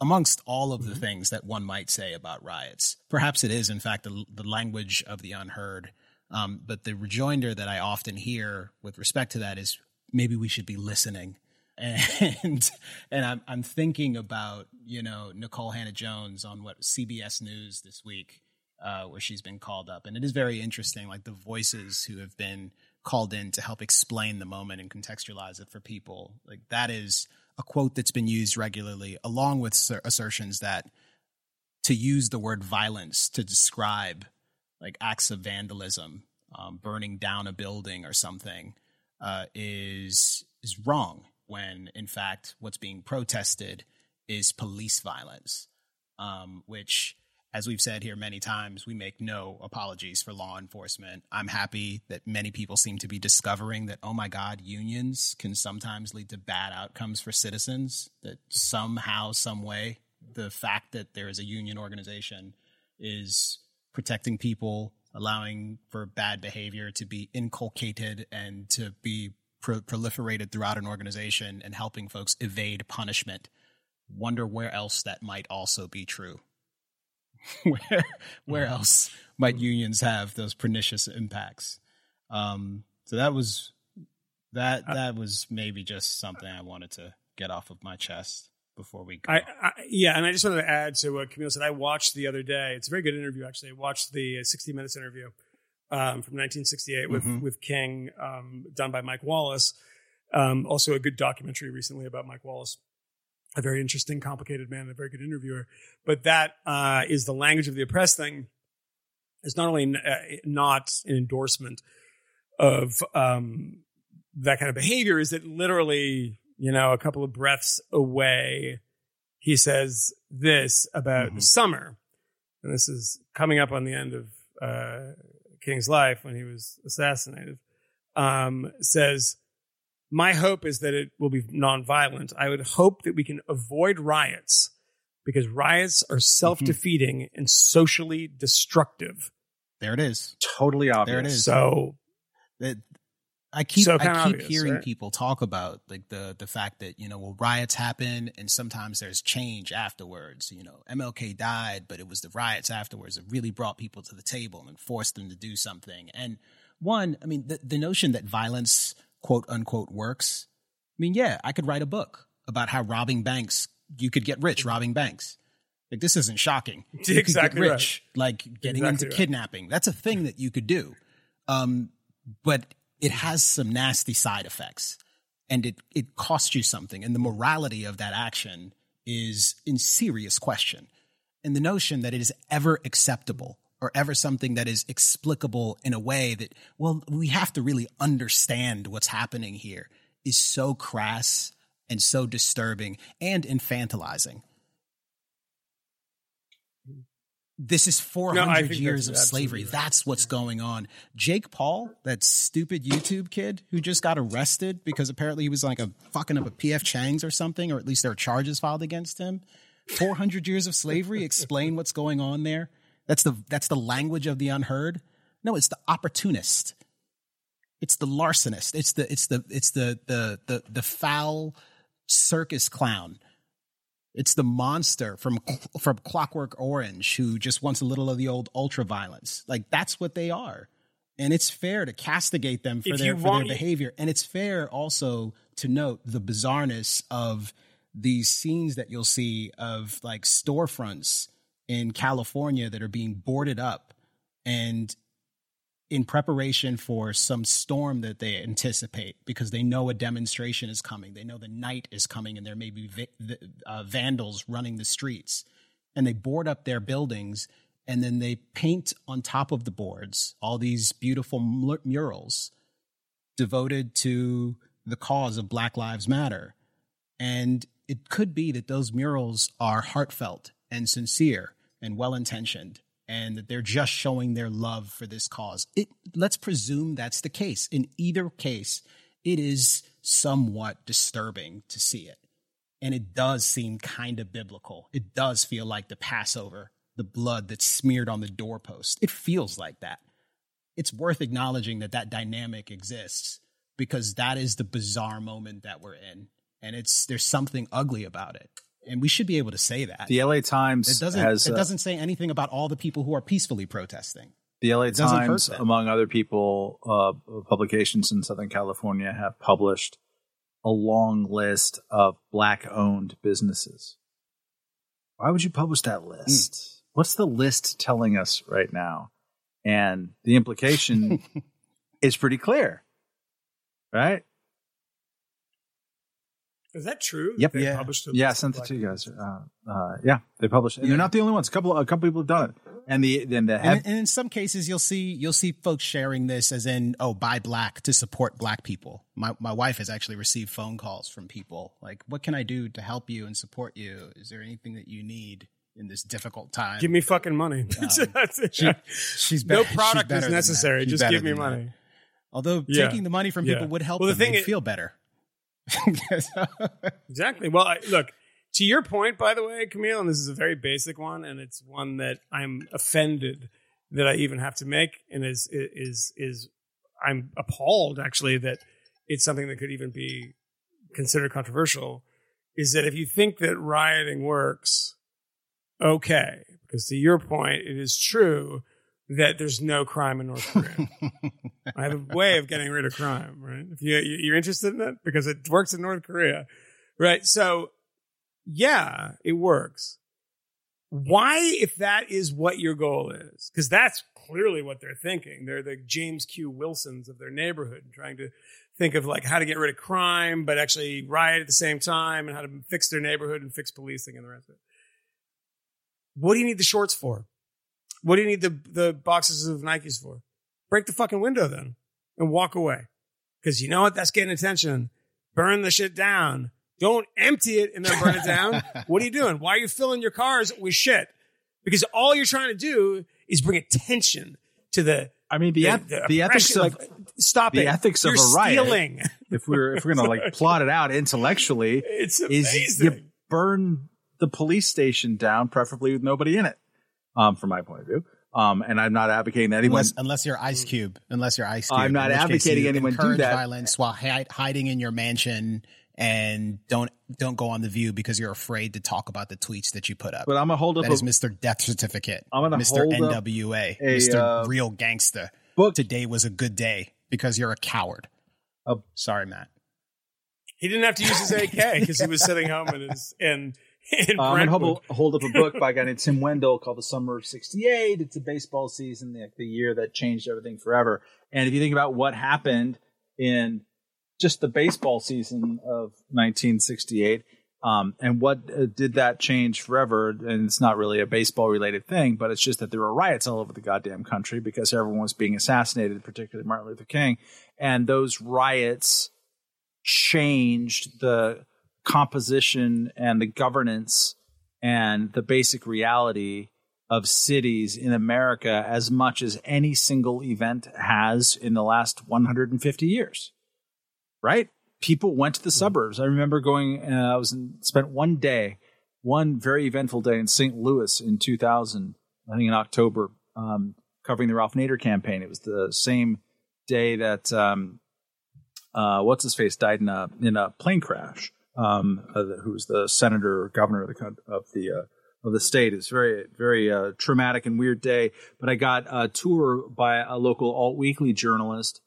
amongst all of the Mm-hmm. things that one might say about riots, perhaps it is in fact the, the language of the unheard. Um, but the rejoinder that I often hear with respect to that is maybe we should be listening. And and I'm I'm thinking about you know Nikole Hannah-Jones on what CBS News this week, uh, where she's been called up, and it is very interesting, like the voices who have been called in to help explain the moment and contextualize it for people. Like that is a quote that's been used regularly, along with ser- assertions that to use the word violence to describe like acts of vandalism, um, burning down a building or something, uh, is is wrong. When in fact, what's being protested is police violence, um, which, as we've said here many times, we make no apologies for law enforcement. I'm happy that many people seem to be discovering that, oh my God, unions can sometimes lead to bad outcomes for citizens. That somehow, some way, the fact that there is a union organization is protecting people, allowing for bad behavior to be inculcated and to be pro- proliferated throughout an organization and helping folks evade punishment. Wonder where else that might also be true. where where else might unions have those pernicious impacts? Um, so that was that that was maybe just something I wanted to get off of my chest before we go. I, I, yeah, and I just wanted to add to what Kmele said. I watched the other day. It's a very good interview, actually. I watched the uh, 60 Minutes interview um, from 1968 with Mhm. with King, um, done by Mike Wallace. Um, also, a good documentary recently about Mike Wallace. A very interesting, complicated man, and a very good interviewer. But that uh, is the language of the oppressed thing. Is not only uh, not an endorsement of um, that kind of behavior, is it literally you know, a couple of breaths away, he says this about Mhm. summer. And this is coming up on the end of uh, King's life when he was assassinated. Um, says, My hope is that it will be nonviolent. I would hope that we can avoid riots because riots are self defeating and socially destructive. There it is. Totally obvious. There it is. So, that I keep So I keep obvious, hearing right? people talk about like the the fact that you know well riots happen and sometimes there's change afterwards. You know MLK died, but it was the riots afterwards that really brought people to the table and forced them to do something. And one, I mean, the the notion that violence quote unquote works. I mean, yeah, I could write a book about how robbing banks you could get rich robbing banks. Like this isn't shocking. You Exactly get right. rich, like getting Exactly into right. kidnapping. That's a thing that you could do. Um, but it has some nasty side effects and it, it costs you something. And the morality of that action is in serious question. And the notion that it is ever acceptable or ever something that is explicable in a way that, well, we have to really understand what's happening here is so crass and so disturbing and infantilizing. This is 400 think years of slavery. right. That's what's going on. Jake Paul, that stupid YouTube kid who just got arrested because apparently he was like a fucking up a PF Chang's or something, or at least there are charges filed against him. 400 years of slavery. Explain what's going on there. That's the that's the language of the unheard. No, it's the opportunist. It's the larcenist. It's the it's the it's the the the the foul circus clown. It's the monster from from Clockwork Orange who just wants a little of the old ultra violence. Like that's what they are. And it's fair to castigate them for their for their behavior. And it's fair also to note the bizarreness of these scenes that you'll see of like storefronts in California that are being boarded up and in preparation for some storm that they anticipate because they know a demonstration is coming. They know the night is coming and there may be uh, vandals running the streets. And they board up their buildings and then they paint on top of the boards all these beautiful mur- murals devoted to the cause of Black Lives Matter. And it could be that those murals are heartfelt and sincere and well intentioned and that they're just showing their love for this cause. It, let's presume that's the case. In either case, it is somewhat disturbing to see it. And it does seem kind of biblical. It does feel like the Passover, the blood that's smeared on the doorpost. It feels like that. It's worth acknowledging that that dynamic exists because that is the bizarre moment that we're in. And it's there's something ugly about it. And we should be able to say that. The LA Times It doesn't. has it uh, doesn't say anything about all the people who are peacefully protesting. The LA Times, among other people, uh, publications in Southern California have published a long list of black owned businesses. Why would you publish that list? What's the list telling us right now? And the implication is pretty clear, right? Is that true? Yep. They Yeah. published a Yeah, I list of sent it to you guys. Uh, uh, yeah, they published. And they're not the only ones. A couple, a couple people have done it. And the then the And, and in some cases, you'll see you'll see folks sharing this as in, oh, buy black to support black people. My my wife has actually received phone calls from people like, "What can I do to help you and support you? Is there anything that you need in this difficult time?" Give me fucking money. That's it. She- she's no be- she's product better is necessary. Just give me than that. money. Although Yeah. taking the money from Yeah. people would help Well, the them. thing is- feel better. Exactly. Well, I, look to your point, by the way, Kmele, and this is a very basic one, and it's one that I'm offended that I even have to make, and is is is I'm appalled actually that it's something that could even be considered controversial. Is that if you think that rioting works, okay, because to your point, it is true that there's no crime in North Korea. I have a way of getting rid of crime, right? If you you're interested in that because it works in North Korea, right? So, yeah, it works. Why, if that is what your goal is, because that's clearly what they're thinking. They're the James Q. Wilsons of their neighborhood, trying to think of like how to get rid of crime, but actually riot at the same time, and how to fix their neighborhood and fix policing and the rest of it. What do you need the shorts for? What do you need the the boxes of Nikes for? Break the fucking window then and walk away. Because you know what? That's getting attention. burn the shit down. Don't empty it and then burn it down. what are you doing? Why are you filling your cars with shit? Because all you're trying to do is bring attention to the I mean, the, the, eth- the the ethics of stop the it. ethics of You're a riot. stealing. if we're if we're gonna like plot it out intellectually, It's is amazing. you burn the police station down, preferably with nobody in it. Um, from my point of view. Um, and I'm not advocating that anyone. Unless, unless you're Ice Cube, unless you're Ice Cube, I'm not in which case advocating anyone do encourage that. Violence while hi- hiding in your mansion and don't don't go on the View because you're afraid to talk about the tweets that you put up. but I'm gonna hold up That is a Mr. Death Certificate. I'm gonna Mr. hold up NWA, a, Mr. uh, Real Gangster. book. Today was a good day because you're a coward. A- Sorry, Matt. He didn't have to use his AK because he was sitting home in his in I'm gonna hold, hold up a book by a guy named Tim Wendel called The Summer of '68. It's a baseball season, the, the year that changed everything forever. And if you think about what happened in just the baseball season of 1968, um, and what uh, did that change forever? And it's not really a baseball related thing, but it's just that there were riots all over the goddamn country because everyone was being assassinated, particularly Martin Luther King. And those riots changed the composition and the governance and the basic reality of cities in America as much as any single event has in the last 150 years. Right? People went to the suburbs. I remember going, uh, I was in, spent one day, one very eventful day in St. Louis in 2000, I think in October, um, covering the Ralph Nader campaign. It was the same day that, um, uh, what's his face died in a, in a plane crash um, uh, who's the senator or governor of the of the uh, of the state. It's very very uh, traumatic and weird day. But I got a tour by a local alt weekly journalist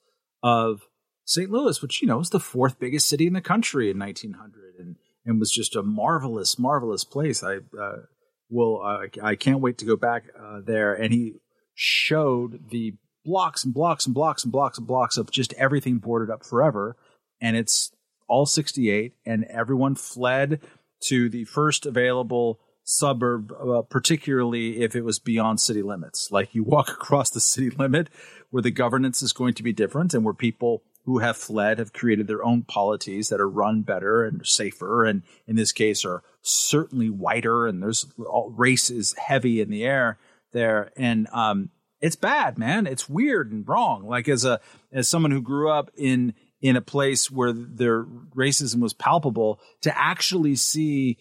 of St. Louis, which you know was the fourth biggest city in the country in 1900, and and was just a marvelous marvelous place. I uh, will I, I can't wait to go back uh, there. And he showed the blocks and blocks and blocks and blocks and blocks of just everything boarded up forever, and it's all 68 and everyone fled to the first available suburb uh, particularly if it was beyond city limits. Like you walk across the city limit where the governance is going to be different and where people who have fled have created their own polities that are run better and safer and in this case are certainly whiter and there's all, race is heavy in the air there. And um it's bad man. It's weird and wrong. Like as a as someone who grew up in in a place where their racism was palpable to actually see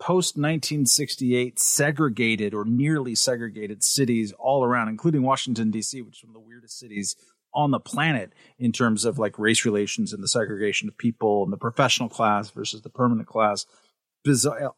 post 1968 segregated or nearly segregated cities all around, including Washington, D.C., which is one of the weirdest cities on the planet in terms of like race relations and the segregation of people and the professional class versus the permanent class.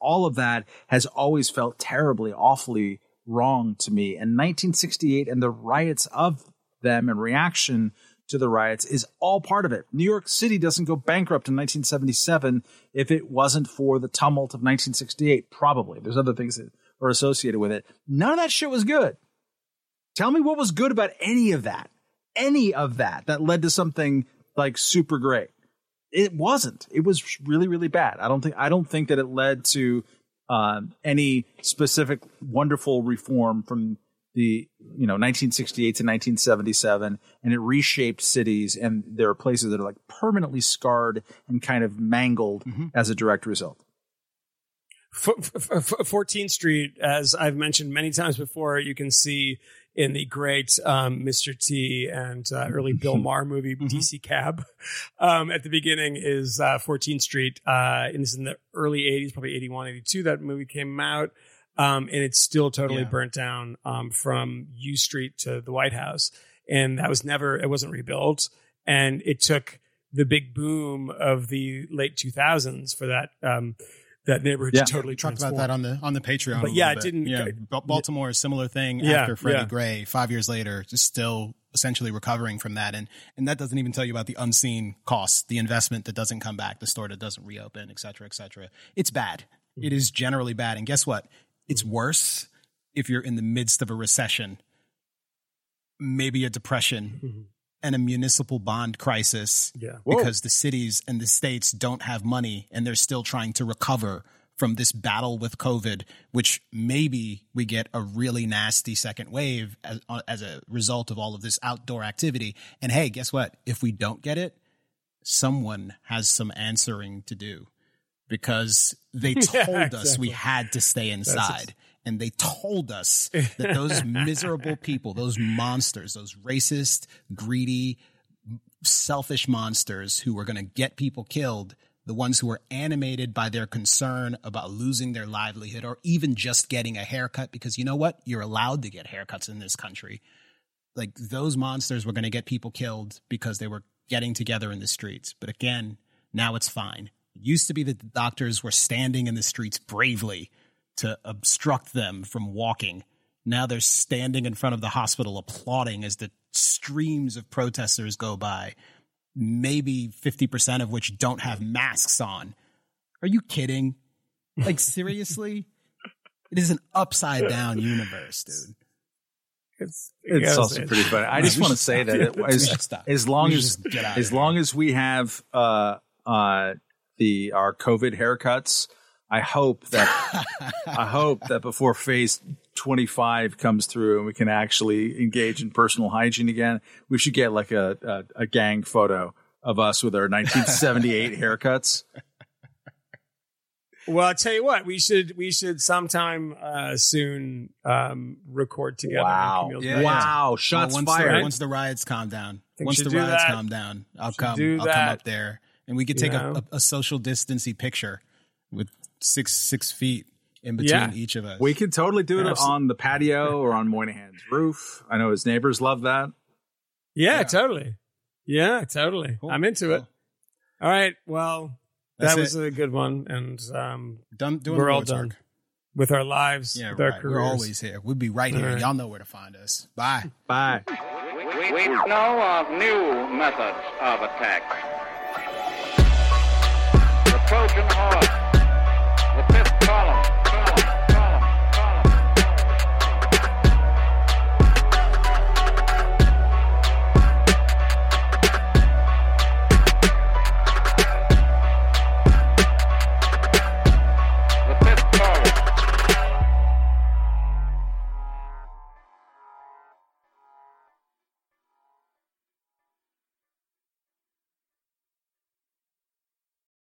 All of that has always felt terribly, awfully wrong to me. And 1968 and the riots of them and reaction to the riots is all part of it. New York City doesn't go bankrupt in 1977 if it wasn't for the tumult of 1968. Probably. There's other things that are associated with it. None of that shit was good. Tell me what was good about any of that. Any of that that led to something like super great. It wasn't. It was really, really bad. I don't think. I don't think that it led to um, any specific wonderful reform from the you know 1968 to 1977 and it reshaped cities and there are places that are like permanently scarred and kind of mangled as a direct result F- f- f- 14th Street, as I've mentioned many times before, you can see in the great um, Mr. T and uh, early Bill Maher movie DC Cab. Um, at the beginning is uh, 14th Street, uh, and this is in the early 80s, probably 81, 82. That movie came out, um, and it's still totally Yeah. burnt down um, from U Street to the White House, and that was never, it wasn't rebuilt, and it took the big boom of the late 2000s for that. Um, that neighborhood Yeah. to totally talked about that on the on the Patreon. But a yeah, it bit. didn't- Yeah, Ba- Baltimore, a similar thing Yeah, after Freddie yeah. Gray. Five years later, just still essentially recovering from that, and and that doesn't even tell you about the unseen costs, the investment that doesn't come back, the store that doesn't reopen, et cetera, et cetera. It's bad. It is generally bad, and guess what? It's worse if you're in the midst of a recession, maybe a depression. And a municipal bond crisis Yeah. because the cities and the states don't have money and they're still trying to recover from this battle with COVID, which maybe we get a really nasty second wave as, uh, as a result of all of this outdoor activity. And hey, guess what? If we don't get it, someone has some answering to do because they Yeah, told us we had to stay inside. And they told us that those miserable people, those monsters, those racist, greedy, selfish monsters who were going to get people killed, the ones who were animated by their concern about losing their livelihood or even just getting a haircut, because you know what? You're allowed to get haircuts in this country. Like those monsters were going to get people killed because they were getting together in the streets. But again, now it's fine. It used to be that the doctors were standing in the streets bravely to obstruct them from walking. Now they're standing in front of the hospital applauding as the streams of protesters go by, maybe 50% of which don't have masks on. Are you kidding? Like, seriously? It is an upside down universe, dude. It's, It's yes, also it- pretty funny. I Yeah, just want to say that it, as, as long as just get out of as long as we have uh, uh, the our COVID haircuts, I hope that I hope that before phase 25 comes through and we can actually engage in personal hygiene again, we should get like a, a, a gang photo of us with our 1978 haircuts. Well, I'll tell you what, we should we should sometime uh, soon um, record together. Wow. Kmele's Yeah, birthday. wow. Shots once fired. The, once the riots calm down, once the do riots that. calm down, I'll Should come. do I'll that. come up there, and we could take You a, know? a, a social distancing picture with six six feet in between Yeah. each of us. we could totally do it Absolutely. on the patio or on Moynihan's roof. I know his neighbors love that. Yeah, Yeah. totally. Yeah, totally. Cool. I'm into it. All right. Well, That's that was it. a good one, and um, done doing we're all done work. with our lives, Yeah, with right. careers. We're always here. We'll be right here. All right. Y'all know where to find us. Bye. Bye. We, we know of new methods of attack. Trojan horse,